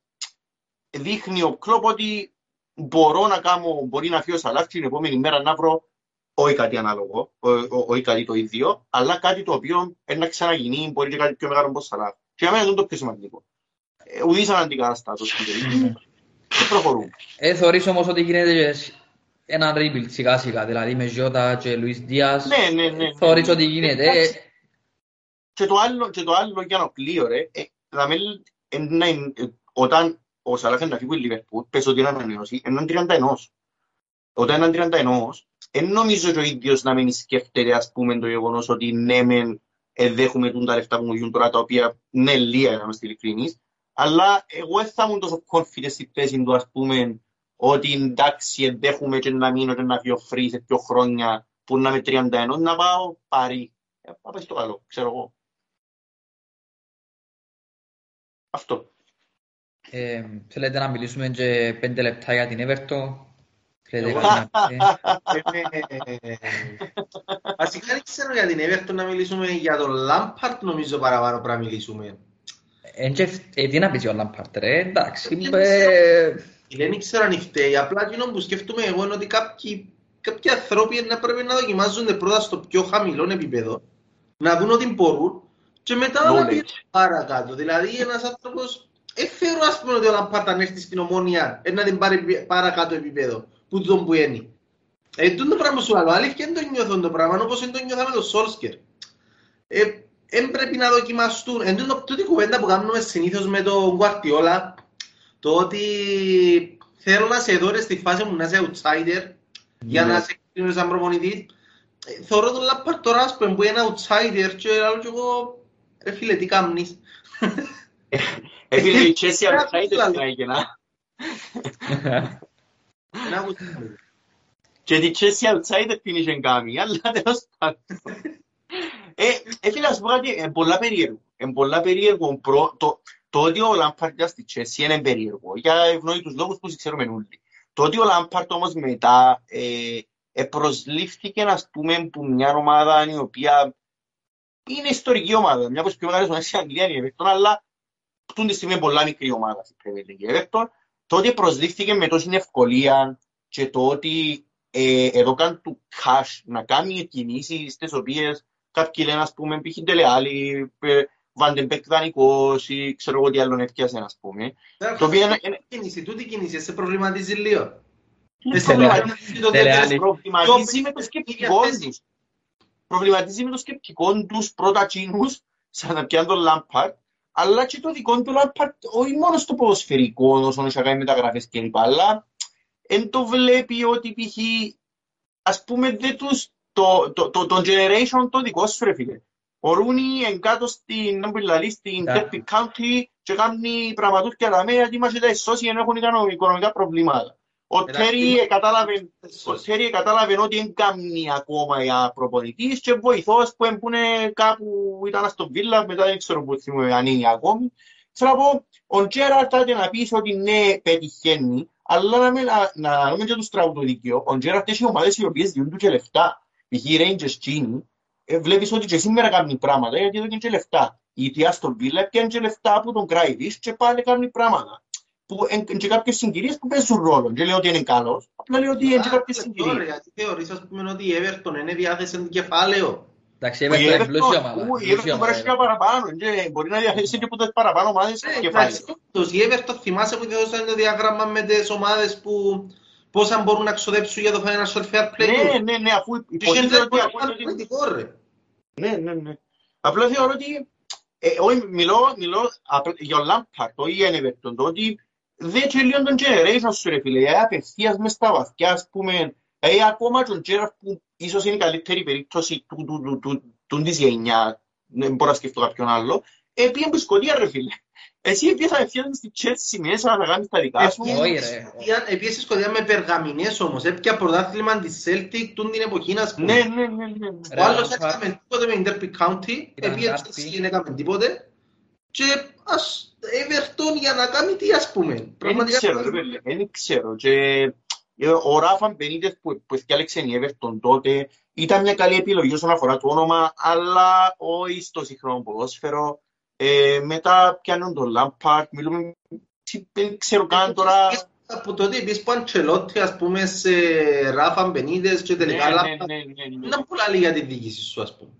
δείχνει ο Κλόπ ότι μπορώ να κάνω, μπορεί να φύγω σαλάφ και την επόμενη μέρα να βρω όχι κάτι ανάλογο, ό- ό- όχι κάτι το ίδιο, αλλά κάτι το οποίο είναι να ξαναγίνει, μπορεί και κάτι πιο μεγάλο από σαλάφ. Και για μένα αυτό είναι το πιο σημαντικό. Ε, Ουδής αναντικαταστάτως στην τελική και προχωρούμε. Ε, θεωρείς όμως ότι γίνεται και σ- ένα rebuild σιγά σιγά, δηλαδή με Ζιώτα και Λουίς Δίας. Ναι, ναι, ναι. ναι. Θεωρείς ότι γίνεται. Ε, Και το άλλο, και το άλλο για να κλείω, ρε, ε, δηλαδή, ε, να είναι- ε, όταν ο Σαλάχ είναι να φύγει από η Λιβερπούλ, πες ότι είναι ανανεώσει, είναι 31. Όταν είναι 31, δεν νομίζω και ο ίδιος να μην σκέφτεται, ας πούμε, το γεγονός ότι ναι, μεν, ε, δέχομαι τούν τα λεφτά που μου γίνουν τώρα, τα οποία ναι, λίγα, να είμαστε ειλικρινείς, αλλά εγώ δεν θα ήμουν τόσο confident στη θέση του, ας πούμε, ότι εντάξει, ενδέχομαι και να μείνω και να φύγω free σε πιο χρόνια, που να είμαι 31, να πάω πάρει. Ε, Πάμε στο καλό, ξέρω εγώ. Αυτό. ε, θέλετε να μιλήσουμε και πέντε λεπτά για την Everton; Θέλετε Εγώ- κάτι να πείτε. Ε, Βασικά δεν ξέρω για την Everton να μιλήσουμε για τον Lampard νομίζω παραπάνω πρέπει να μιλήσουμε. Ε, και ευ- ε, τι να πεις για ο Lampard, ρε, εντάξει. ε, Δεν ξέρω αν φταίει. Απλά εκείνο που σκέφτομαι εγώ είναι ότι κάποιοι, κάποιοι άνθρωποι να πρέπει να δοκιμάζονται πρώτα στο πιο χαμηλό επίπεδο, να δουν ότι μπορούν και μετά να Knowledge. πηγαίνουν παρακάτω. Δηλαδή ένας άνθρωπος, δεν θεωρώ ας πούμε ότι ο Lampard αν έρθει στην Ομόνοια ε, να την πάρει παρακάτω επίπεδο που τον που είναι. Ε, τούτο το πράγμα σου άλλο, αλήθεια δεν το νιώθω το πράγμα, όπως δεν το νιώθαμε το Σόλσκερ. Ε, δεν πρέπει να δοκιμαστούν. Εν τούτο, τούτη κουβέντα που κάνουμε συνήθως με τον Guardiola, το ότι θέλω να σε δω ρε, στη φάση μου να είσαι outsider για να σε κρίνω σαν προπονητής. Ε, Θεωρώ τον Λάμπαρτ τώρα ας πούμε, που είναι outsider και λέω και εγώ ρε φίλε τι κάνεις; Ε, φίλε, η Chelsea Ένα outsider άλλο. την έγινα. Να ακούς. Και τη Chelsea outsider την είχε κάνει, αλλά τέλος πάντων. Ε, ε, φίλε, ας πω κάτι, είναι πολλά περίεργο. Είναι πολλά περίεργο. Προ- Το, το ότι ο Λάμπαρτ για στη Chelsea είναι περίεργο, για ευνόητους λόγους που ξέρουμε όλοι. Το ότι ο Λάμπαρτ όμως μετά ε, ε, προσλήφθηκε, ας πούμε, που μια ομάδα η οποία είναι ιστορική ομάδα, μια από τις πιο μεγάλες ομάδες στην Αγγλία είναι η Everton, αλλά αυτή τη στιγμή είναι πολλά μικρή ομάδα στην Premier League. Η Everton, το ότι προσλήφθηκε με τόση ευκολία και το ότι ε, εδώ κάνει του cash να κάνει κινήσεις τις οποίες κάποιοι λένε ας πούμε π.χ. Ντελεάλη, Βαντεμπέκ δανεικός ή ξέρω εγώ τι άλλον έφτιασε ας πούμε. Το οποίο είναι- είναι- Κίνηση, τούτη κίνηση, σε προβληματίζει λίγο. είναι σε προβληματίζει το Τελεάλη. δεύτερο, προβληματίζει Πιο με το πριν σκεπτικό διαθέσει. τους. Προβληματίζει με το σκεπτικό τους πρώτα τσίνους σαν να πιάνουν τον Λάμπαρτ αλλά και το δικό του Lampard, όχι μόνο στο ποδοσφαιρικό, όσον έχει κάνει μεταγραφές κλπ. Αλλά εν το βλέπει ότι π.χ. ας πούμε δεν τους, το, το, το, το generation το δικό σου ρε φίλε. Ο Ρούνι εν κάτω στην, να πεις λαλή, στην Ναι. Derby County και κάνει πραγματούθια τα μέρα γιατί μας τα εσώσει ενώ έχουν οικονομ- οικονομικά προβλήματα. Ο Εντάξει, Τέρι ε, κατάλαβε, ο Τέρι κατάλαβε ότι δεν κάνει ακόμα για προπονητής και βοηθός που έμπαινε κάπου ήταν στο Βίλα, μετά δεν ξέρω πού θυμούμαι αν είναι ακόμη. Θέλω να πω, ο Τζέραρτ θα ήταν να πεις ότι ναι, πετυχαίνει, αλλά να, μην- να, να δούμε και τους τραγουδοδικείο. Ο Τζέραρτ έχει ομάδες οι οποίες διούν του και λεφτά. Π.χ. οι Rangers Gini, ε, βλέπεις ότι και σήμερα κάνει πράγματα γιατί δεν και λεφτά. Η Ιτία στο Βίλα πιάνει και λεφτά που τον Κράιδης και πάλι κάνει πράγματα. Που είναι και κάποιες συγκυρίες που παίζουν ρόλο. Δεν λέω ότι είναι καλός, απλά λέω ότι είναι και κάποιες Τώρα, συγκυρίες. γιατί θεωρείς, ας πούμε, ότι η Everton είναι διάθεση του κεφάλαιο. Εντάξει, η Η Everton είναι Everton, πλούσια ομάδα. ου, η πλούσια Everton μπορεί ομάδα. να έχει και παραπάνω. και Μπορεί να διαθέσει και ποτέ παραπάνω ομάδες Ε, κεφάλαιο. εντάξει, όντως, η Everton θυμάσαι που έδωσαν το διάγραμμα με τις ομάδες που πόσα μπορούν να ξοδέψουν για το financial fair play. Ναι, ναι, ναι, αφού Και υποτίθεται γίνεται ότι πολύ ακούγεται ότι πολιτικό, ρε. Ναι, ναι, ναι. Απλά θεωρώ ότι, ε, όχι, μιλώ, μιλώ απλά για ο Λάμπαρτ, όχι για Everton, το ότι δεν και λίγο τον generation σου ρε φίλε, ε, απευθείας μες στα βαθιά, ας πούμε, ε, ακόμα και ο Τζέραρτ που ίσως είναι η καλύτερη περίπτωση του, του, του, του, του, της γενιάς, δεν μπορώ να σκεφτώ κάποιον άλλο, ε, πήγαινε που Σκοτία ρε φίλε. Εσύ πήγες απευθείας στη Chelsea μέσα να κάνεις τα δικά σου. Όχι, ρε. Επίσης σκοτεινά με περγαμηνές όμως, έπια πρωτάθλημα της Celtic τούν την εποχή, ας πούμε. Ναι, ναι, ναι, ναι. Ρε, Ο άλλος ο δεν έκαμε τίποτε με την Derby County, Ήταν επειδή Derby. έτσι δεν έκαμε τίποτε. Και ας, Everton για να κάνει τι ας πούμε. Δεν ξέρω, ρε παιδί, δεν ξέρω. Και ε, ο Ράφαν Μπενίτες που, που έφτιαξε η Everton τότε ήταν μια καλή επιλογή όσον αφορά το όνομα, αλλά όχι στο σύγχρονο ποδόσφαιρο. Ε, μετά πιάνουν τον Λάμπαρτ, μιλούμε, δεν ξέρω καν τώρα. Από τότε επίσης που Αντσελότη, ας πούμε, σε Ράφαν Μπενίδες και Ναι, τελικά ναι, Λάμπα. ναι, ναι, ναι. Δεν είναι πολλά λίγα τη διοίκηση σου, ας πούμε.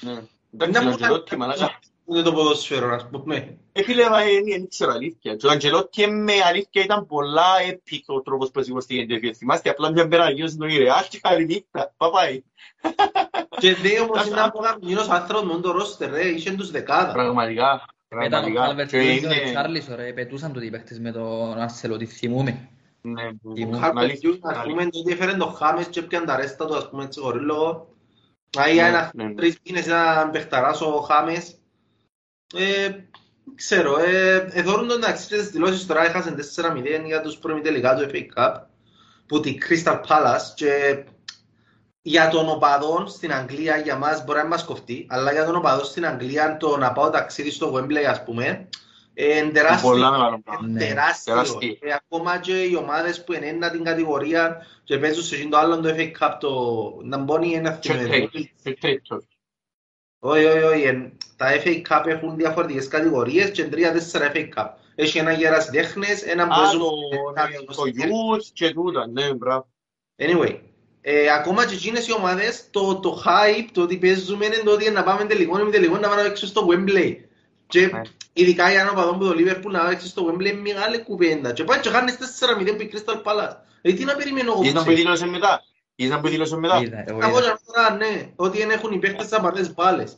Ναι. Εντάξει, ο Αντζελότη, μαλάκα. Είναι το ποδόσφαιρο, ας πούμε. Ε, φίλε, μα, ε, δεν ξέρω αλήθεια. Και ο Αντζελότη με αλήθεια ήταν πολλά epic ο τρόπος που σηκωστήκε. Και θυμάστε, απλά μια μέρα γύρω τον Ιρεάλ και καλή νύχτα. Παπάει. Και δε όμως είναι από γαμμένος άνθρωπος με το ρόστερ, ρε, είχε τους δεκάδα. Πραγματικά. Ήταν ο Πραγματικά. Calvert Και Lewin και ο είναι... Richarlison, ρε. Πετούσαν τους οι παίχτες με τον Αρσελότη, θυμούμαι. Ναι, Ο ναι, Ο ναι, Χάρπερ αλήθεια, Χιούς, ας πούμε, τότε έφερε το Χάμες και έπιαν τα ρέστα του, ας πούμε, έτσι, χωρίς λόγο. Α, για Ναι, ένα ναι, ναι. τρεις μήνες ήταν παιχταράς ο Χάμες. Ε, ξέρω, ε, εδώρουν τον εντάξει και τις δηλώσεις τώρα έχασαν 4-0 για τους προημιτελικά του FA Cup που τη Crystal Palace και για τον οπαδόν στην Αγγλία για μας μπορεί να μας κοφτεί αλλά για τον οπαδόν στην Αγγλία το να πάω ταξίδι στο Wembley ας πούμε ε, είναι τεράστιο. Πολλά μεγάλο πράγμα. Ναι, τεράστιο. τεράστιο. Ε, ακόμα και οι ομάδες που είναι ένα την κατηγορία και παίζουν σε εκείνο το άλλο το FA Cup το να μπώνει ένα Και θυμμένο. τρίτος, και τρίτος. Όχι, όχι, όχι. Εν- Τα FA Cup έχουν διαφορετικές κατηγορίες και τρία-τέσσερα FA Cup. Έχει ένα για ερασιτέχνες, ένα που Α, παίζουν... το, το youth και τούτα, ναι, μπράβο. Anyway, ε, ακόμα και εκείνες οι ομάδες, το, το hype, το ότι παίζουμε είναι το ότι να πάμε τελικό, είναι τελικό να πάμε να παίξουμε στο Wembley. Και Ναι. ειδικά για ένα παδό που το Liverpool να παίξει στο Wembley είναι μεγάλη κουβέντα. Και πάει και χάνεις 4-0 που η Crystal Palace. Ε, τι να περιμένω εγώ Είδαν που που ξέρω. δήλωσε μετά. Είδαν που δήλωσε μετά. Είδα, εγώ Από είδα. και τώρα, ναι, ότι δεν έχουν οι παίχτες σαν παρθές μπάλες.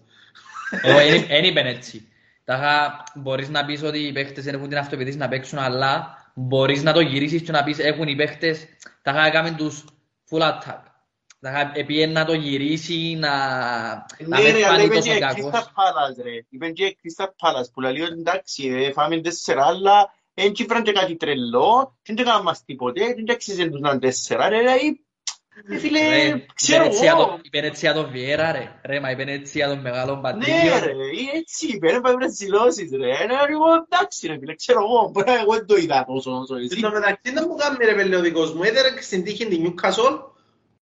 Όχι, δεν είπεν έτσι. Τάχα μπορείς να πεις ότι οι παίχτες δεν έχουν την αυτοπεποίθηση να παίξουν, αλλά μπορείς να το γυρίσεις και να πεις έχουν οι παίχτες, τάχα έκαμε τους full attack. Τάχα επίεν να το γυρίσει, να, να Ναι μην ρε, αλλά φανεί είπεν τόσο και κακός. Crystal Palace ρε. Είπεν και Crystal Palace που λέει ότι εντάξει, ε, φάμε τέσσερα, αλλά δεν τσίφραν και κάτι τρελό, δεν το κάνουν μας τίποτε, δεν το αξίζουν τους να είναι τέσσερα, ρε, δηλαδή, ε, φίλε, Ρε, ξέρω είπεν έτσι για εγώ. τον- είπεν έτσι για τον Βιέρα ρε. Ρε, μα είπεν έτσι για τον μεγάλο Ναι Πατρίδιο. ρε, ή έτσι είπε, ρε, πρέπει να δηλώσεις ρε, Ε, ρε, εγώ εντάξει ρε φίλε, ξέρω εγώ, μπορεί να εγώ δεν το είδα τόσο όσο εσύ. Εν τω μεταξύ δεν μου κάνει ρε πέλε ο δικός μου, έδερε στην τύχη τη Newcastle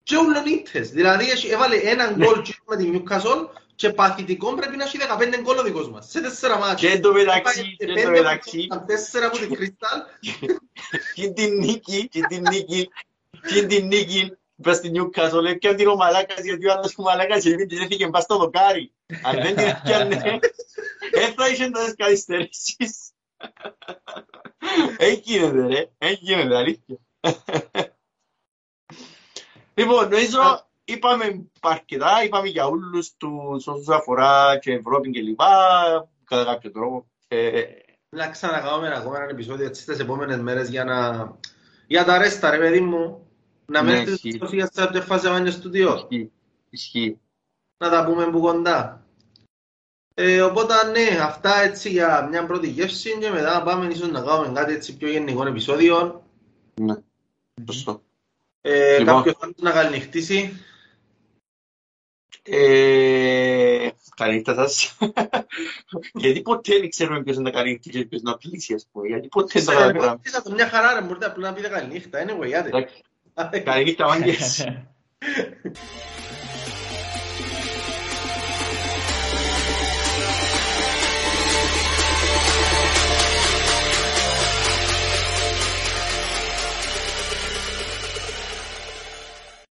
και ούλον ήττες. Δηλαδή έχει- έβαλε έναν γκολ και με τη Newcastle και παθητικό πρέπει να έχει 15 γκολ ο δικός μας. Σε τέσσερα μάτια. Και εν τω μεταξύ, και εν τω μεταξύ, Τέσσερα από την Crystal. και την νίκη, και την νίκη, και την νίκη, πας στην Newcastle, έπιαν την ο Μαλάκας, γιατί ο άλλος ο Μαλάκας είπε και έφυγε πας στο δοκάρι. Αν δεν την έπιανε, δεν θα είχε τόσες καθυστερήσεις. Έτσι γίνεται ρε, έτσι γίνεται, αλήθεια. Λοιπόν, νομίζω είπαμε αρκετά, είπαμε για όλους τους όσους αφορά και Ευρώπη και λοιπά, κατά κάποιο τρόπο. Ε, Να ξανακάμε ακόμα ένα επεισόδιο έτσι τις επόμενες μέρες για να... Για τα ρέστα ρε παιδί μου. Να Ναι, μην έρθεις ισχύει. στο Σοφία στα φάση βάνια στούντιο. ισχύει. Ισχύει. Να τα πούμε που κοντά. Ε, οπότε ναι, αυτά έτσι για μια πρώτη γεύση και μετά πάμε ίσως να κάνουμε κάτι έτσι πιο γενικό επεισόδιο. Ναι. Σωστό. Ε, Λοιπόν. Κάποιος άλλος να καληνυχτήσει. Ε, καλή νύχτα σας. Γιατί ποτέ δεν ξέρουμε ποιος είναι τα καλή νύχτα και ποιος είναι απλήσει, ας πούμε. Γιατί ποτέ δεν τα Ε, καταφέραμε. Είστε το μια χαρά ρε, μπορείτε απλά να πείτε καληνύχτα. Anyway, άντε. Εντάξει. Καλή νύχτα, μάγκες.